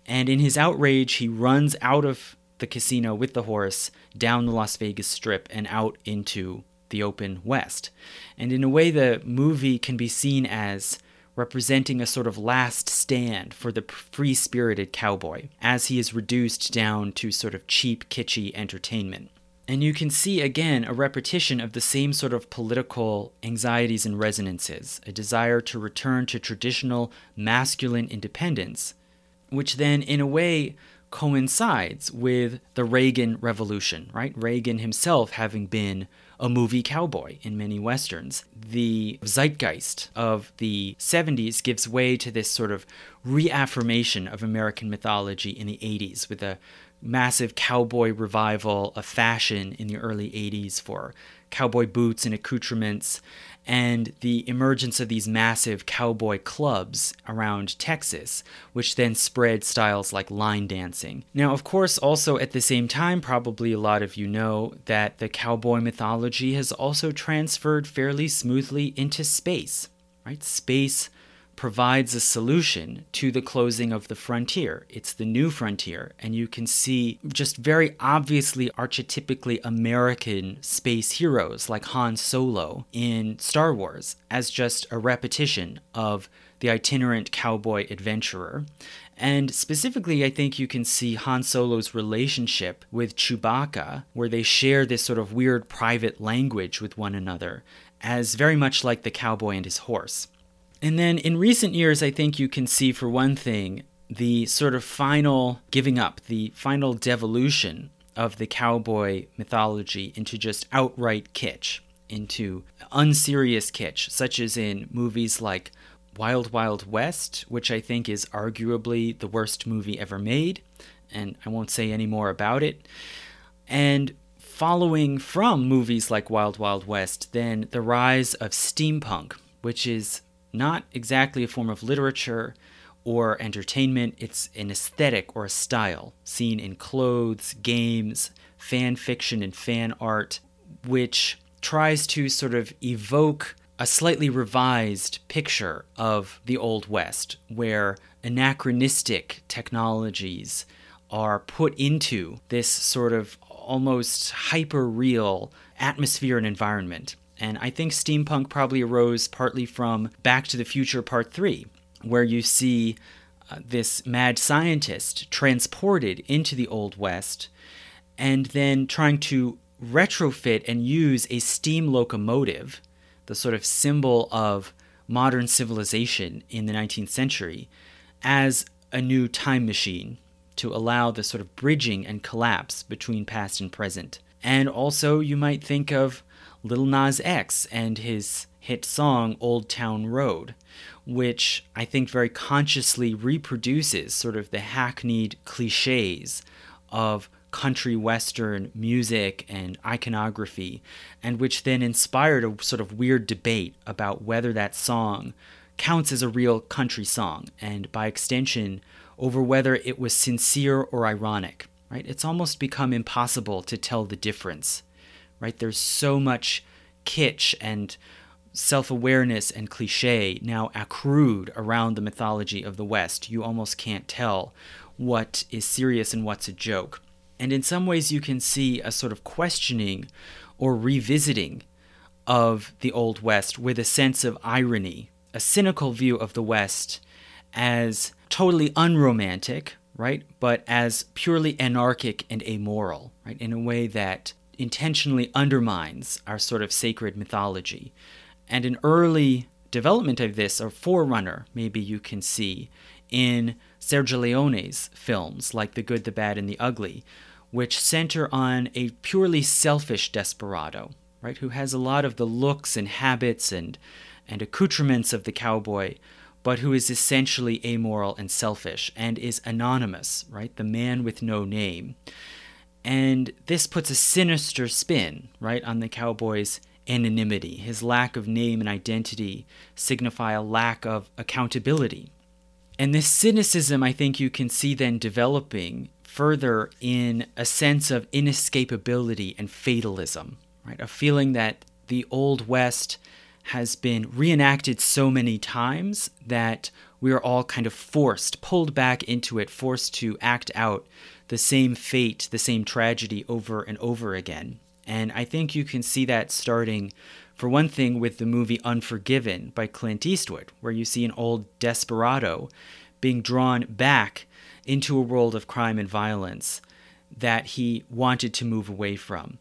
And in his outrage, he runs out of the casino with the horse down the Las Vegas Strip and out into the open West. And in a way, the movie can be seen as representing a sort of last stand for the free spirited cowboy, as he is reduced down to sort of cheap, kitschy entertainment. And you can see again a repetition of the same sort of political anxieties and resonances, a desire to return to traditional masculine independence, which then, in a way, coincides with the Reagan Revolution, right? Reagan himself having been a movie cowboy in many westerns. The zeitgeist of the 70s gives way to this sort of reaffirmation of American mythology in the 80s with a massive cowboy revival of fashion in the early 80s for cowboy boots and accoutrements and the emergence of these massive cowboy clubs around Texas, which then spread styles like line dancing. Now, of course, also at the same time, probably a lot of you know that the cowboy mythology has also transferred fairly smoothly into space, right? Space provides a solution to the closing of the frontier. It's the new frontier, and you can see just very obviously archetypically American space heroes like Han Solo in Star Wars as just a repetition of the itinerant cowboy adventurer. And specifically, I think you can see Han Solo's relationship with Chewbacca, where they share this sort of weird private language with one another, as very much like the cowboy and his horse. And then in recent years, I think you can see, for one thing, the sort of final giving up, the final devolution of the cowboy mythology into just outright kitsch, into unserious kitsch, such as in movies like Wild Wild West, which I think is arguably the worst movie ever made, and I won't say any more about it. And following from movies like Wild Wild West, then the rise of steampunk, which is not exactly a form of literature or entertainment, it's an aesthetic or a style seen in clothes, games, fan fiction, and fan art, which tries to sort of evoke a slightly revised picture of the Old West, where anachronistic technologies are put into this sort of almost hyper real atmosphere and environment. And I think steampunk probably arose partly from Back to the Future Part 3, where you see uh, this mad scientist transported into the Old West and then trying to retrofit and use a steam locomotive, the sort of symbol of modern civilization in the 19th century, as a new time machine to allow the sort of bridging and collapse between past and present. And also, you might think of Lil Nas X and his hit song Old Town Road, which I think very consciously reproduces sort of the hackneyed cliches of country western music and iconography, and which then inspired a sort of weird debate about whether that song counts as a real country song, and by extension, over whether it was sincere or ironic. Right? It's almost become impossible to tell the difference. Right? There's so much kitsch and self awareness and cliche now accrued around the mythology of the West, you almost can't tell what is serious and what's a joke. And in some ways, you can see a sort of questioning or revisiting of the Old West with a sense of irony, a cynical view of the West as totally unromantic, right? But as purely anarchic and amoral, right? In a way that intentionally undermines our sort of sacred mythology. And an early development of this, or forerunner, maybe you can see in Sergio Leone's films like The Good, the Bad, and the Ugly, which center on a purely selfish desperado, right, who has a lot of the looks and habits and, and accoutrements of the cowboy, but who is essentially amoral and selfish and is anonymous, right, the man with no name. And this puts a sinister spin, right, on the cowboy's anonymity. His lack of name and identity signify a lack of accountability. And this cynicism, I think you can see then developing further in a sense of inescapability and fatalism, right? A feeling that the Old West has been reenacted so many times that we are all kind of forced, pulled back into it, forced to act out the same fate, the same tragedy over and over again. And I think you can see that starting, for one thing, with the movie Unforgiven by Clint Eastwood, where you see an old desperado being drawn back into a world of crime and violence that he wanted to move away from.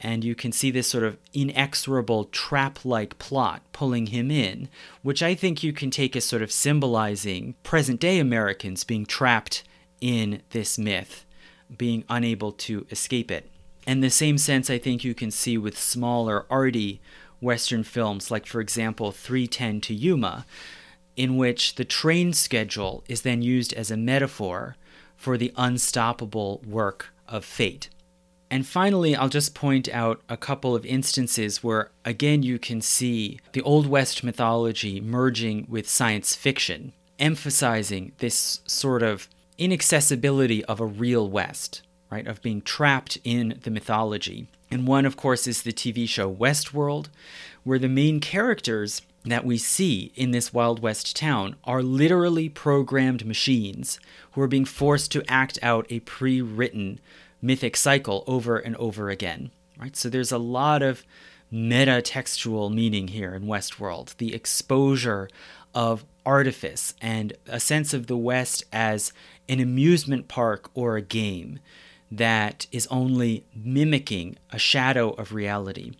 And you can see this sort of inexorable trap like plot pulling him in, which I think you can take as sort of symbolizing present day Americans being trapped in this myth, being unable to escape it. And the same sense I think you can see with smaller, arty Western films, like, for example, 310 to Yuma, in which the train schedule is then used as a metaphor for the unstoppable work of fate. And finally, I'll just point out a couple of instances where, again, you can see the Old West mythology merging with science fiction, emphasizing this sort of inaccessibility of a real West, right? Of being trapped in the mythology. And one, of course, is the TV show Westworld, where the main characters that we see in this Wild West town are literally programmed machines who are being forced to act out a pre written mythic cycle over and over again. Right? So there's a lot of meta textual meaning here in Westworld. The exposure of artifice and a sense of the West as an amusement park or a game that is only mimicking a shadow of reality.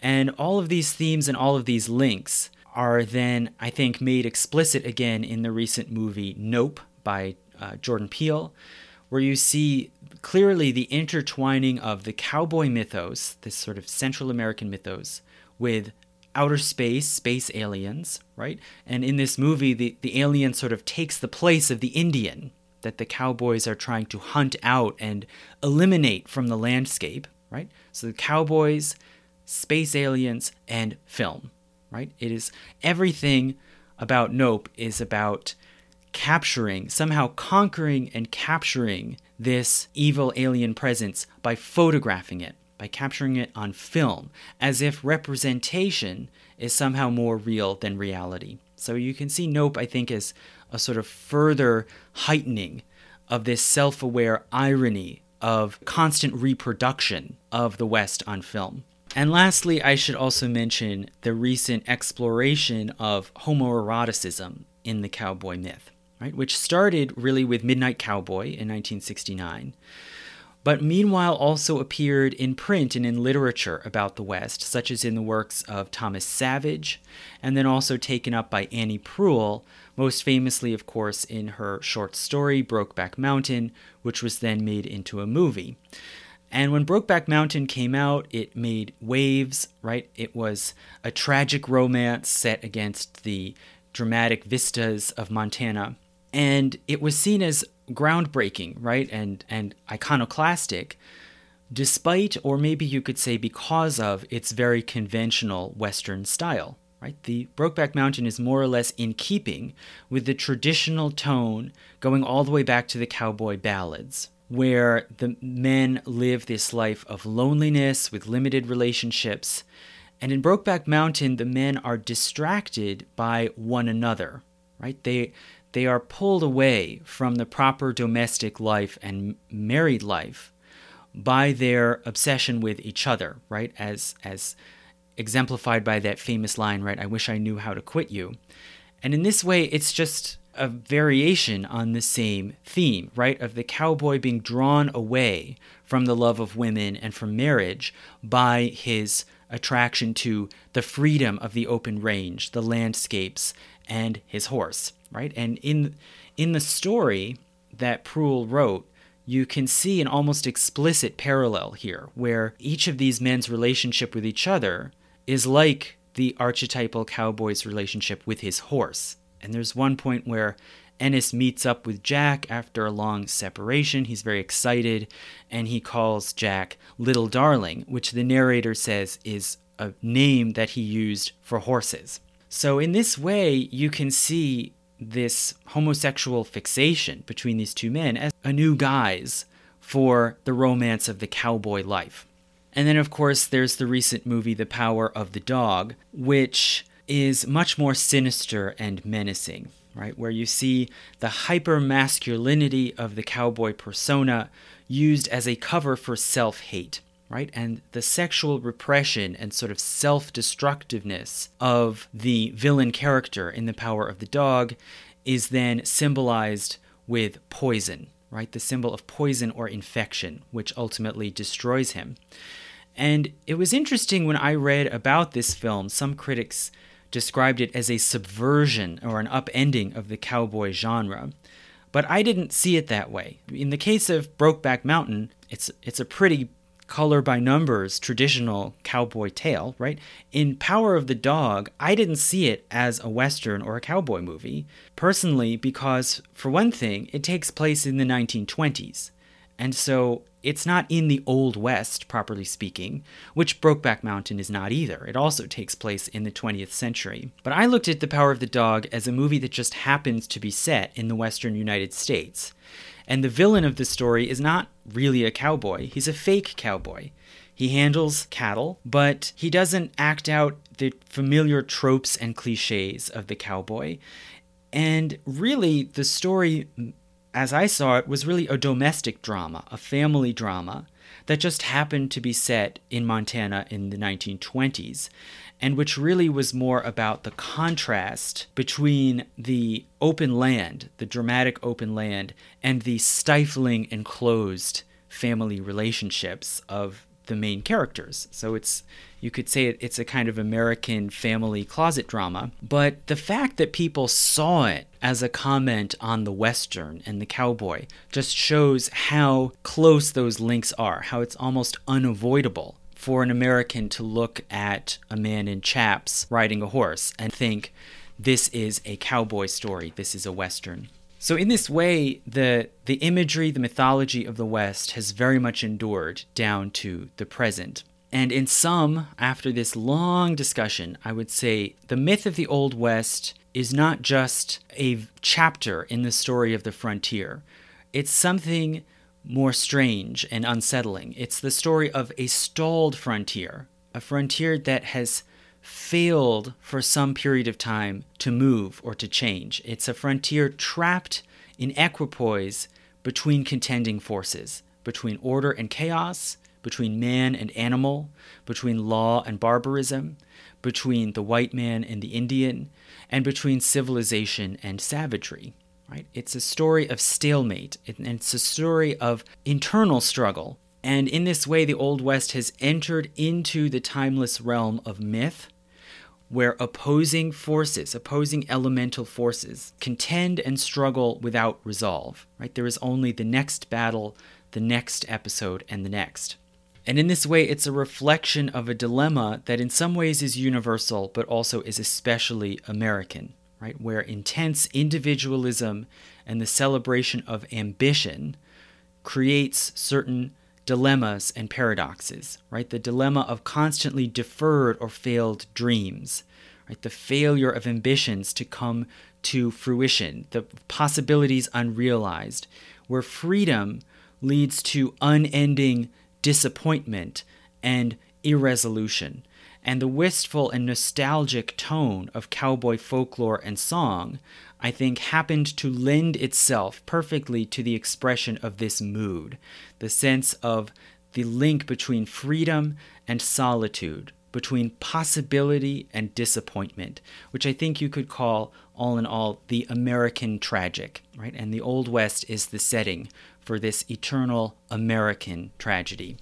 And all of these themes and all of these links are then, I think, made explicit again in the recent movie Nope by uh, Jordan Peele, where you see clearly the intertwining of the cowboy mythos, this sort of Central American mythos, with outer space, space aliens, right? And in this movie, the, the alien sort of takes the place of the Indian, that the cowboys are trying to hunt out and eliminate from the landscape, right? So the cowboys, space aliens, and film, right? It is everything about Nope is about capturing, somehow conquering and capturing this evil alien presence by photographing it, by capturing it on film, as if representation is somehow more real than reality. So you can see Nope, I think, as a sort of further heightening of this self aware irony of constant reproduction of the West on film. And lastly, I should also mention the recent exploration of homoeroticism in the cowboy myth, right? Which started really with Midnight Cowboy in 1969, but meanwhile also appeared in print and in literature about the West, such as in the works of Thomas Savage, and then also taken up by Annie Proulx, most famously, of course, in her short story Brokeback Mountain, which was then made into a movie. And when Brokeback Mountain came out, it made waves, right? It was a tragic romance set against the dramatic vistas of Montana. And it was seen as groundbreaking, right, and and iconoclastic, despite, or maybe you could say because of, its very conventional Western style. Right, the Brokeback Mountain is more or less in keeping with the traditional tone going all the way back to the cowboy ballads, where the men live this life of loneliness with limited relationships. And in Brokeback Mountain, the men are distracted by one another, right? They they are pulled away from the proper domestic life and married life by their obsession with each other, right? As as exemplified by that famous line, right? I wish I knew how to quit you. And in this way, it's just a variation on the same theme, right? Of the cowboy being drawn away from the love of women and from marriage by his attraction to the freedom of the open range, the landscapes, and his horse right? And in in the story that Proulx wrote, you can see an almost explicit parallel here, where each of these men's relationship with each other is like the archetypal cowboy's relationship with his horse. And there's one point where Ennis meets up with Jack after a long separation. He's very excited, and he calls Jack Little Darling, which the narrator says is a name that he used for horses. So, in this way, you can see this homosexual fixation between these two men as a new guise for the romance of the cowboy life. And then, of course, there's the recent movie The Power of the Dog, which is much more sinister and menacing, right? Where you see the hyper masculinity of the cowboy persona used as a cover for self hate right? And the sexual repression and sort of self destructiveness of the villain character in The Power of the Dog is then symbolized with poison, right? The symbol of poison or infection, which ultimately destroys him. And it was interesting when I read about this film, some critics described it as a subversion or an upending of the cowboy genre. But I didn't see it that way. In the case of Brokeback Mountain, it's it's a pretty color by numbers traditional cowboy tale, right? In Power of the Dog, I didn't see it as a Western or a cowboy movie, personally, because, for one thing, it takes place in the 1920s. And so it's not in the Old West, properly speaking, which Brokeback Mountain is not either. It also takes place in the 20th century. But I looked at The Power of the Dog as a movie that just happens to be set in the Western United States. And the villain of the story is not really a cowboy, he's a fake cowboy. He handles cattle, but he doesn't act out the familiar tropes and cliches of the cowboy. And really, the story, as I saw it, was really a domestic drama, a family drama that just happened to be set in Montana in the 1920s and which really was more about the contrast between the open land, the dramatic open land, and the stifling enclosed family relationships of the main characters. So it's you could say it's a kind of American family closet drama, but the fact that people saw it as a comment on the western and the cowboy just shows how close those links are, how it's almost unavoidable for an American to look at a man in chaps riding a horse and think, this is a cowboy story, this is a Western. So, in this way, the, the imagery, the mythology of the West has very much endured down to the present. And in some, after this long discussion, I would say the myth of the Old West is not just a chapter in the story of the frontier, it's something more strange and unsettling. It's the story of a stalled frontier, a frontier that has failed for some period of time to move or to change. It's a frontier trapped in equipoise between contending forces, between order and chaos, between man and animal, between law and barbarism, between the white man and the Indian, and between civilization and savagery. Right? It's a story of stalemate, and it's a story of internal struggle. And in this way, the Old West has entered into the timeless realm of myth, where opposing forces, opposing elemental forces, contend and struggle without resolve, right? There is only the next battle, the next episode, and the next. And in this way, it's a reflection of a dilemma that in some ways is universal, but also is especially American, right? Where intense individualism and the celebration of ambition creates certain dilemmas and paradoxes, right? The dilemma of constantly deferred or failed dreams, right? The failure of ambitions to come to fruition, the possibilities unrealized, where freedom leads to unending disappointment and irresolution. And the wistful and nostalgic tone of cowboy folklore and song, I think, happened to lend itself perfectly to the expression of this mood the sense of the link between freedom and solitude, between possibility and disappointment, which I think you could call, all in all, the American tragic, right? And the Old West is the setting for this eternal American tragedy.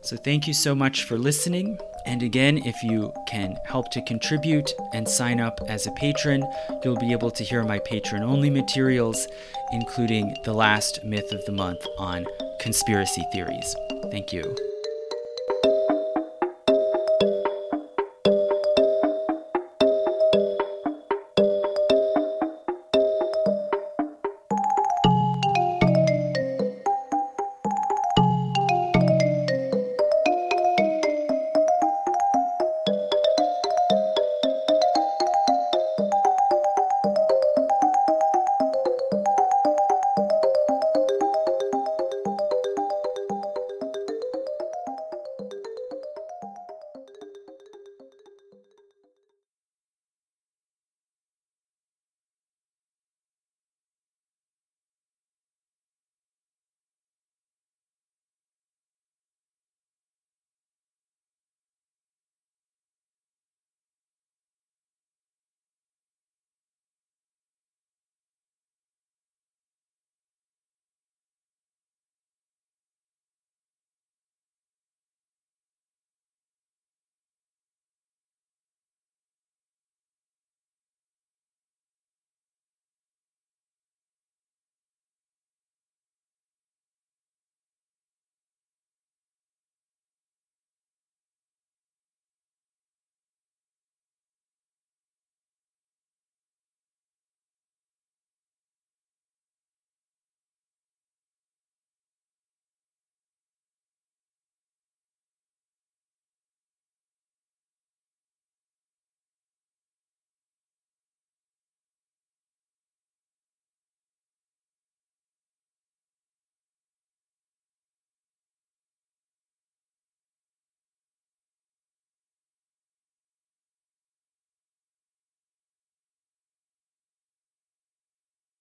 So, thank you so much for listening. And again, if you can help to contribute and sign up as a patron, you'll be able to hear my patron only materials, including the last myth of the month on conspiracy theories. Thank you.